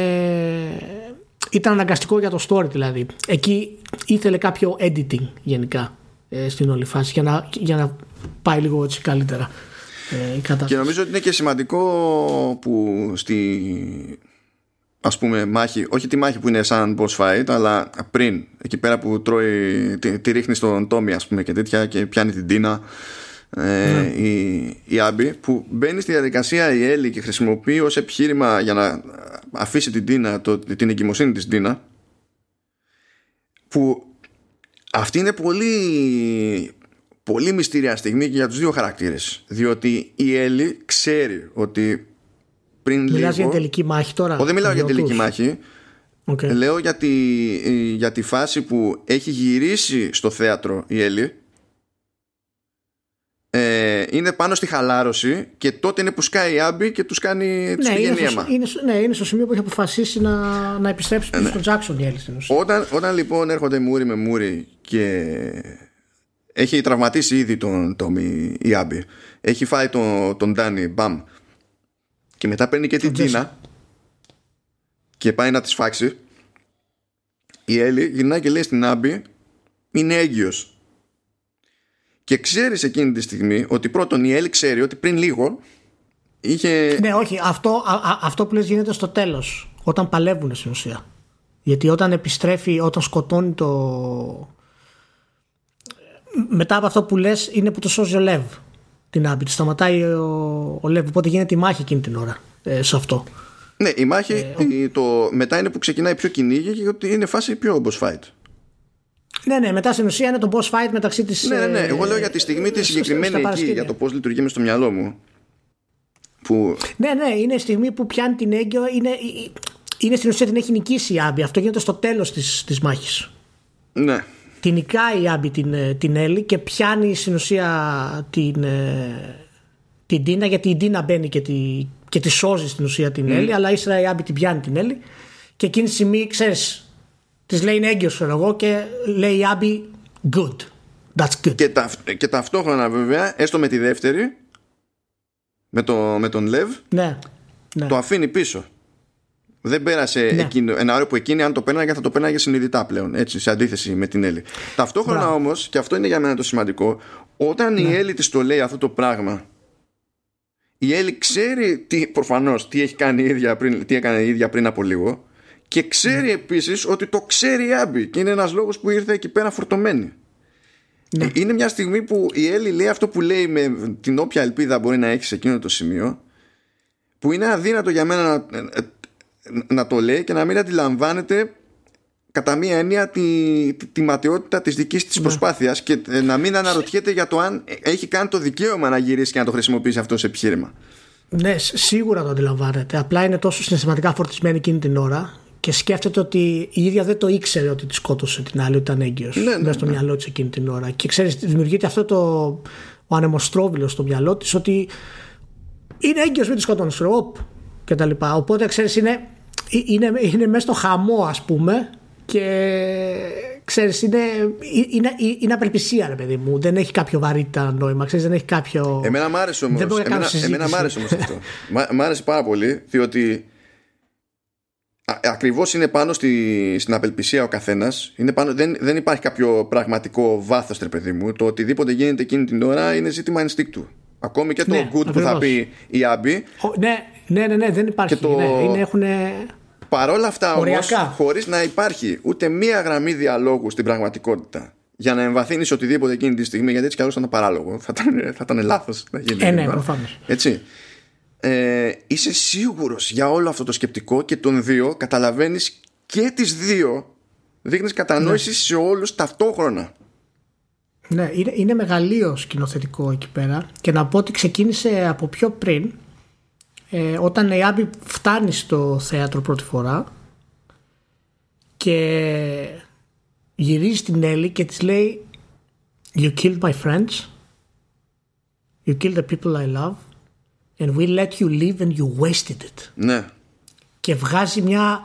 ήταν αναγκαστικό για το story δηλαδή. Εκεί ήθελε κάποιο editing γενικά ε, στην όλη φάση για να, για να πάει λίγο έτσι καλύτερα ε, η Και νομίζω ότι είναι και σημαντικό που στη... ας πούμε μάχη, όχι τη μάχη που είναι σαν boss fight αλλά πριν, εκεί πέρα που τρώει τη, τη ρίχνει στον Τόμι ας πούμε και τέτοια και πιάνει την Τίνα ε, ναι. η, η Άμπη που μπαίνει στη διαδικασία η Έλλη και χρησιμοποιεί ως επιχείρημα για να αφήσει την Τίνα το, την εγκυμοσύνη της Τίνα που αυτή είναι πολύ πολύ μυστήρια στιγμή και για τους δύο χαρακτήρες διότι η Έλλη ξέρει ότι πριν Μιλάς για τελική μάχη τώρα Ο, δεν μιλάω για τελική μάχη. Okay. λέω για τη, για τη φάση που έχει γυρίσει στο θέατρο η Έλλη. Ε, είναι πάνω στη χαλάρωση και τότε είναι που σκάει η Άμπη και τους κάνει ναι, είναι στο, είναι, ναι, είναι στο σημείο που έχει αποφασίσει να, να επιστρέψει πίσω ναι. στον Τζάξον η Έλλη όταν, όταν λοιπόν έρχονται μούρι με μούρι και έχει τραυματίσει ήδη τον Τόμι η Άμπη έχει φάει τον, τον Ντάνι μπαμ και μετά παίρνει και την Τίνα και πάει να της φάξει. Η Έλλη γυρνάει και λέει στην Άμπη είναι έγκυος και ξέρεις εκείνη τη στιγμή ότι πρώτον η Έλλη ξέρει ότι πριν λίγο είχε... Ναι όχι αυτό, αυτό που λες γίνεται στο τέλος όταν παλεύουν στην ουσία. Γιατί όταν επιστρέφει όταν σκοτώνει το μετά από αυτό που λες είναι που το σώζει ο Λεύ την Άμπη. Σταματάει ο, ο Λεύ. Οπότε γίνεται η μάχη εκείνη την ώρα ε, σε αυτό. Ναι, η μάχη ε, το, μετά είναι που ξεκινάει πιο κυνήγι και ότι είναι φάση πιο boss fight. Ναι, ναι, μετά στην ουσία είναι το boss fight μεταξύ της. Ναι, ναι, ναι. Εγώ λέω για τη στιγμή τη συγκεκριμένη εκεί, για το πώς λειτουργεί μες στο μυαλό μου. Που... Ναι, ναι, είναι η στιγμή που πιάνει την έγκυο. Είναι, είναι στην ουσία την έχει νικήσει η Άμπη. Αυτό γίνεται στο τέλος της της μάχης. Ναι την νικάει η Άμπη την, ε, την Έλλη και πιάνει στην ουσία την, ε, την Τίνα γιατί η Τίνα μπαίνει και τη, και τη σώζει στην ουσία την mm. Έλλη αλλά ύστερα η Άμπη την πιάνει την Έλλη και εκείνη τη στιγμή ξέρεις της λέει είναι έγκυος εγώ και λέει η Άμπη good that's good και, τα, και ταυτόχρονα βέβαια έστω με τη δεύτερη με, το, με τον Λεβ ναι, ναι. το αφήνει πίσω δεν πέρασε ναι. εκείνο, ένα όριο που εκείνη, αν το πέρναγε, θα το πέρναγε συνειδητά πλέον. Έτσι, σε αντίθεση με την Έλλη. Ταυτόχρονα όμως, και αυτό είναι για μένα το σημαντικό, όταν ναι. η Έλλη της το λέει αυτό το πράγμα, η Έλλη ξέρει τι, προφανώς τι, έχει κάνει η ίδια πριν, τι έκανε η ίδια πριν από λίγο και ξέρει ναι. επίσης ότι το ξέρει η Άμπη και είναι ένας λόγος που ήρθε εκεί πέρα φορτωμένη. Ναι. Είναι μια στιγμή που η Έλλη λέει αυτό που λέει με την όποια ελπίδα μπορεί να έχεις σε εκείνο το σημείο που είναι αδύνατο για μένα να, να το λέει και να μην αντιλαμβάνεται κατά μία έννοια τη, τη, τη ματαιότητα της δικής της ναι. προσπάθειας και ε, να μην αναρωτιέται για το αν έχει κάνει το δικαίωμα να γυρίσει και να το χρησιμοποιήσει αυτό σε επιχείρημα. Ναι, σίγουρα το αντιλαμβάνεται. Απλά είναι τόσο συναισθηματικά φορτισμένη εκείνη την ώρα και σκέφτεται ότι η ίδια δεν το ήξερε ότι τη σκότωσε την άλλη, ότι ήταν έγκυος. Ναι, ναι, μέσα στο ναι. μυαλό της εκείνη την ώρα. Και ξέρεις, δημιουργείται αυτό το ο ανεμοστρόβιλος στο μυαλό της ότι είναι έγκυος, μην τη σκοτώνεις. Οπ, και τα λοιπά. Οπότε ξέρεις, είναι ε, είναι, είναι μέσα στο χαμό ας πούμε και ξέρεις είναι, είναι, είναι απελπισία ρε παιδί μου. Δεν έχει κάποιο βαρύτητα νόημα ξέρεις δεν έχει κάποιο εμένα μ' άρεσε όμως εμένα, εμένα μ' άρεσε όμως αυτό. Μ' άρεσε πάρα πολύ διότι ακριβώς είναι πάνω στη, στην απελπισία ο καθένας. Είναι πάνω, δεν, δεν υπάρχει κάποιο πραγματικό βάθος ρε παιδί μου. Το οτιδήποτε γίνεται εκείνη την ώρα είναι ζήτημα ενστίκτου Ακόμη και το ναι, good που θα πει η Άμπη. Ναι, ναι, ναι, ναι, δεν υπάρχει. Το... Ναι, είναι, έχουν... Παρόλα αυτά όμως, χωρίς να υπάρχει ούτε μία γραμμή διαλόγου στην πραγματικότητα για να εμβαθύνεις οτιδήποτε εκείνη τη στιγμή, γιατί έτσι κι αλλιώς ήταν παράλογο. Θα ήταν, θα ήταν λάθος να γίνει. Ε, ναι, προφανώς. Έτσι. Ε, είσαι σίγουρος για όλο αυτό το σκεπτικό και των δύο καταλαβαίνεις και τις δύο δείχνεις κατανόησης ναι. σε όλους ταυτόχρονα. Ναι, είναι, είναι μεγαλείο σκηνοθετικό εκεί πέρα και να πω ότι ξεκίνησε από πιο πριν ε, όταν η Άμπη φτάνει στο θέατρο πρώτη φορά και γυρίζει στην Έλλη και της λέει You killed my friends You killed the people I love and we let you live and you wasted it. Ναι. Και βγάζει μια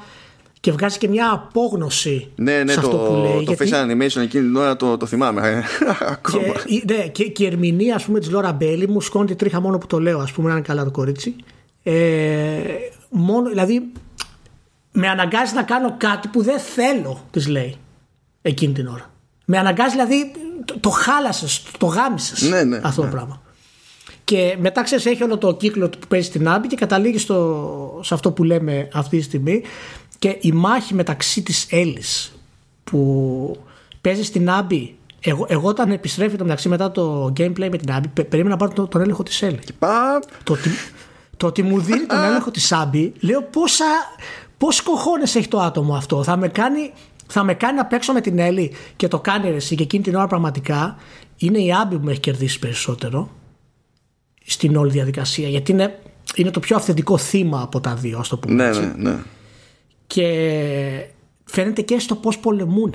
και βγάζει και μια απόγνωση ναι, ναι, σε αυτό το, που λέει. Το face animation εκείνη την ώρα το, το θυμάμαι ακόμα. Και, ναι, και, και η ερμηνεία ας πούμε της Λόρα Μπέλη μου σκόνει τη τρίχα μόνο που το λέω ας πούμε να είναι καλά το κορίτσι. Ε, μόνο, δηλαδή με αναγκάζει να κάνω κάτι που δεν θέλω της λέει εκείνη την ώρα. Με αναγκάζει δηλαδή το, το χάλασες, το γάμισες ναι, ναι, αυτό ναι. το πράγμα. Και μετά ξέρεις, έχει όλο το κύκλο που παίζει στην Άμπη και καταλήγει στο, σε αυτό που λέμε αυτή τη στιγμή. Και η μάχη μεταξύ της Έλλης που παίζει στην Άμπη. Εγώ, εγώ όταν επιστρέφει το μεταξύ μετά το gameplay με την Άμπη, περίμενα να πάρω τον, τον έλεγχο της Έλλης. Το, ότι, το ότι μου δίνει τον έλεγχο της Άμπη, λέω πόσα. Πώς κοχώνες έχει το άτομο αυτό. Θα με κάνει, θα με κάνει να παίξω με την Έλλη και το κάνει εσύ και εκείνη την ώρα πραγματικά είναι η Άμπη που με έχει κερδίσει περισσότερο στην όλη διαδικασία. Γιατί είναι, είναι το πιο αυθεντικό θύμα από τα δύο, ας το πούμε Ναι, έτσι. ναι, ναι. Και φαίνεται και στο πώς πολεμούν.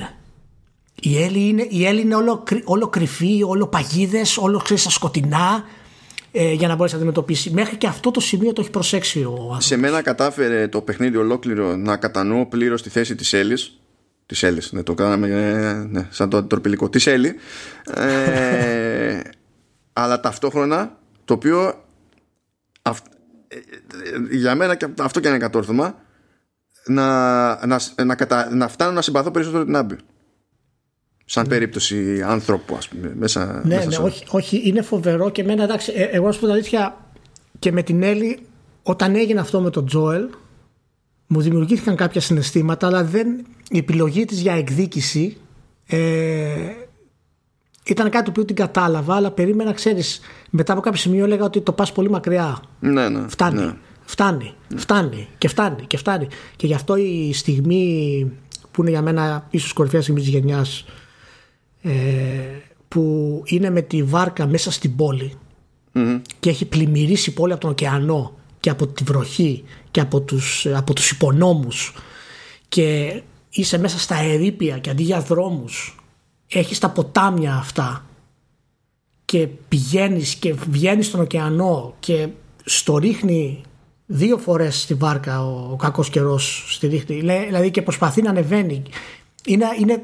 Η Έλλη είναι, η Έλλη είναι όλο, κρυ- όλο κρυφή, όλο παγίδες, όλο ξέρεις, στα σκοτεινά ε, για να μπορέσει να αντιμετωπίσει. Μέχρι και αυτό το σημείο το έχει προσέξει ο άνθρωπος. Σε μένα κατάφερε το παιχνίδι ολόκληρο να κατανοώ πλήρως τη θέση της Έλλης. Της Έλλης, ναι, το κάναμε ε, ναι, σαν το αντιτροπηλικό. Της Έλλη. Ε, αλλά ταυτόχρονα το οποίο αυ- ε, ε, για μένα και αυτό και είναι κατόρθωμα να, να, να, κατα, να φτάνω να συμπαθώ περισσότερο την Άμπη. Σαν περίπτωση άνθρωπου, ας πούμε, μέσα, Ναι, μέσα ναι, σε- όχι, όχι, είναι φοβερό και εμένα εντάξει, ε, εγώ να σου πω την αλήθεια και με την Έλλη όταν έγινε αυτό με τον Τζόελ μου δημιουργήθηκαν κάποια συναισθήματα αλλά δεν, η επιλογή της για εκδίκηση ε, ήταν κάτι που την κατάλαβα αλλά περίμενα ξέρεις μετά από κάποιο σημείο έλεγα ότι το πας πολύ μακριά Ναι, ναι. Φτάνει. ναι. Φτάνει. Φτάνει. Και φτάνει. Και φτάνει. Και γι' αυτό η στιγμή που είναι για μένα ίσως κορυφαία στιγμή της γενιάς ε, που είναι με τη βάρκα μέσα στην πόλη και έχει πλημμυρίσει η πόλη από τον ωκεανό και από τη βροχή και από τους, από τους υπονόμους και είσαι μέσα στα ερήπια και αντί για δρόμους έχεις τα ποτάμια αυτά και πηγαίνεις και βγαίνεις στον ωκεανό και στο ρίχνει δύο φορές στη βάρκα ο, ο κακός καιρός στη ρίχνει. Λέ- δηλαδή και προσπαθεί να ανεβαίνει. Είναι, είναι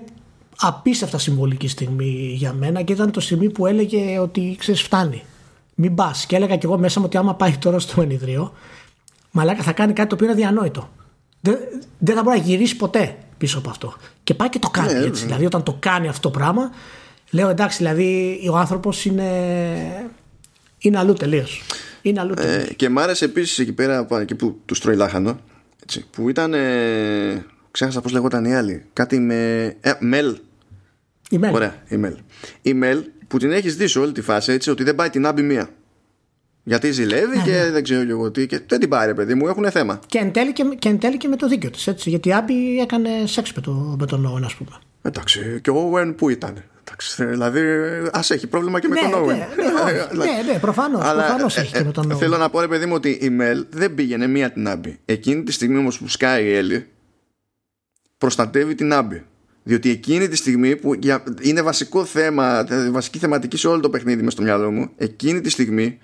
απίστευτα συμβολική στιγμή για μένα και ήταν το στιγμή που έλεγε ότι ξέρεις φτάνει μην πας. και έλεγα κι εγώ μέσα μου ότι άμα πάει τώρα στο ενιδρίο μαλάκα θα κάνει κάτι το οποίο είναι διανόητο δεν, δεν θα μπορεί να γυρίσει ποτέ πίσω από αυτό και πάει και το κάνει Ναι, έτσι δηλαδή όταν το κάνει αυτό το πράγμα λέω εντάξει δηλαδή ο άνθρωπος είναι είναι αλλού τελείως. Είναι αλλού τελείως. Ε, και μ' άρεσε επίσης εκεί πέρα που- εκεί που τους τρώει λάχανο. Έτσι, που ήταν. Ε, ξέχασα πώς λεγόταν η άλλη. Κάτι με. Ε, Μελ. Η Μέλ. Ωραία, η Μελ. Η Μελ που την έχεις δει σε όλη τη φάση έτσι ότι δεν πάει την άμπη μία. Γιατί ζηλεύει Ναι, και δεν ξέρω και εγώ τι. Και δεν την πάρει, παιδί μου, έχουν θέμα. Και εν, τέλει και, και εν τέλει και με το δίκιο της. Γιατί η Άμπη έκανε σεξ με, το, με τον Όwen, ας πούμε. Εντάξει, και ο Owen που ήταν; Εντάξει, δηλαδή, ας έχει πρόβλημα και με ναι, τον Owen. ναι, ναι, όχι, ναι, ναι, προφανώς. Αλλά, Προφανώς ε, έχει ε, και με τον Όwen. Θέλω να πω, ρε παιδί μου, ότι η Μελ δεν πήγαινε μία την Άμπη. Εκείνη τη στιγμή όμως που σκάει η Έλλη, προστατεύει την Άμπη. Διότι εκείνη τη στιγμή που για- είναι βασικό θέμα, ε, βασική θεματική σε όλο το παιχνίδι μες στο μυαλό μου, εκείνη τη στιγμή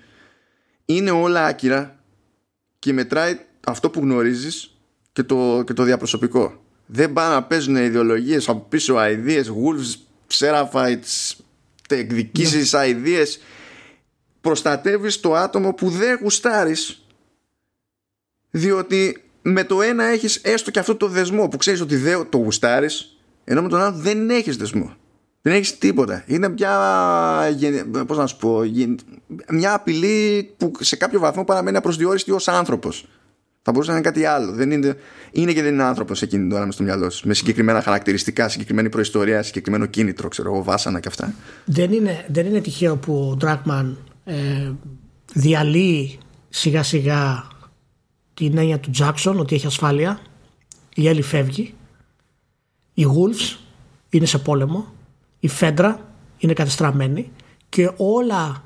είναι όλα άκυρα και μετράει αυτό που γνωρίζεις και το, και το διαπροσωπικό. Δεν πάνε να παίζουν ιδεολογίες από πίσω, ideas, wolves, seraphites, εκδικήσεις, ideas. Προστατεύεις το άτομο που δεν γουστάρεις διότι με το ένα έχεις έστω και αυτό το δεσμό που ξέρεις ότι δεν το γουστάρεις ενώ με τον άλλο δεν έχεις δεσμό. Δεν έχεις τίποτα. Είναι μια, γεν- πώς να σου πω, γεν- μια απειλή που σε κάποιο βαθμό παραμένει απροσδιόριστη ως άνθρωπος. Θα μπορούσε να είναι κάτι άλλο. Δεν είναι, είναι και δεν είναι άνθρωπος εκείνη την ώρα μες στο μυαλό σου. Με συγκεκριμένα χαρακτηριστικά, συγκεκριμένη προϊστορία, συγκεκριμένο κίνητρο, ξέρω εγώ, βάσανα και αυτά. Δεν είναι, δεν είναι τυχαίο που ο Ντράκμαν ε, διαλύει σιγά σιγά την έννοια του Τζάξον ότι έχει ασφάλεια. Η Έλλη φεύγει. Οι Wolves είναι σε πόλεμο. Η Φέντρα είναι κατεστραμμένη. Και όλα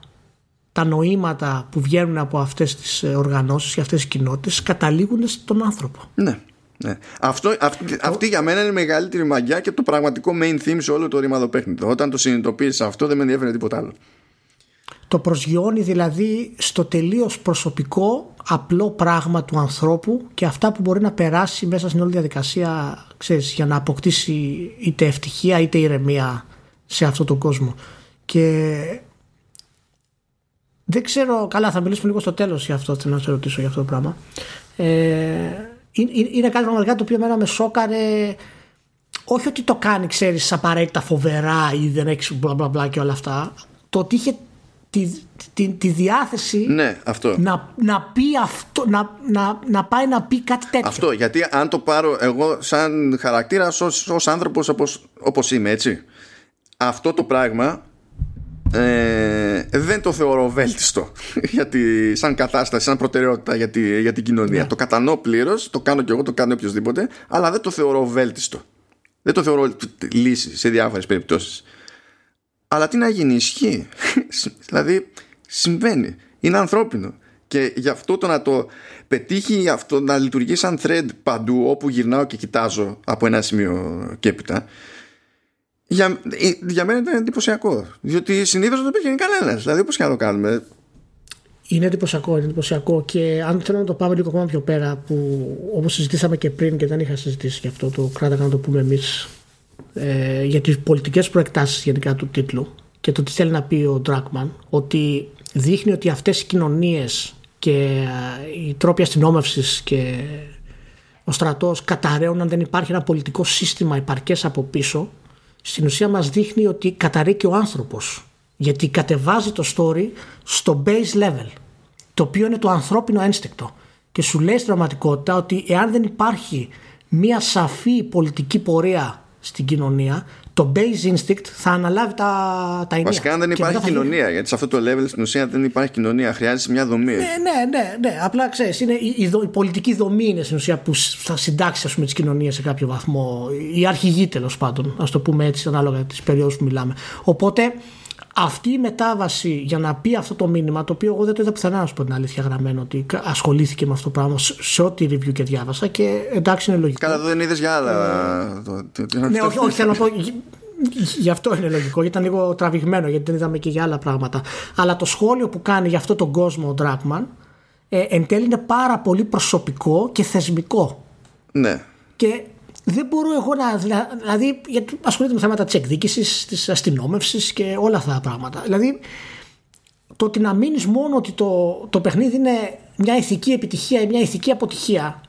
τα νοήματα που βγαίνουν από αυτές τις ε, οργανώσεις και αυτές τις κοινότητες καταλήγουν στον άνθρωπο. Ναι. ναι. Αυτό, αυτή, αυτή για μένα είναι η μεγαλύτερη μαγιά και το πραγματικό main theme σε όλο το ρήμαδο παιχνίδι. Όταν το συνειδητοποίησα αυτό δεν με ενδιαφέρει τίποτα άλλο. Το προσγειώνει δηλαδή στο τελείως προσωπικό απλό πράγμα του ανθρώπου και αυτά που μπορεί να περάσει μέσα στην όλη διαδικασία ξέρεις, για να αποκτήσει είτε ευτυχία είτε ειρεμία σε αυτόν τον κόσμο. Και δεν ξέρω, καλά θα μιλήσουμε λίγο στο τέλος για αυτό, θέλω να σε ρωτήσω για αυτό το πράγμα. Ε, είναι, είναι κάτι πραγματικά το οποίο εμένα με σόκαρε όχι ότι το κάνει ξέρεις απαραίτητα φοβερά ή δεν έχεις μπλα μπλα μπλα και όλα αυτά το ότι είχε τη, τη, τη διάθεση Ναι, αυτό. να, να πει αυτό, να, να, να πάει να πει κάτι τέτοιο. Αυτό, γιατί αν το πάρω εγώ σαν χαρακτήρα ως, ως άνθρωπος όπως, όπως είμαι, έτσι. Αυτό το πράγμα ε, δεν το θεωρώ βέλτιστο γιατί, σαν κατάσταση, σαν προτεραιότητα για, τη, για την κοινωνία. Ναι. Το κατανοώ πλήρως, το κάνω κι εγώ, το κάνει οποιοδήποτε, αλλά δεν το θεωρώ βέλτιστο. Δεν το θεωρώ λύση σε διάφορες περιπτώσεις. Αλλά τι να γίνει, ισχύει. δηλαδή, συμβαίνει. Είναι ανθρώπινο. Και γι' αυτό το να το πετύχει αυτό να λειτουργεί σαν thread παντού όπου γυρνάω και κοιτάζω από ένα σημείο και έπειτα για, για μένα ήταν εντυπωσιακό. Διότι συνήθως δεν το πηγαίνει κανένας. Δηλαδή, όπως και να το κάνουμε. Είναι εντυπωσιακό, είναι εντυπωσιακό και αν θέλω να το πάμε λίγο ακόμα πιο πέρα που όπως συζητήσαμε και πριν και δεν είχα συζητήσει γι' αυτό το κράταγα να το πούμε εμείς ε, για τις πολιτικές προεκτάσεις γενικά του τίτλου και το τι θέλει να πει ο Ντράκμαν ότι δείχνει ότι αυτές οι κοινωνίες και ε, οι τρόποι αστυνόμευσης και ο στρατός καταραίουν αν δεν υπάρχει ένα πολιτικό σύστημα υπαρκές από πίσω στην ουσία μας δείχνει ότι καταραίει και ο άνθρωπος γιατί κατεβάζει το story στο base level το οποίο είναι το ανθρώπινο ένστικτο και σου λέει στην πραγματικότητα ότι εάν δεν υπάρχει μια σαφή πολιτική πορεία στην κοινωνία το base instinct θα αναλάβει τα, τα ενία. Βασικά, αν δεν υπάρχει κοινωνία, γιατί σε αυτό το level στην ουσία δεν υπάρχει κοινωνία, χρειάζεται μια δομή. Ναι, ναι, ναι. ναι. Απλά ξέρεις, η, η, η, πολιτική δομή είναι στην ουσία που θα συντάξει τις κοινωνίες σε κάποιο βαθμό. Η αρχηγή τέλος πάντων, ας το πούμε έτσι, ανάλογα τις περιόδους που μιλάμε. Οπότε αυτή η μετάβαση για να πει αυτό το μήνυμα, το οποίο εγώ δεν το είδα πουθενά, να σου πω την αλήθεια, γραμμένο ότι ασχολήθηκε με αυτό το πράγμα σε ό,τι review και διάβασα και εντάξει είναι λογικό. Καλά, δεν είδες για άλλα. ναι, όχι, όχι, θέλω να πω. Γι' αυτό είναι λογικό, γιατί ήταν λίγο τραβηγμένο, γιατί δεν είδαμε και για άλλα πράγματα. Αλλά το σχόλιο που κάνει για αυτόν τον κόσμο ο Ντράκμαν ε, εν τέλει είναι πάρα πολύ προσωπικό και θεσμικό. Ναι. Και δεν μπορώ εγώ να. Δηλαδή, γιατί ασχολείται με θέματα της εκδίκησης, της αστυνόμευσης και όλα αυτά τα πράγματα. Δηλαδή, το ότι να μείνεις μόνο ότι το, το παιχνίδι είναι μια ηθική επιτυχία ή μια ηθική αποτυχία.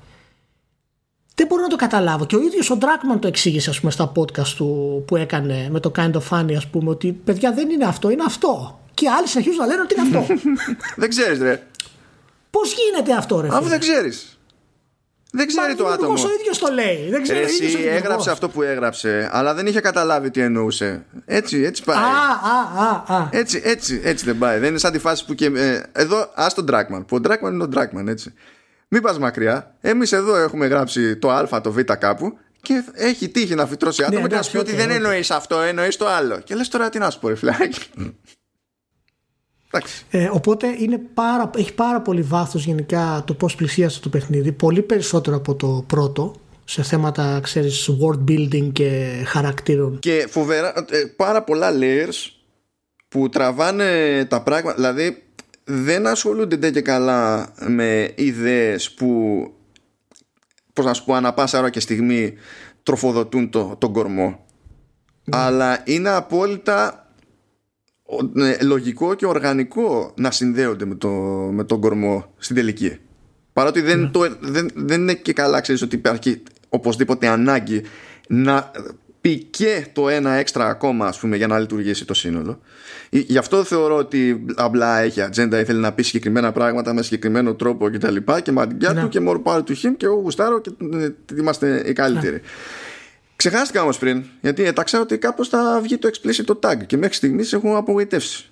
Δεν μπορώ να το καταλάβω. Και ο ίδιος ο Ντράκμαν το εξήγησε, ας πούμε, στα podcast του που έκανε με το Kind of Funny, ας πούμε, ότι παιδιά δεν είναι αυτό, είναι αυτό. Και άλλοι συνεχίζουν να λένε ότι είναι αυτό. δεν ξέρεις, ρε. Πώς γίνεται αυτό, ρε. Αφού δεν ξέρεις. Δεν ξέρει το άτομο. Ο ίδιος το λέει. Δεν ξέρει. Εσύ έγραψε αυτό που έγραψε, αλλά δεν είχε καταλάβει τι εννοούσε. Έτσι, έτσι πάει. Α, α, α, α. Έτσι, έτσι, έτσι δεν πάει. Δεν είναι σαν τη φάση που και. Ε, εδώ, ας τον Dragman. Που ο Dragman είναι ο Dragman, έτσι. Μην πας μακριά. Εμείς εδώ έχουμε γράψει το Α, το Β κάπου και έχει τύχει να φυτρώσει άτομο ναι, και να σου πει ότι δεν εννοείς αυτό, εννοείς το άλλο. Και λες τώρα τι να σου πω, ρε φλάκι. Ε, οπότε είναι πάρα, έχει πάρα πολύ βάθος γενικά το πώς πλησίασε το παιχνίδι πολύ περισσότερο από το πρώτο σε θέματα ξέρεις world building και χαρακτήρων. Και φοβερά ε, πάρα πολλά layers που τραβάνε τα πράγματα δηλαδή δεν ασχολούνται και καλά με ιδέες που πώς να σου πω ανά πάσα ώρα και στιγμή τροφοδοτούν το, τον κορμό. Ναι. αλλά είναι απόλυτα ναι, λογικό και οργανικό να συνδέονται με, το, με τον κορμό στην τελική. Παρότι δεν, ναι. το, δεν, δεν είναι και καλά, ξέρεις ότι υπάρχει οπωσδήποτε ανάγκη να πει και το ένα έξτρα ακόμα ας πούμε, για να λειτουργήσει το σύνολο. Γι' αυτό θεωρώ ότι απλά έχει ατζέντα ή θέλει να πει συγκεκριμένα πράγματα με συγκεκριμένο τρόπο κτλ. Και, τα λοιπά, και μαντιά ναι. του και more power to him και εγώ γουστάρω και ε, είμαστε οι καλύτεροι. Ναι. Ξεχάστηκα όμως πριν, γιατί έταξα ότι κάπως θα βγει το explicit tag και μέχρι στιγμής έχω απογοητεύσει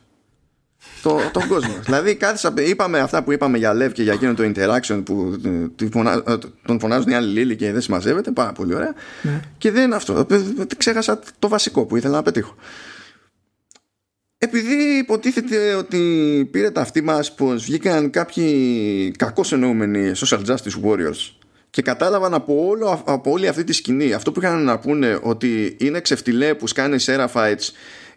το, τον κόσμο. δηλαδή, κάθισα, είπαμε αυτά που είπαμε για Lev και για εκείνο το interaction που ε, ε, τον φωνάζουν οι άλλοι Λίλοι και δεν συμμαζεύεται. Πάρα πολύ ωραία. Ναι. Και δεν είναι αυτό. Ε, ξέχασα το βασικό που ήθελα να πετύχω. Επειδή υποτίθεται ότι πήρε τα αυτή μας πως βγήκαν κάποιοι κακώς εννοούμενοι social justice warriors και κατάλαβαν από, όλο, από όλη αυτή τη σκηνή αυτό που είχαν να πούνε ότι είναι ξεφτιλέ που σκάνε Seraphites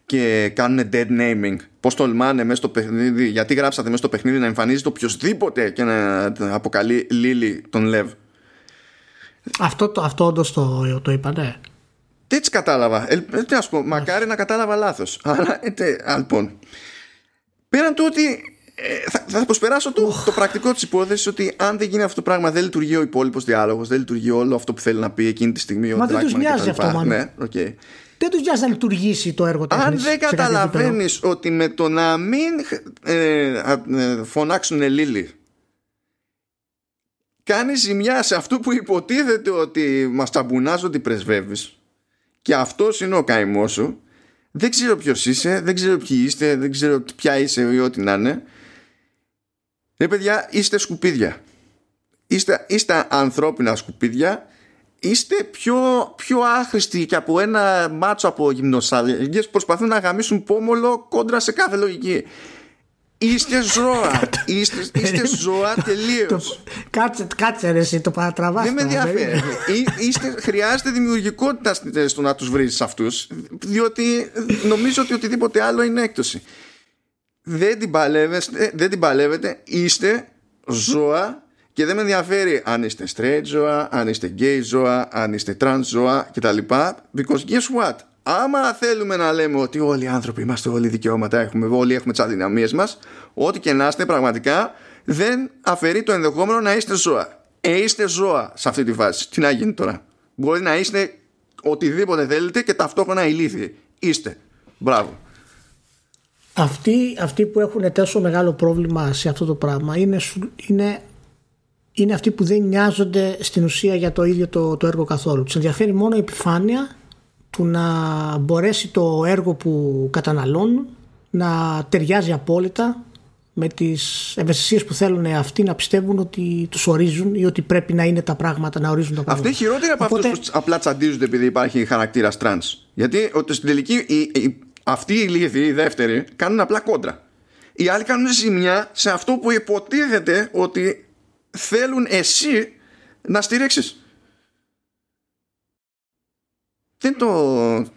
και κάνουν dead naming. Πώς τολμάνε μέσα στο παιχνίδι γιατί γράψατε μέσα στο παιχνίδι να εμφανίζεται οποιοδήποτε και να αποκαλεί Λίλι τον Λεβ αυτό, το, αυτό όντως το, το είπα ναι τι έτσι κατάλαβα. Ε, τι ας πω, μακάρι να κατάλαβα λάθος. Αλλά ε, λοιπόν. Πέραν του ότι ε, θα, θα προσπεράσω το, το πρακτικό της υπόθεσης ότι αν δεν γίνει αυτό το πράγμα, δεν λειτουργεί ο υπόλοιπος διάλογος, δεν λειτουργεί όλο αυτό που θέλει να πει εκείνη τη στιγμή. Μα δεν τους νοιάζει αυτό, μάλλον. Ναι, okay. δεν τους νοιάζει να λειτουργήσει το έργο τέχνης. Αν δεν καταλαβαίνεις ότι με το να μην ε, ε, φωνάξουν Λίλι κάνεις ζημιά σε αυτό που υποτίθεται ότι μας τσαμπουνάζει ότι πρεσβεύεις και αυτός είναι ο καημός σου δεν ξέρω ποιος είσαι, δεν ξέρω ποιοι είστε, δεν ξέρω ποια είσαι ή ό,τι να είναι. Ρε παιδιά, είστε σκουπίδια. Είστε, είστε ανθρώπινα σκουπίδια. Είστε πιο, πιο άχρηστοι και από ένα μάτσο από γυμνοσάλιες που προσπαθούν να γαμίσουν πόμολο κόντρα σε κάθε λογική. Είστε ζώα. είστε, είστε ζώα τελείως. Κάτσε, κάτσε ρε, εσύ το παρατραβάς. Δεν με ενδιαφέρει. είστε, χρειάζεται δημιουργικότητα στο να τους βρεις αυτούς, διότι νομίζω ότι οτιδήποτε άλλο είναι έκπτωση. Δεν την, δεν την παλεύετε. Είστε ζώα και δεν με ενδιαφέρει αν είστε straight ζώα, αν είστε gay ζώα, αν είστε trans ζώα κτλ. Because guess what? άμα θέλουμε να λέμε ότι όλοι οι άνθρωποι είμαστε όλοι δικαιώματα έχουμε, όλοι έχουμε τις αδυναμίες μας ό,τι και να είστε πραγματικά δεν αφαιρεί το ενδεχόμενο να είστε ζώα ε, είστε ζώα σε αυτή τη φάση τι να γίνει τώρα; Μπορεί να είστε οτιδήποτε θέλετε και ταυτόχρονα ηλίθιοι είστε μπράβο αυτοί, αυτοί που έχουν τόσο μεγάλο πρόβλημα σε αυτό το πράγμα είναι, είναι, είναι αυτοί που δεν νοιάζονται στην ουσία για το ίδιο το, το έργο καθόλου. Τους ενδιαφέρει μόνο η επιφάνεια του να μπορέσει το έργο που καταναλώνουν να ταιριάζει απόλυτα με τις ευαισθησίες που θέλουν αυτοί να πιστεύουν ότι τους ορίζουν ή ότι πρέπει να είναι τα πράγματα, να ορίζουν τα πράγματα. Αυτοί χειρότεροι από Οπότε... αυτούς που απλά τσαντίζονται επειδή υπάρχει χαρακτήρας τρανς. Γιατί ότι στην τελική η, η, αυτοί οι λίγοι, οι δεύτεροι, κάνουν απλά κόντρα. Οι άλλοι κάνουν ζημιά σε αυτό που υποτίθεται ότι θέλουν εσύ να στηρίξεις δεν το.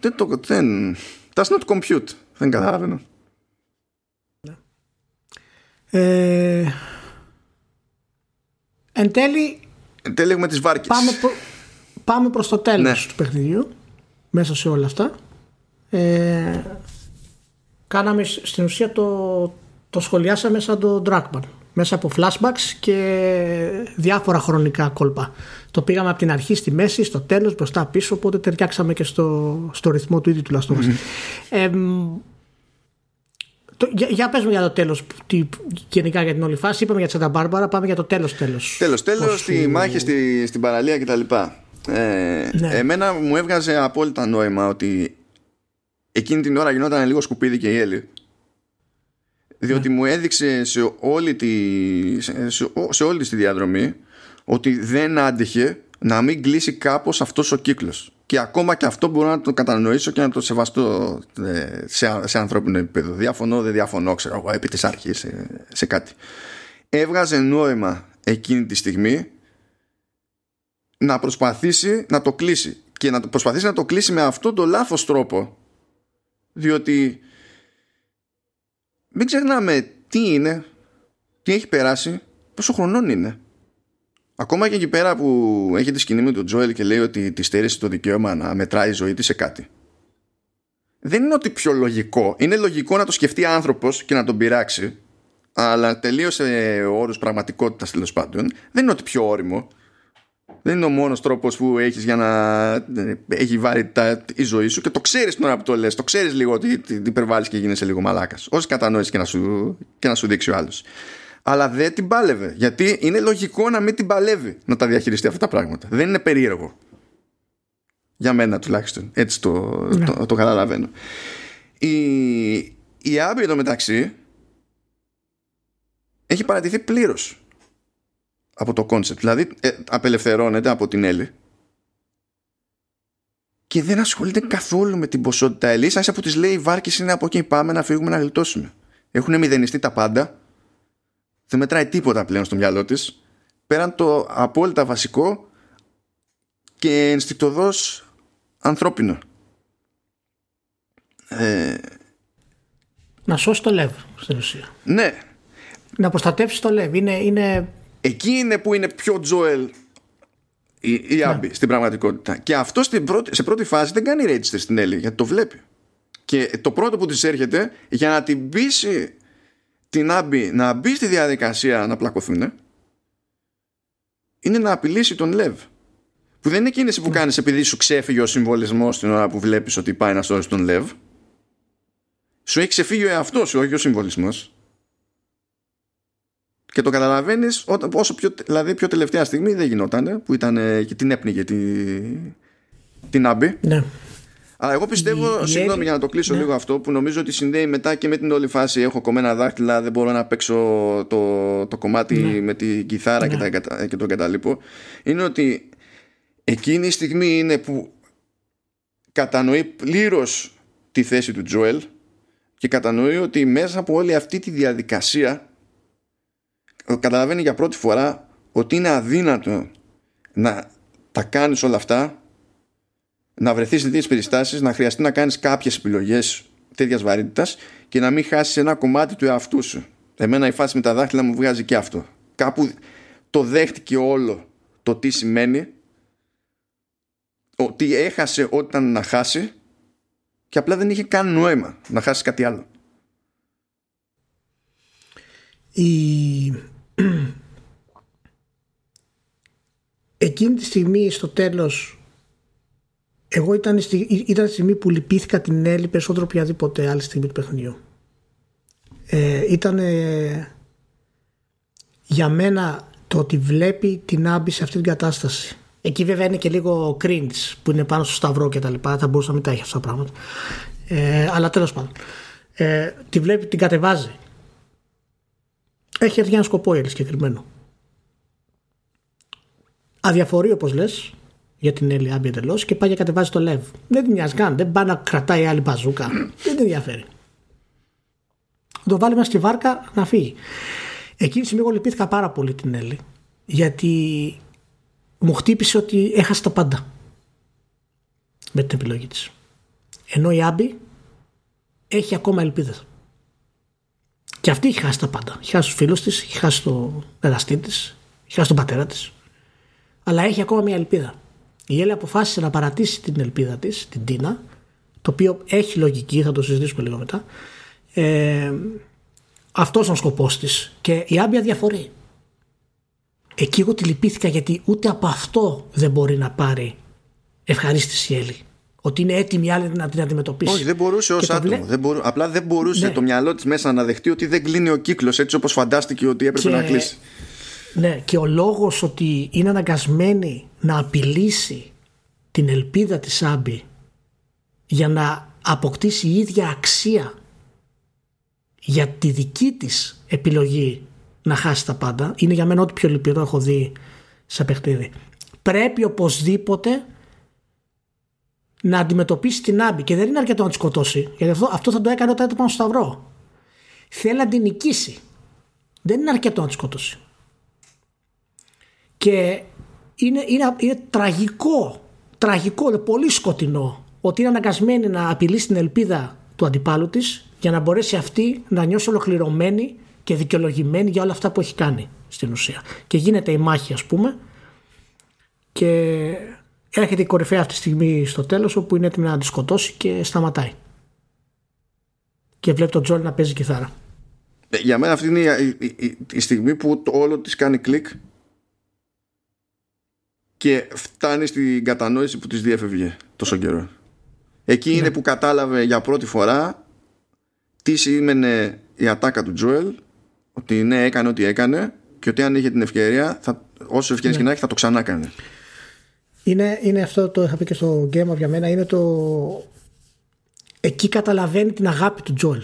Δεν το δεν, does not compute. Δεν καταλαβαίνω. Ε, εν τέλει. Εν τέλει έχουμε τις βάρκες. Πάμε, προ, πάμε προς το τέλος ναι. του παιχνιδιού. Μέσα σε όλα αυτά. Ε, κάναμε στην ουσία το, το σχολιάσαμε σαν το Dragman. Μέσα από flashbacks και διάφορα χρονικά κόλπα. Το πήγαμε από την αρχή στη μέση, στο τέλος, μπροστά πίσω, οπότε ταιριάξαμε και στο, στο ρυθμό του ίδιου του Last ε, το, για, για πες μου για το τέλος τι, γενικά για την όλη φάση. Είπαμε για τη Σαντα Μπάρμπαρα πάμε για το τέλος τέλος. Τέλος τέλος στη μάχη στη, στην παραλία κτλ. Ε, ναι. εμένα μου έβγαζε απόλυτα νόημα ότι εκείνη την ώρα γινόταν λίγο σκουπίδι και η Έλλη. Διότι ναι. μου έδειξε σε όλη, τη, σε, σε όλη τη διαδρομή ότι δεν άντεχε να μην κλείσει κάπως αυτός ο κύκλος. Και ακόμα και αυτό μπορώ να το κατανοήσω και να το σεβαστώ ε, σε, σε ανθρώπινο επίπεδο. Διαφωνώ δεν διαφωνώ ξέρω εγώ επί της αρχής σε, σε κάτι. Έβγαζε νόημα εκείνη τη στιγμή να προσπαθήσει να το κλείσει. Και να προσπαθήσει να το κλείσει με αυτόν τον λάθος τρόπο διότι μην ξεχνάμε τι είναι, τι έχει περάσει, πόσο χρονών είναι. Ακόμα και εκεί πέρα που έχει τη σκηνή με τον Τζόελ και λέει ότι τη στέρησε το δικαίωμα να μετράει η ζωή της σε κάτι. Δεν είναι ότι πιο λογικό. Είναι λογικό να το σκεφτεί άνθρωπος και να τον πειράξει. Αλλά τελείωσε όρους πραγματικότητας τέλος πάντων. Δεν είναι ότι πιο όριμο δεν είναι ο μόνος τρόπος που έχεις για να ε, έχει βάλει τα, η ζωή σου και το ξέρεις την ώρα που το λες. Το ξέρεις λίγο ότι την υπερβάλλεις και γίνεσαι λίγο μαλάκας. Όση κατανόηση και να σου, και να σου δείξει ο άλλος. Αλλά δεν την πάλευε. Γιατί είναι λογικό να μην την παλεύει να τα διαχειριστεί αυτά τα πράγματα. Δεν είναι περίεργο. Για μένα τουλάχιστον. Έτσι το, ναι. το, το, καταλαβαίνω. Η, η Άμπη εδώ μεταξύ έχει παραιτηθεί πλήρως από το κόνσεπτ. Δηλαδή ε, απελευθερώνεται από την Έλλη και δεν ασχολείται καθόλου με την οντότητα Έλλη. Σαν που της λέει οι βάρκες είναι από εκεί πάμε να φύγουμε να γλιτώσουμε. Έχουν μηδενιστεί τα πάντα. Δεν μετράει τίποτα πλέον στο μυαλό της. Πέραν το απόλυτα βασικό και ενστικτώδες ανθρώπινο. Ε... Να σώσει το λεύ στην ουσία. Ναι. Να προστατεύσει το λεύ. Είναι, είναι Εκεί είναι που είναι πιο Τζοέλ η, η Άμπη ναι. στην πραγματικότητα. Και αυτό στην πρώτη, σε πρώτη φάση δεν κάνει register στην Έλλη γιατί το βλέπει. Και το πρώτο που της έρχεται για να την πείσει την Άμπη να μπει στη διαδικασία να πλακωθούν είναι να απειλήσει τον Λεβ. που δεν είναι κίνηση που κάνεις επειδή σου ξέφυγε ο συμβολισμός την ώρα που βλέπεις ότι πάει να σώσει τον Λεβ σου έχει ξεφύγει ο εαυτός σου όχι ο συμβολισμός και το καταλαβαίνεις όσο πιο, δηλαδή πιο τελευταία στιγμή δεν γινόταν που ήταν και την έπνιγε την, την Άμπη ναι. Αλλά εγώ πιστεύω, η, συγγνώμη για να το κλείσω ναι. λίγο αυτό, που νομίζω ότι συνδέει μετά και με την όλη φάση. Έχω κομμένα δάχτυλα, δεν μπορώ να παίξω το, το κομμάτι ναι. με την κιθάρα ναι. και, τα, και το εγκαταλείπω. Είναι ότι εκείνη η στιγμή είναι που κατανοεί πλήρως τη θέση του Τζοέλ και κατανοεί ότι μέσα από όλη αυτή τη διαδικασία καταλαβαίνει για πρώτη φορά ότι είναι αδύνατο να τα κάνεις όλα αυτά να βρεθείς σε τέτοιες περιστάσεις, να χρειαστεί να κάνεις κάποιες επιλογές τέτοιας βαρύτητας και να μην χάσεις ένα κομμάτι του εαυτού σου. Εμένα η φάση με τα δάχτυλα μου βγάζει και αυτό. Κάπου το δέχτηκε όλο το τι σημαίνει ότι έχασε όταν να χάσει και απλά δεν είχε καν νόημα να χάσει κάτι άλλο. Η... Εκείνη τη στιγμή στο τέλος εγώ ήταν, στη, ήταν τη στιγμή που λυπήθηκα την Έλλη περισσότερο από οποιαδήποτε άλλη στιγμή του παιχνιδιού. Ε, ήταν για μένα το ότι βλέπει την Άμπη σε αυτή την κατάσταση. Εκεί βέβαια είναι και λίγο cringe που είναι πάνω στο σταυρό και τα λοιπά. Θα μπορούσα να μην τα έχει αυτά τα πράγματα. Ε, αλλά τέλος πάντων. Ε, τη βλέπει, την κατεβάζει. Έχει έρθει για ένα σκοπό η συγκεκριμένο. Αδιαφορεί όπως λες για την Έλλη Άμπη εντελώς και πάει και κατεβάζει το Λεβ. Δεν την νοιάζει καν. Δεν πάει να κρατάει άλλη μπαζούκα. δεν την ενδιαφέρει. Το βάλει μέσα στη βάρκα να φύγει. Εκείνη τη στιγμή εγώ λυπήθηκα πάρα πολύ την Έλλη γιατί μου χτύπησε ότι έχασε τα πάντα με την επιλογή της. Ενώ η Άμπη έχει ακόμα ελπίδες. Και αυτή έχει χάσει τα πάντα. Έχει χάσει τους φίλους της, έχει χάσει το εραστή της, έχει χάσει τον πατέρα της. Αλλά έχει ακόμα μια ελπίδα. Η Έλλη αποφάσισε να παρατήσει την ελπίδα της, την Τίνα, το οποίο έχει λογική, θα το συζητήσουμε λίγο μετά. Ε, Αυτός είναι ο σκοπός της. Και η Άμπια διαφορεί. Εκεί εγώ τη λυπήθηκα γιατί ούτε από αυτό δεν μπορεί να πάρει ευχαρίστηση η Έλλη. Ότι είναι έτοιμη η άλλη να την αντιμετωπίσει. Όχι, δεν μπορούσε ως άτομο. Δεν μπορού... Απλά δεν μπορούσε ναι. το μυαλό της μέσα να δεχτεί ότι δεν κλείνει ο κύκλος έτσι όπως φαντάστηκε ότι έπρεπε να κλείσει. Ναι, και ο λόγος ότι είναι αναγκασμένη να απειλήσει την ελπίδα της Άμπη για να αποκτήσει η ίδια αξία για τη δική της επιλογή να χάσει τα πάντα είναι για μένα ό,τι πιο λυπηρό έχω δει σε παιχνίδι. Πρέπει οπωσδήποτε να αντιμετωπίσει την Άμπη και δεν είναι αρκετό να τη σκοτώσει γιατί αυτό, αυτό θα το έκανε όταν ήταν πάνω στο σταυρό. Θέλει να την νικήσει. Δεν είναι αρκετό να τη σκοτώσει. Και είναι, είναι, είναι τραγικό, τραγικό, είναι πολύ σκοτεινό ότι είναι αναγκασμένη να απειλήσει την ελπίδα του αντιπάλου της για να μπορέσει αυτή να νιώσει ολοκληρωμένη και δικαιολογημένη για όλα αυτά που έχει κάνει στην ουσία. Και γίνεται η μάχη ας πούμε και έρχεται η κορυφαία αυτή τη στιγμή στο τέλος όπου είναι έτοιμη να τη σκοτώσει και σταματάει. Και βλέπει τον Τζόλ να παίζει κιθάρα. Ε, για μένα αυτή είναι η, η, η στιγμή που το όλο της κάνει κλικ και φτάνει στην κατανόηση που της διέφευγε τόσο καιρό. Εκεί είναι ναι. που κατάλαβε για πρώτη φορά τι σήμαινε η ατάκα του Τζόελ ότι ναι έκανε ό,τι έκανε και ότι αν είχε την ευκαιρία θα, όσο ευκαιρίες ναι. και να έχει θα το ξανά κάνει. Είναι, είναι αυτό το είχα πει και στο Game για μένα είναι το εκεί καταλαβαίνει την αγάπη του Τζόελ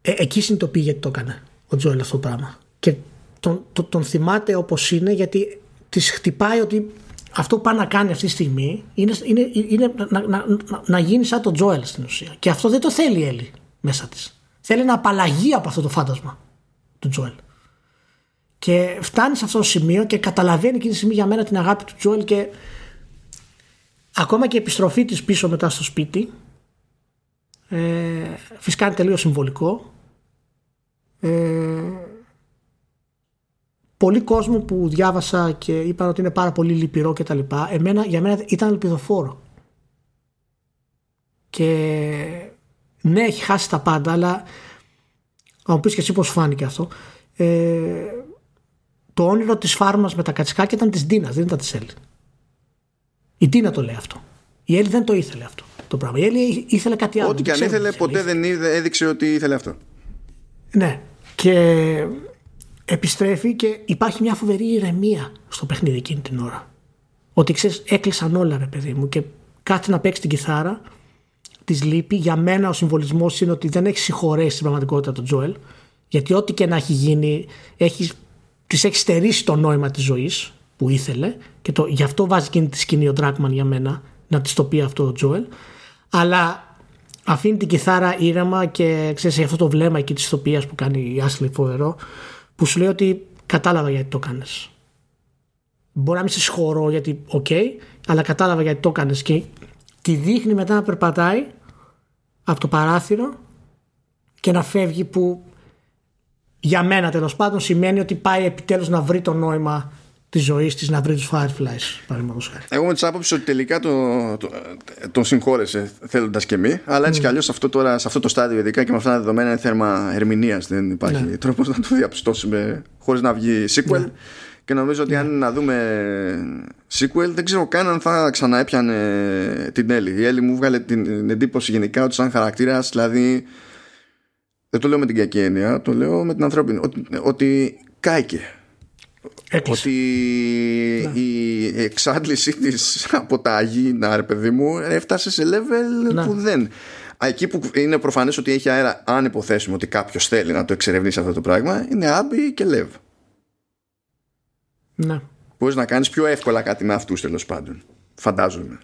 ε, εκεί συνειδητοποιεί γιατί το έκανε ο Τζόελ αυτό το πράγμα και τον, τον, τον θυμάται όπως είναι γιατί της χτυπάει ότι αυτό που πάει να κάνει αυτή τη στιγμή είναι, είναι, είναι να, να, να, να, γίνει σαν τον Τζόελ στην ουσία. Και αυτό δεν το θέλει η Έλλη μέσα της. Θέλει να απαλλαγεί από αυτό το φάντασμα του Τζόελ. Και φτάνει σε αυτό το σημείο και καταλαβαίνει εκείνη τη στιγμή για μένα την αγάπη του Τζόελ και ακόμα και η επιστροφή της πίσω μετά στο σπίτι ε, φυσικά είναι τελείως συμβολικό ε, πολλοί κόσμο που διάβασα και είπαν ότι είναι πάρα πολύ λυπηρό και τα λοιπά, εμένα, για μένα ήταν ελπιδοφόρο. Και ναι, έχει χάσει τα πάντα, αλλά να μου πεις και εσύ πώς φάνηκε αυτό. Ε, το όνειρο της φάρμας με τα κατσικάκια ήταν της Ντίνας, δεν ήταν της Έλλης. Η Τίνα το λέει αυτό. Η Έλλη δεν το ήθελε αυτό το πράγμα. Η Έλλη ήθελε κάτι άλλο. Ό,τι και αν ήθελε, ποτέ δεν έδειξε ότι ήθελε αυτό. Ναι. Και επιστρέφει και υπάρχει μια φοβερή ηρεμία στο παιχνίδι εκείνη την ώρα. Ότι ξέρεις, έκλεισαν όλα, ρε παιδί μου, και κάτσε να παίξει την κιθάρα, της λείπει. Για μένα ο συμβολισμός είναι ότι δεν έχει συγχωρέσει στην πραγματικότητα τον Τζόελ, γιατί ό,τι και να έχει γίνει, έχεις, τη έχει στερήσει το νόημα της ζωής που ήθελε, και το, γι' αυτό βάζει εκείνη τη σκηνή ο Ντράκμαν για μένα, να της το πει αυτό ο Τζόελ. Αλλά αφήνει την κιθάρα ήρεμα και ξέρεις αυτό το βλέμμα εκεί της ηθοποιίας που κάνει η Άσλεϊ φοβερό, που σου λέει ότι κατάλαβα γιατί το έκανε. Μπορεί να μην σε συγχωρώ γιατί, OK, okay, αλλά κατάλαβα γιατί το έκανε. Και τη δείχνει μετά να περπατάει από το παράθυρο και να φεύγει που για μένα τέλος πάντων σημαίνει ότι πάει επιτέλους να βρει το νόημα της ζωής της να βρει τους Fireflies, παραδείγματος χάρη. Εγώ με της άποψης ότι τελικά το, το, τον συγχώρεσε θέλοντας και μη, αλλά έτσι mm. κι αλλιώς αυτό, τώρα, σε αυτό το στάδιο, ειδικά και με αυτά τα δεδομένα, είναι θέμα ερμηνείας. Δεν υπάρχει ναι. τρόπος να το διαπιστώσουμε χωρίς να βγει sequel. Ναι. Και νομίζω ότι ναι. αν να δούμε sequel, δεν ξέρω καν αν θα ξαναέπιανε την Έλλη. Η Έλλη μου βγάλε την εντύπωση γενικά ότι σαν χαρακτήρας, δηλαδή. Δεν το λέω με την κακή έννοια, το λέω με την ανθρώπινη. Ότι, ότι κάηκε ότι ναι. η εξάντλησή της από τα αγίνα ρε παιδί μου έφτασε σε level ναι. που δεν εκεί που είναι προφανές ότι έχει αέρα αν υποθέσουμε ότι κάποιος θέλει να το εξερευνήσει αυτό το πράγμα είναι Άμπι και Λεβ ναι. Μπορείς να κάνεις πιο εύκολα κάτι με αυτούς τέλος πάντων φαντάζομαι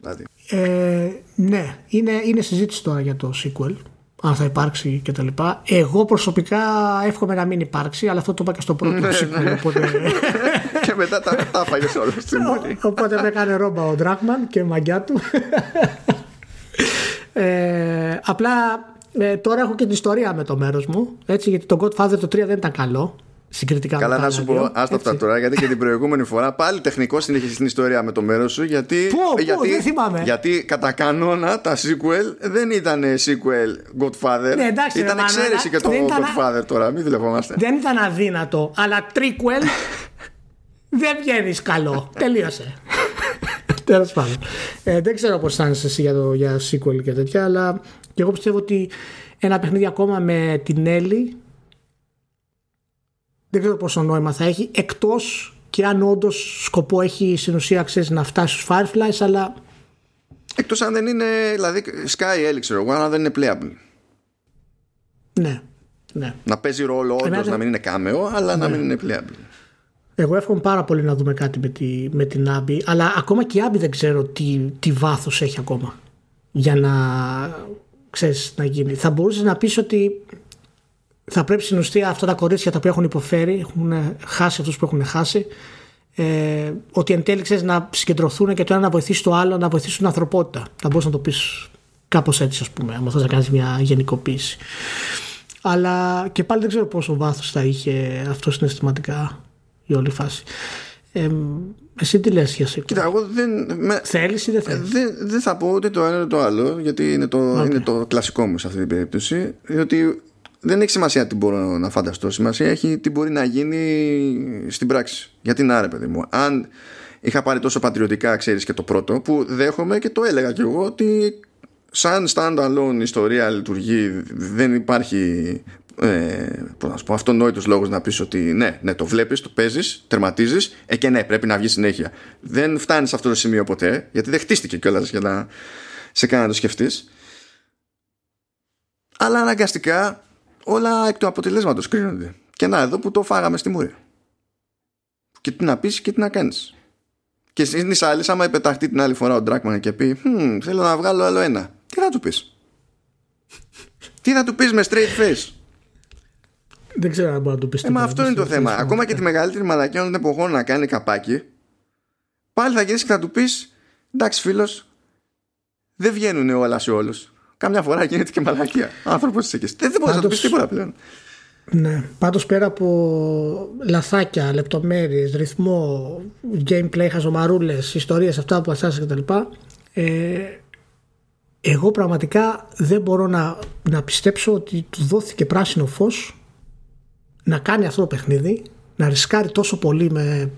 δηλαδή. ε, ναι είναι, είναι συζήτηση τώρα για το sequel αν θα υπάρξει και τα λοιπά. Εγώ προσωπικά εύχομαι να μην υπάρξει, αλλά αυτό το είπα και στο πρώτο ναι, sequel. Ναι. Οπότε... και μετά τα, τα φάγες όλα στην Οπότε με έκανε ρόμπα ο Ντράκμαν και η μαγιά του. ε, απλά ε, τώρα έχω και την ιστορία με το μέρος μου, έτσι, γιατί το Godfather το 3 δεν ήταν καλό συγκριτικά Καλά, να σου πω, άστα αυτά τώρα, γιατί και την προηγούμενη φορά πάλι τεχνικός συνέχισε την ιστορία με το μέρος σου. Γιατί, πού, γιατί, δεν θυμάμαι. γιατί κατά κανόνα τα sequel δεν ήταν sequel Godfather. Ναι, εντάξει, ήταν εξαίρεση και το Godfather τώρα, μην δουλευόμαστε. Δεν ήταν αδύνατο, αλλά τρίκουελ δεν βγαίνεις καλό. Τελείωσε. Τέλος πάντων. Ε, δεν ξέρω πώς αισθάνεσαι εσύ για, το, για sequel και τέτοια, αλλά και εγώ πιστεύω ότι ένα παιχνίδι ακόμα με την Έλλη δεν ξέρω πόσο νόημα θα έχει εκτός και αν όντως σκοπό έχει στην ουσία ξέρεις, να φτάσει στους Fireflies αλλά εκτός αν δεν είναι δηλαδή Sky Elix εγώ αν δεν είναι playable ναι, ναι. να παίζει ρόλο όντως να μην είναι κάμεο αλλά να ναι. μην είναι playable εγώ εύχομαι πάρα πολύ να δούμε κάτι με, τη, με την Άμπη αλλά ακόμα και η Άμπη δεν ξέρω τι, τι βάθος έχει ακόμα για να ξέρεις να γίνει θα μπορούσες να πεις ότι θα πρέπει στην ουσία αυτά τα κορίτσια τα οποία έχουν υποφέρει, έχουν χάσει αυτούς που έχουν χάσει, ε, ότι εν τέλει ξέρεις, να συγκεντρωθούν και το ένα να βοηθήσει το άλλο να βοηθήσουν την ανθρωπότητα. Θα μπορούσες να το πεις κάπως έτσι, ας πούμε, αν θες να κάνεις μια γενικοποίηση. Αλλά και πάλι δεν ξέρω πόσο βάθος θα είχε αυτό συναισθηματικά η όλη φάση. Ε, εσύ τι λες για Κοίτα, εγώ δεν... Με... Θέλεις ή δεν θέλεις; Δεν, δεν θα πω ούτε το ένα ούτε το άλλο, γιατί είναι το, είναι το κλασικό μου σε αυτή την περίπτωση. Διότι δεν έχει σημασία τι μπορώ να φανταστώ. Σημασία έχει τι μπορεί να γίνει στην πράξη. Γιατί να ρε παιδί μου. Αν είχα πάρει τόσο πατριωτικά, ξέρεις και το πρώτο, που δέχομαι και το έλεγα κι εγώ ότι σαν stand-alone ιστορία λειτουργεί, δεν υπάρχει ε, να πω, αυτονόητος λόγος να πεις ότι ναι, ναι, το βλέπεις, το παίζεις, τερματίζεις, ε και ναι, πρέπει να βγει συνέχεια. Δεν φτάνεις σε αυτό το σημείο ποτέ, γιατί δεν χτίστηκε κιόλας για να σε κάνει να το σκεφτείς. Αλλά αναγκαστικά όλα εκ του αποτελέσματος κρίνονται. Και να, εδώ που το φάγαμε στη μούρη. Και τι να πεις και τι να κάνεις. Και στην άλλη, άμα υπεταχτεί την άλλη φορά ο Ντράκμαν και πει: hm, Θέλω να βγάλω άλλο ένα. Τι θα του πεις; τι θα του πεις με straight face; Δεν ξέρω αν μπορεί να του πεις. Ε, μα αυτό είναι το θέμα. Ακόμα και τη μεγαλύτερη μαλακία των εποχών να κάνει καπάκι, πάλι θα γυρίσει και θα του πεις: Εντάξει, φίλος, δεν βγαίνουν όλα σε όλους. Κάμια φορά γίνεται και μαλακία. Άνθρωπος τη εκεί. Δεν, δεν μπορείς να το πεις τίποτα πλέον. Ναι, πάντως πέρα από λαθάκια, λεπτομέρειες, ρυθμό, gameplay, χαζομαρούλες, ιστορίες, αυτά που ασάσεις κτλ. Ε, εγώ πραγματικά δεν μπορώ να, να πιστέψω ότι του δόθηκε πράσινο φως να κάνει αυτό το παιχνίδι, να ρισκάρει τόσο πολύ με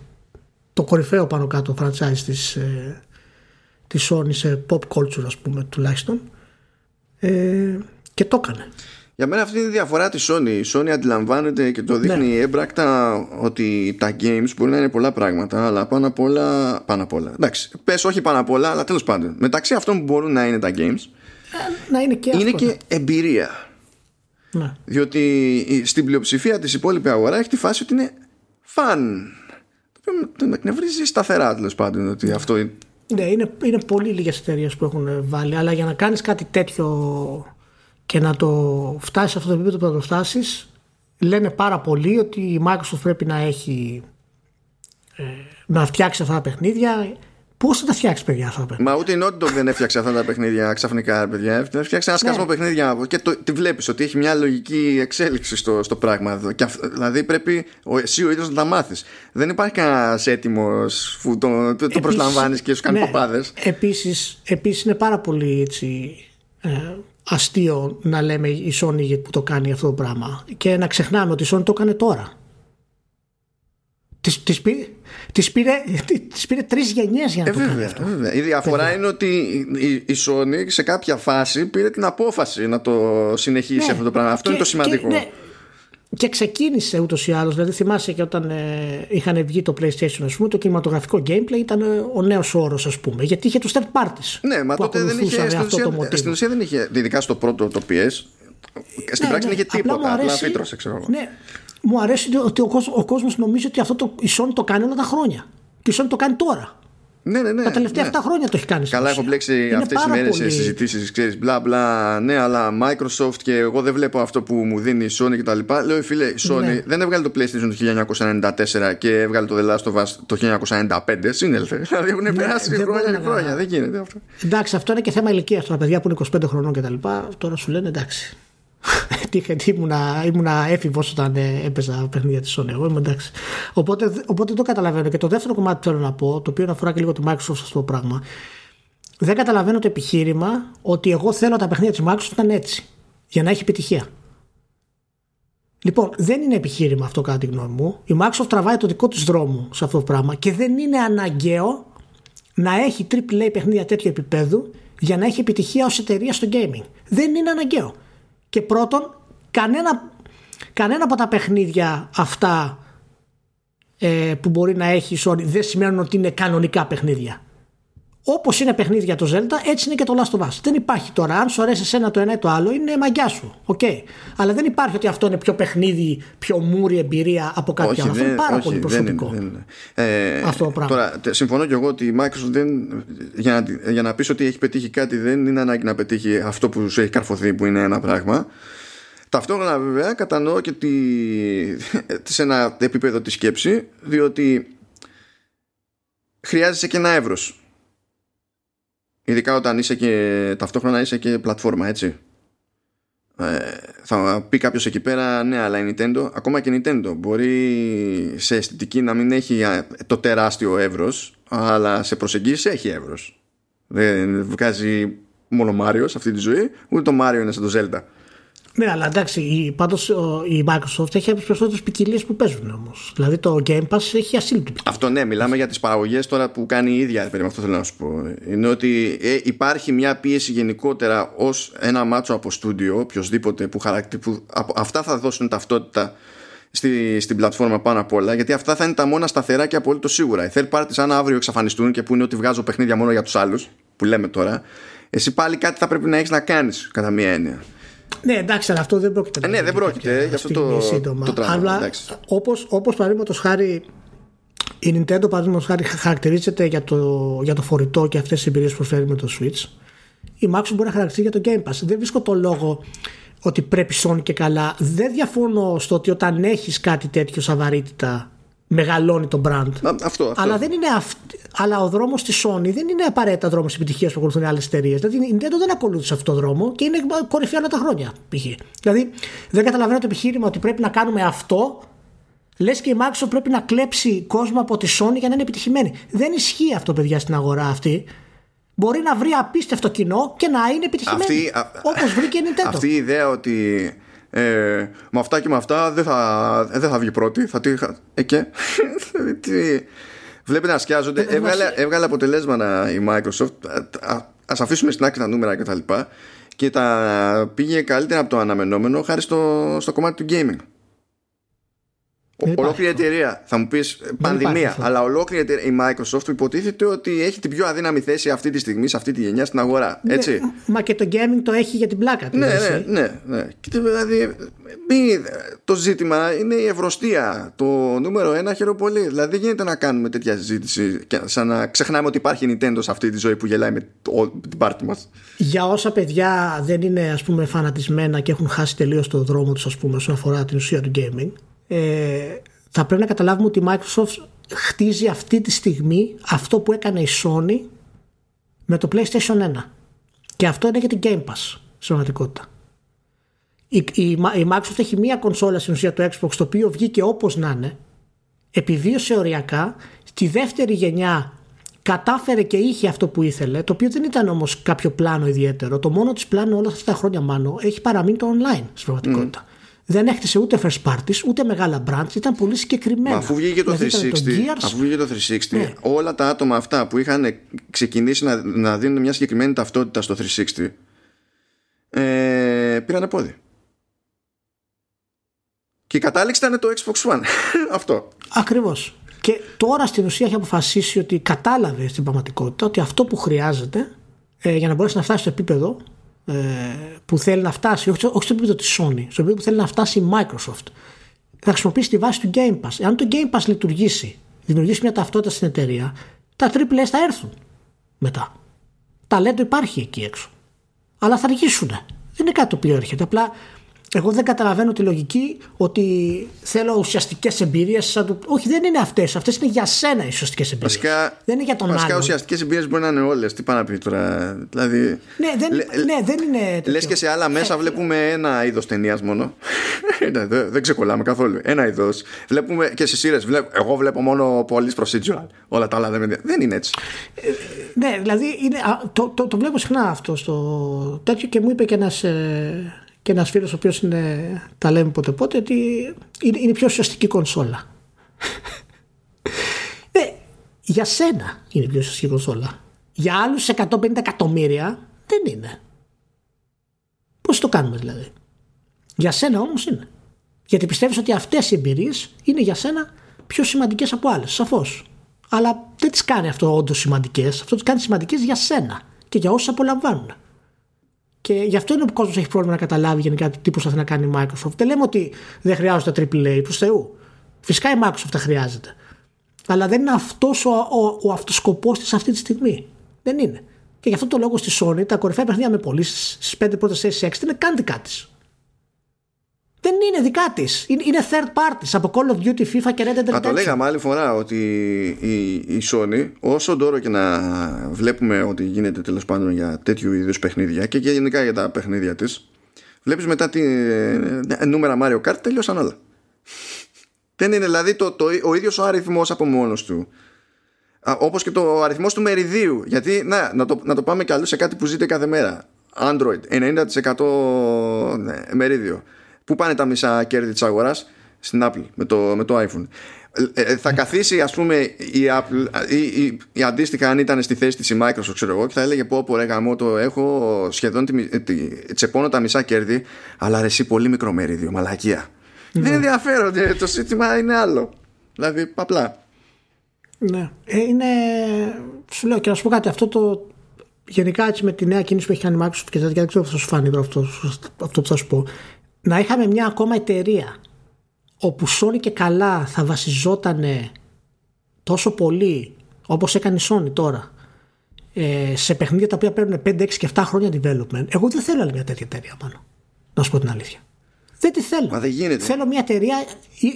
το κορυφαίο πάνω κάτω franchise της, ε, της Sony σε pop culture ας πούμε τουλάχιστον ε, και το έκανε. Για μένα αυτή είναι η διαφορά της Sony. Η Sony αντιλαμβάνεται και το δείχνει ναι. έμπρακτα ότι τα games μπορεί να είναι πολλά πράγματα, αλλά πάνω απ' όλα. Πάνω απ' όλα. Εντάξει, πες όχι πάνω απ' όλα, αλλά τέλος πάντων. Μεταξύ αυτών που μπορούν να είναι τα games, ε, να είναι και, είναι και εμπειρία. Ναι. Διότι στην πλειοψηφία της υπόλοιπη αγορά έχει τη φάση ότι είναι φαν. Το οποίο με εκνευρίζει σταθερά τέλος πάντων ότι αυτό Ναι, είναι, είναι πολύ λίγες εταιρείες που έχουν βάλει, αλλά για να κάνεις κάτι τέτοιο και να το φτάσεις σε αυτό το επίπεδο που θα το φτάσεις, λένε πάρα πολύ ότι η Microsoft πρέπει να έχει ε, να φτιάξει αυτά τα παιχνίδια Πώς θα τα φτιάξεις, παιδιά, αυτά τα παιχνίδια; Μα ούτε η Naughty Dog δεν έφτιαξε αυτά τα παιχνίδια ξαφνικά, παιδιά. Έφτιαξε ένα σκάσμα ναι. παιχνίδια και το, τη βλέπεις ότι έχει μια λογική εξέλιξη στο, στο πράγμα. Και, δηλαδή πρέπει ο, εσύ ο ίδιος να τα μάθεις. Δεν υπάρχει κανένας έτοιμος που το, το, το προσλαμβάνεις και σου κάνει ναι, παπάδε. Επίση επίσης είναι πάρα πολύ έτσι, ε, αστείο να λέμε η Sony που το κάνει αυτό το πράγμα. Και να ξεχνάμε ότι η Sony το έκανε τώρα. Της, της, πήρε, της, πήρε, της πήρε τρεις γενιές για να ε, το κάνει αυτό. Βέβαια. Η διαφορά είναι ότι η, η Sony σε κάποια φάση πήρε την απόφαση να το συνεχίσει ναι. αυτό το πράγμα. Αυτό και, είναι το σημαντικό. Και, ναι. και ξεκίνησε ούτως ή άλλως. Δηλαδή, θυμάσαι και όταν ε, είχαν βγει το PlayStation, ας πούμε, το κινηματογραφικό gameplay ήταν ε, ο νέος όρος, ας πούμε. Γιατί είχε τους third parties. Ναι, μα τότε δεν είχε. Στην ουσία, στην ουσία δεν είχε. Ειδικά στο πρώτο το PS. Στην ναι, πράξη ναι, δεν είχε τίποτα. Απλά φύτρωσε, ξέρω Ναι, μου αρέσει ότι ο, κόσμος, ο κόσμος νομίζει ότι αυτό το, η Sony το κάνει όλα τα χρόνια. Και η Sony το κάνει τώρα. Ναι, ναι, ναι. Τα τελευταία ναι. 7 χρόνια το έχει κάνει. Καλά, έχω μπλέξει αυτές τις μέρες σε συζητήσεις, ξέρεις, μπλα μπλα. Ναι, αλλά Microsoft και εγώ δεν βλέπω αυτό που μου δίνει η Sony κτλ. Λέω, φίλε, η Sony ναι. δεν έβγαλε το PlayStation το 1994 και έβγαλε το The Last of Us το 1995. Σύνελθε. Δηλαδή έχουν ναι, περάσει χρόνια και χρόνια. Δεν γίνεται αυτό. Εντάξει, αυτό είναι και θέμα ηλικίας τώρα. Παιδιά που είναι 25 χρονών κτλ. Τώρα σου λένε εντάξει. Γιατί ήμουνα, ήμουνα έφηβος όταν ε, έπαιζα παιχνίδια της Sony. Εγώ είμαι εντάξει. Οπότε, οπότε το καταλαβαίνω. Και το δεύτερο κομμάτι που θέλω να πω, το οποίο αφορά και λίγο τη Microsoft αυτό το πράγμα, δεν καταλαβαίνω το επιχείρημα ότι εγώ θέλω τα παιχνίδια της Microsoft να είναι έτσι. Για να έχει επιτυχία. Λοιπόν, δεν είναι επιχείρημα αυτό κατά τη γνώμη μου. Η Microsoft τραβάει το δικό της δρόμο σε αυτό το πράγμα και δεν είναι αναγκαίο να έχει AAA παιχνίδια τέτοιου επίπεδου για να έχει επιτυχία ως εταιρεία στο gaming. Δεν είναι αναγκαίο. Και πρώτον, κανένα, κανένα από τα παιχνίδια αυτά ε, που μπορεί να έχει η Sony δεν σημαίνουν ότι είναι κανονικά παιχνίδια. Όπως είναι παιχνίδια το Zelda, έτσι είναι και το Last of Us. Δεν υπάρχει τώρα. Αν σου αρέσει ένα το ένα ή το άλλο, είναι μαγιά σου. Okay. Αλλά δεν υπάρχει ότι αυτό είναι πιο παιχνίδι, πιο μούρη εμπειρία από κάτι άλλο. Αυτό είναι πάρα πολύ προσωπικό. Δεν είναι, δεν είναι. Ε, αυτό το πράγμα. Τώρα, συμφωνώ και εγώ ότι η Microsoft δεν, για, να, για να πεις ότι έχει πετύχει κάτι, δεν είναι ανάγκη να πετύχει αυτό που σου έχει καρφωθεί, που είναι ένα πράγμα. Ταυτόχρονα βέβαια κατανοώ και τη, σε ένα επίπεδο τη σκέψη, διότι χρειάζεσαι και ένα εύρος Ειδικά όταν είσαι και ταυτόχρονα είσαι και πλατφόρμα, έτσι. Ε, θα πει κάποιος εκεί πέρα, ναι, αλλά η Nintendo, ακόμα και η Nintendo, μπορεί σε αισθητική να μην έχει το τεράστιο εύρος, αλλά σε προσεγγίσεις έχει εύρος. Δεν βγάζει μόνο Μάριο σε αυτή τη ζωή, ούτε το Μάριο είναι σαν το Zelda. Ναι, αλλά εντάξει, πάντως η Microsoft έχει από τις περισσότερες ποικιλίες που παίζουν όμως. Δηλαδή το Game Pass έχει ασύλληπτη Αυτό ναι, μιλάμε για τις παραγωγές τώρα που κάνει η ίδια. Περίμενε, αυτό θέλω να σου πω. Είναι ότι ε, υπάρχει μια πίεση γενικότερα ως ένα μάτσο από στούντιο, οποιοδήποτε που, χαρακτή, που αυτά θα δώσουν ταυτότητα στη, στην πλατφόρμα πάνω απ' όλα, γιατί αυτά θα είναι τα μόνα σταθερά και απολύτως σίγουρα. Οι third parties, αν αύριο εξαφανιστούν και που είναι ότι βγάζω παιχνίδια μόνο για τους άλλους, που λέμε τώρα, εσύ πάλι κάτι θα πρέπει να έχεις να κάνεις, κατά μία έννοια. Ναι, εντάξει, αλλά αυτό δεν πρόκειται. Ε, ναι, δεν πρόκειται. Γι' αυτό το, σύντομα. το τραύμα. Αλλά όπως όπως, παραδείγματος χάρη η Nintendo παραδείγματος χάρη χαρακτηρίζεται για το, για το φορητό και αυτές τις εμπειρίες που προσφέρει με το Switch. Η Microsoft μπορεί να χαρακτηρίζει για το Game Pass. Δεν βρίσκω το λόγο ότι πρέπει Sony και καλά. Δεν διαφωνώ στο ότι όταν έχεις κάτι τέτοιο σαν βαρύτητα μεγαλώνει το brand. αυτό, αυτό. Αλλά, δεν είναι Αλλά ο δρόμος της Sony δεν είναι απαραίτητα δρόμος επιτυχίας που ακολουθούν άλλες εταιρείες. Δηλαδή η Nintendo δεν ακολούθησε αυτό το δρόμο και είναι κορυφαία όλα τα χρόνια. Π.χ. Δηλαδή δεν καταλαβαίνω το επιχείρημα ότι πρέπει να κάνουμε αυτό. Λες και η Microsoft πρέπει να κλέψει κόσμο από τη Sony για να είναι επιτυχημένη. Δεν ισχύει αυτό, παιδιά, στην αγορά αυτή. Μπορεί να βρει απίστευτο κοινό και να είναι επιτυχημένη. Όπως βρήκε η Nintendo. Αυτή η ιδέα ότι ε, με αυτά και με αυτά δεν θα, δεν θα βγει πρώτη. Θα τη, ε, και, Βλέπει να σκιάζονται. Έβγαλε, έβγαλε αποτελέσματα η Microsoft. Α αφήσουμε στην άκρη τα νούμερα κτλ. Και, τα και τα πήγε καλύτερα από το αναμενόμενο χάρη στο, στο κομμάτι του gaming. Ολόκληρη εταιρεία, θα μου πεις πανδημία, αλλά ολόκληρη εταιρεία, η Microsoft υποτίθεται ότι έχει την πιο αδύναμη θέση αυτή τη στιγμή, σε αυτή τη γενιά στην αγορά. Ναι, έτσι. μα και το gaming το έχει για την πλάκα του. Ναι, ναι, ναι, ναι. δηλαδή, το ζήτημα είναι η ευρωστία. Το νούμερο ένα χειροπολί. Δηλαδή, δεν γίνεται να κάνουμε τέτοια συζήτηση σαν να ξεχνάμε ότι υπάρχει Nintendo σε αυτή τη ζωή που γελάει με την πάρτι μας. Για όσα παιδιά δεν είναι ας πούμε φανατισμένα και έχουν χάσει τελείως το δρόμο τους, ας πούμε, όσον αφορά την ουσία του gaming ε, θα πρέπει να καταλάβουμε ότι η Microsoft χτίζει αυτή τη στιγμή αυτό που έκανε η Sony με το PlayStation 1. Και αυτό είναι για την Game Pass στην πραγματικότητα. Η, η, η Microsoft έχει μία κονσόλα στην ουσία του Xbox το οποίο βγήκε όπως να είναι επιβίωσε οριακά στη δεύτερη γενιά κατάφερε και είχε αυτό που ήθελε το οποίο δεν ήταν όμως κάποιο πλάνο ιδιαίτερο το μόνο της πλάνο όλα αυτά τα χρόνια μάλλον έχει παραμείνει το online στην πραγματικότητα δεν έχτισε ούτε first parties ούτε μεγάλα brands, ήταν πολύ συγκεκριμένα. Μα αφού βγήκε το 360, δηλαδή αφού βγήκε το 360 ναι. όλα τα άτομα αυτά που είχαν ξεκινήσει να, να δίνουν μια συγκεκριμένη ταυτότητα στο 360 ε, πήραν πόδι. Και η κατάληξη ήταν το Xbox One. αυτό. Ακριβώς. Και τώρα στην ουσία έχει αποφασίσει ότι κατάλαβε στην πραγματικότητα ότι αυτό που χρειάζεται ε, για να μπορέσει να φτάσει στο επίπεδο ε, που θέλει να φτάσει, όχι, όχι στο επίπεδο της Sony, στο επίπεδο που θέλει να φτάσει η Microsoft, θα χρησιμοποιήσει τη βάση του Game Pass. Εάν το Game Pass λειτουργήσει, δημιουργήσει μια ταυτότητα στην εταιρεία, τα AAA θα έρθουν μετά. Ταλέντο υπάρχει εκεί έξω. Αλλά θα αργήσουν. Δεν είναι κάτι το οποίο έρχεται. Απλά εγώ δεν καταλαβαίνω τη λογική ότι θέλω ουσιαστικές εμπειρίες. Το... Όχι, δεν είναι αυτές. Αυτές είναι για σένα οι ουσιαστικές εμπειρίες. Βασικά, δεν είναι για τον βασικά, άλλον. ουσιαστικές εμπειρίες μπορεί να είναι όλες. Τι πάνε να πει τώρα; Δηλαδή, ναι, δεν, ναι, δεν είναι. Λες και σε άλλα μέσα ε, βλέπουμε ένα είδος ταινίας μόνο. ναι, δεν, δεν ξεκολλάμε καθόλου. Ένα είδος. Βλέπουμε και σε σειρέ. Εγώ βλέπω μόνο police procedural. Όλα τα άλλα δεν, δεν είναι έτσι. Ε, ναι, δηλαδή είναι, το, το, το, βλέπω συχνά αυτό στο τέτοιο και μου είπε και ένας. Ε, και ένας φίλος ο οποίος τα λέμε ποτέ πότε ότι είναι, είναι η πιο ουσιαστική κονσόλα. ε, για σένα είναι η πιο ουσιαστική κονσόλα. Για άλλους 150 εκατομμύρια δεν είναι. Πώς το κάνουμε δηλαδή; Για σένα όμως είναι. Γιατί πιστεύεις ότι αυτές οι εμπειρίες είναι για σένα πιο σημαντικές από άλλες. Σαφώς. Αλλά δεν τις κάνει αυτό όντως σημαντικές. Αυτό τι κάνει σημαντικές για σένα και για όσου απολαμβάνουν. Και γι' αυτό είναι που ο κόσμος έχει πρόβλημα να καταλάβει γενικά τι προσπαθεί να κάνει η Microsoft. Δεν λέμε ότι δεν χρειάζονται τα AAA προς Θεού. Φυσικά η Microsoft τα χρειάζεται. Αλλά δεν είναι αυτός ο, ο, ο αυτοσκοπός της αυτή τη στιγμή. Δεν είναι. Και γι' αυτό το λόγο στη Sony τα κορυφαία παιχνίδια με πωλήσεις στις 5 πρώτες θέσεις 6 είναι καν δικά τη. Δεν είναι δικά της. Είναι third parties από Call of Duty, FIFA και Red Dead Redemption. Α, το λέγαμε άλλη φορά ότι η, η Sony, όσο τώρα και να βλέπουμε ότι γίνεται τέλος πάντων για τέτοιου είδους παιχνίδια και γενικά για τα παιχνίδια της, βλέπεις μετά τη ε, νούμερα Mario Kart τελειώσαν όλα. Δεν είναι δηλαδή το, το, ο ίδιος ο αριθμός από μόνος του. Όπως και το αριθμός του μεριδίου. Γιατί να, να, το, να το πάμε κι αλλού σε κάτι που ζείτε κάθε μέρα. Android, 90% ναι, μερίδιο. Πού πάνε τα μισά κέρδη της αγοράς; Στην Apple με το, με το iPhone. Ε, ε, θα καθίσει ας πούμε η Apple ή, η, η, αντίστοιχα αν ήταν στη θέση της η Microsoft ξέρω εγώ και θα έλεγε πω πω ρε γαμό το έχω σχεδόν τη, τη, τσεπώνω τα μισά κέρδη αλλά ρε εσύ πολύ μικρό μερίδιο μαλακία ναι. δεν ενδιαφέρονται το σύστημα είναι άλλο. Δηλαδή απλά ναι. Ε, είναι σου λέω και να σου πω κάτι αυτό το γενικά έτσι με τη νέα κίνηση που έχει κάνει η Microsoft και δεν ξέρω θα σου φάνει αυτό, αυτό που θα σου πω να είχαμε μια ακόμα εταιρεία όπου Sony και καλά θα βασιζόταν τόσο πολύ όπως έκανε η Sony τώρα ε, σε παιχνίδια τα οποία παίρνουν 5, 6 και 7 χρόνια development εγώ δεν θέλω άλλη μια τέτοια εταιρεία πάνω. Να σου πω την αλήθεια. Δεν τη θέλω. Μα δεν γίνεται. θέλω μια εταιρεία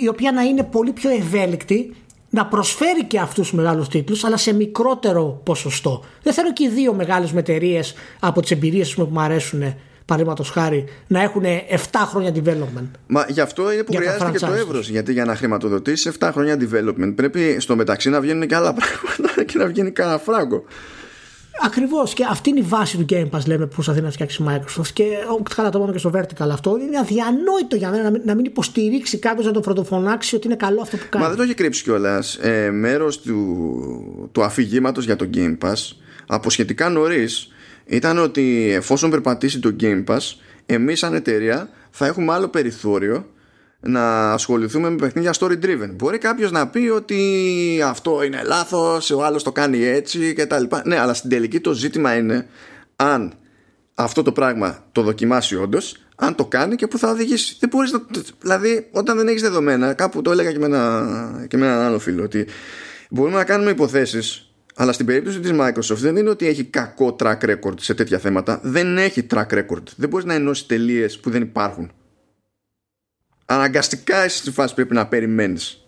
η, οποία να είναι πολύ πιο ευέλικτη να προσφέρει και αυτούς τους μεγάλους τίτλους αλλά σε μικρότερο ποσοστό. Δεν θέλω και οι δύο μεγάλες εταιρείε από τις εμπειρίες που μου αρέσουν παραδείγματος χάρη, να έχουν 7 χρόνια development. Μα γι' αυτό είναι που χρειάζεται και το εύρος. Γιατί για να χρηματοδοτήσεις 7 χρόνια development πρέπει στο μεταξύ να βγαίνουν και άλλα πράγματα και να βγαίνει κανένα φράγκο. Ακριβώς. Και αυτή είναι η βάση του Game Pass, λέμε, που προσπαθεί να φτιάξει η Microsoft. Και καλά το είπαμε και στο Vertical αυτό. Είναι αδιανόητο για μένα να μην, να μην υποστηρίξει κάποιος να τον πρωτοφωνάξει ότι είναι καλό αυτό που κάνει. Μα δεν το έχει κρύψει κιόλας. Ε, Μέρος του, του αφηγήματος για το Game Pass από σχετικά νωρίς ήταν ότι εφόσον περπατήσει το Game Pass, εμείς σαν εταιρεία θα έχουμε άλλο περιθώριο να ασχοληθούμε με παιχνίδια story driven. Μπορεί κάποιος να πει ότι αυτό είναι λάθος, ο άλλος το κάνει έτσι κτλ. Ναι, αλλά στην τελική το ζήτημα είναι αν αυτό το πράγμα το δοκιμάσει όντως, αν το κάνει και που θα οδηγήσει. Δεν μπορείς να. Δηλαδή, όταν δεν έχεις δεδομένα, κάπου το έλεγα και με, ένα, και με έναν άλλο φίλο, ότι μπορούμε να κάνουμε υποθέσεις, αλλά στην περίπτωση της Microsoft δεν είναι ότι έχει κακό track record σε τέτοια θέματα. Δεν έχει track record. Δεν μπορείς να ενώσεις τελείες που δεν υπάρχουν αναγκαστικά εσύ στη φάση πρέπει να περιμένεις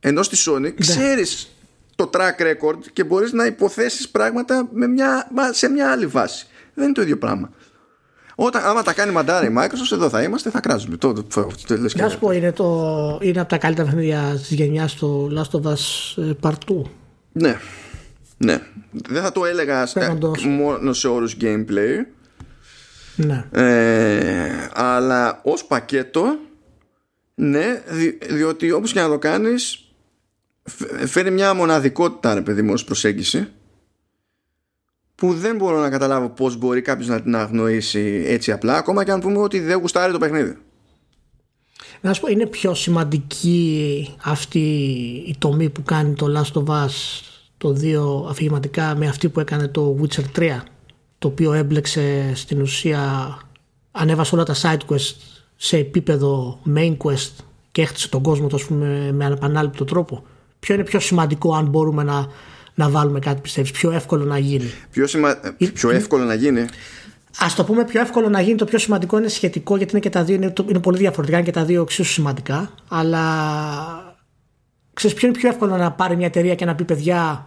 ενώ στη Sony ναι. ξέρεις το track record και μπορείς να υποθέσεις πράγματα με μια, σε μια άλλη βάση δεν είναι το ίδιο πράγμα όταν, άμα τα κάνει μαντάρα η Microsoft, εδώ θα είμαστε, θα κράζουμε. Το, το, το, Να σου πω, είναι, το, είναι από τα καλύτερα παιχνίδια της γενιάς του Last of Us ε, Part 2. Ναι. Ναι. Δεν θα το έλεγα μόνο σε όρους gameplay. Ναι. Ε, αλλά ως πακέτο ναι, διότι όπως και να το κάνεις φέρει μια μοναδικότητα ρε παιδί μου ως προσέγγιση που δεν μπορώ να καταλάβω πώς μπορεί κάποιος να την αγνοήσει έτσι απλά ακόμα και αν πούμε ότι δεν γουστάρει το παιχνίδι. Να σου πω, είναι πιο σημαντική αυτή η τομή που κάνει το Last of Us το 2 αφηγηματικά με αυτή που έκανε το Witcher 3 το οποίο έμπλεξε στην ουσία ανέβασε όλα τα side quests σε επίπεδο main quest και έχτισε τον κόσμο του πούμε, με ανεπανάληπτο τρόπο. Ποιο είναι πιο σημαντικό αν μπορούμε να, να βάλουμε κάτι πιστεύεις, πιο εύκολο να γίνει; Πιο, σημα... πιο εύκολο να γίνει. Α το πούμε πιο εύκολο να γίνει, το πιο σημαντικό είναι σχετικό γιατί είναι και τα δύο είναι, είναι πολύ διαφορετικά, είναι και τα δύο εξίσου σημαντικά. Αλλά ξέρεις ποιο είναι πιο εύκολο να πάρει μια εταιρεία και να πει παιδιά,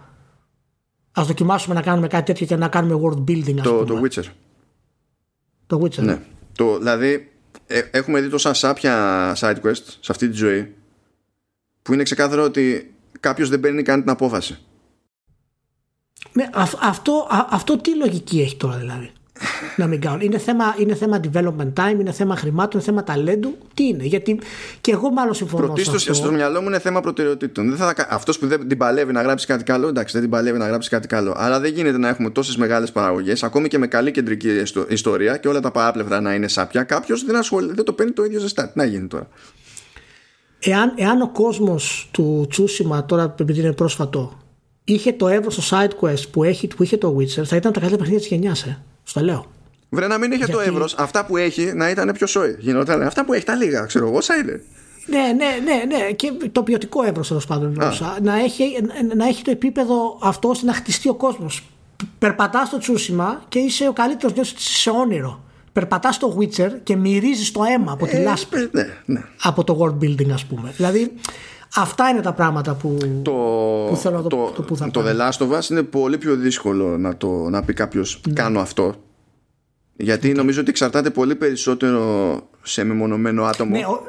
ας δοκιμάσουμε να κάνουμε κάτι τέτοιο και να κάνουμε world building, ας το, πούμε. Το Witcher. Το Witcher. Ναι. Το, δηλαδή, ε, έχουμε δει τόσα σάπια side quest σε αυτή τη ζωή που είναι ξεκάθαρο ότι κάποιος δεν παίρνει καν την απόφαση. Ναι, αυτό, αυτό τι λογική έχει τώρα δηλαδή; Να μην κάνουν. Είναι θέμα, είναι θέμα development time, είναι θέμα χρημάτων, είναι θέμα ταλέντου. Τι είναι, γιατί και εγώ μάλλον συμφωνώ. Πρωτίστως στο μυαλό μου είναι θέμα προτεραιοτήτων. Δεν θα, αυτός που δεν την παλεύει να γράψει κάτι καλό, εντάξει, δεν την παλεύει να γράψει κάτι καλό. Αλλά δεν γίνεται να έχουμε τόσες μεγάλες παραγωγές, ακόμη και με καλή κεντρική ιστορία και όλα τα παράπλευρα να είναι σάπια. Κάποιος δεν, δεν το παίρνει το ίδιο ζεστά. Τι να γίνει τώρα; Εάν, εάν ο κόσμος του Τσούσιμα, τώρα επειδή είναι πρόσφατο, είχε το εύρο στο side quest που, έχει, που είχε το Witcher, θα ήταν τα καλύτερα παιχνίδια της γενιάς. Ε. Στο λέω. Βρε να μην είχε το εύρος, αυτά που έχει να ήταν πιο σόι. Γινόταν. Αυτά που έχει τα λίγα, ξέρω εγώ, όσα είναι. Ναι, ναι, ναι, ναι. Και το ποιοτικό εύρος τέλος πάντων. Να έχει, να έχει το επίπεδο αυτό ώστε να χτιστεί ο κόσμος. Περπατάς στο τσούσιμα και είσαι ο καλύτερος νιώθει σε όνειρο. Περπατάς στο Witcher και μυρίζεις το αίμα από τη ε, λάσπη. Ναι, ναι. Από το world building, ας πούμε. Δηλαδή, Αυτά είναι τα πράγματα που, το, που θέλω να το, το, το, που θα το The Last of Us είναι πολύ πιο δύσκολο να, το, να πει κάποιος ναι. κάνω αυτό. Γιατί ναι. νομίζω ότι εξαρτάται πολύ περισσότερο σε μεμονωμένο άτομο. Ναι, ο,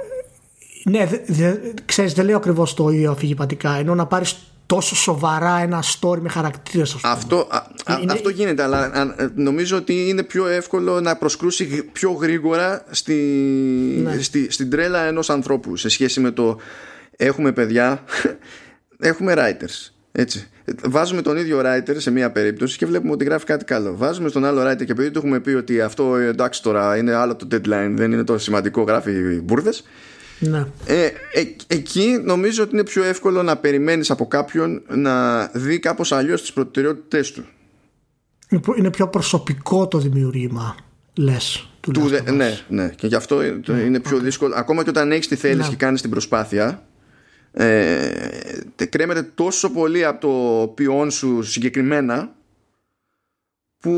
ναι δε, δε, ξέρεις δεν λέω ακριβώς το ίδιο αφηγηματικά ενώ να πάρεις τόσο σοβαρά ένα story με χαρακτήρες αυτό, α, είναι... αυτό γίνεται αλλά νομίζω ότι είναι πιο εύκολο να προσκρούσει πιο γρήγορα στη, ναι. στη, στην τρέλα ενός ανθρώπου σε σχέση με το έχουμε παιδιά, έχουμε writers. Έτσι. Βάζουμε τον ίδιο writer σε μία περίπτωση και βλέπουμε ότι γράφει κάτι καλό. Βάζουμε στον άλλο writer και επειδή του έχουμε πει ότι αυτό εντάξει τώρα είναι άλλο το deadline, δεν είναι το σημαντικό, γράφει μπουρδες. Ναι. Ε, ε, εκεί νομίζω ότι είναι πιο εύκολο να περιμένεις από κάποιον να δει κάπως αλλιώς τις προτεραιότητες του. Είναι πιο προσωπικό το δημιουργήμα, λες. Του, ναι, ναι. Και γι' αυτό είναι πιο δύσκολο. Ακόμα και όταν έχεις τη θέληση ναι. και κάνεις την προσπάθεια, ε, κρέμεται τόσο πολύ από το ποιόν σου συγκεκριμένα που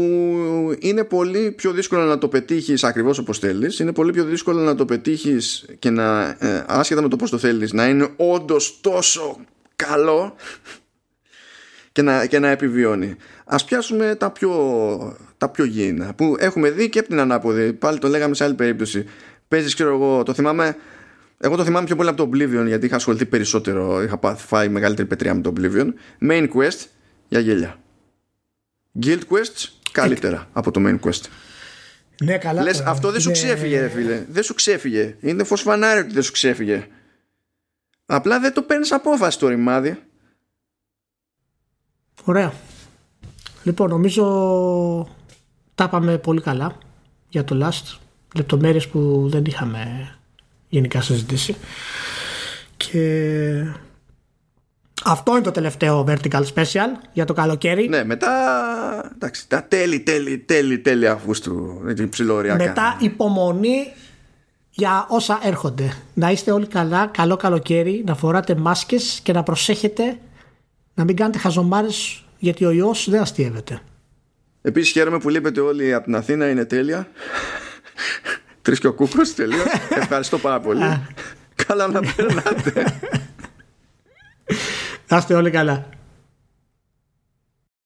είναι πολύ πιο δύσκολο να το πετύχεις ακριβώς όπως θέλεις. Είναι πολύ πιο δύσκολο να το πετύχεις και να ε, άσχετα με το πώς το θέλεις να είναι όντως τόσο καλό και να, και να επιβιώνει. Ας πιάσουμε τα πιο, τα πιο γήινα που έχουμε δει και από την ανάποδη. Πάλι το λέγαμε σε άλλη περίπτωση. Παίζεις ξέρω εγώ το θυμάμαι εγώ το θυμάμαι πιο πολύ από το Oblivion γιατί είχα ασχοληθεί περισσότερο. Είχα φάει μεγαλύτερη πετριά με το Oblivion. Main quest για γέλια. Guild Quests καλύτερα από το main quest. Ναι, καλά. Λες τώρα. αυτό δεν σου Είναι- ξέφυγε ρε φίλε. Δεν σου ξέφυγε. Είναι φως φανάρι ότι δεν σου ξέφυγε. Απλά δεν το παίρνεις απόφαση το ρημάδι. Ωραία. Λοιπόν, νομίζω τα πάμε πολύ καλά για το last. Λεπτομέρειες που δεν είχαμε γενικά συζητήσει. Και αυτό είναι το τελευταίο Vertical Special για το καλοκαίρι. Ναι, μετά. Εντάξει, τα τέλη, τέλη, τέλη, τέλη Αυγούστου. Έτσι ψηλόριακα. Μετά υπομονή για όσα έρχονται. Να είστε όλοι καλά, καλό καλοκαίρι, να φοράτε μάσκες και να προσέχετε να μην κάνετε χαζομάρες γιατί ο ιός δεν αστείευεται. Επίσης χαίρομαι που λείπετε όλοι από την Αθήνα, είναι τέλεια. Τρεις και ο κούκο, τελείως. Ευχαριστώ πάρα πολύ. Καλά να περνάτε. Να είστε όλοι καλά.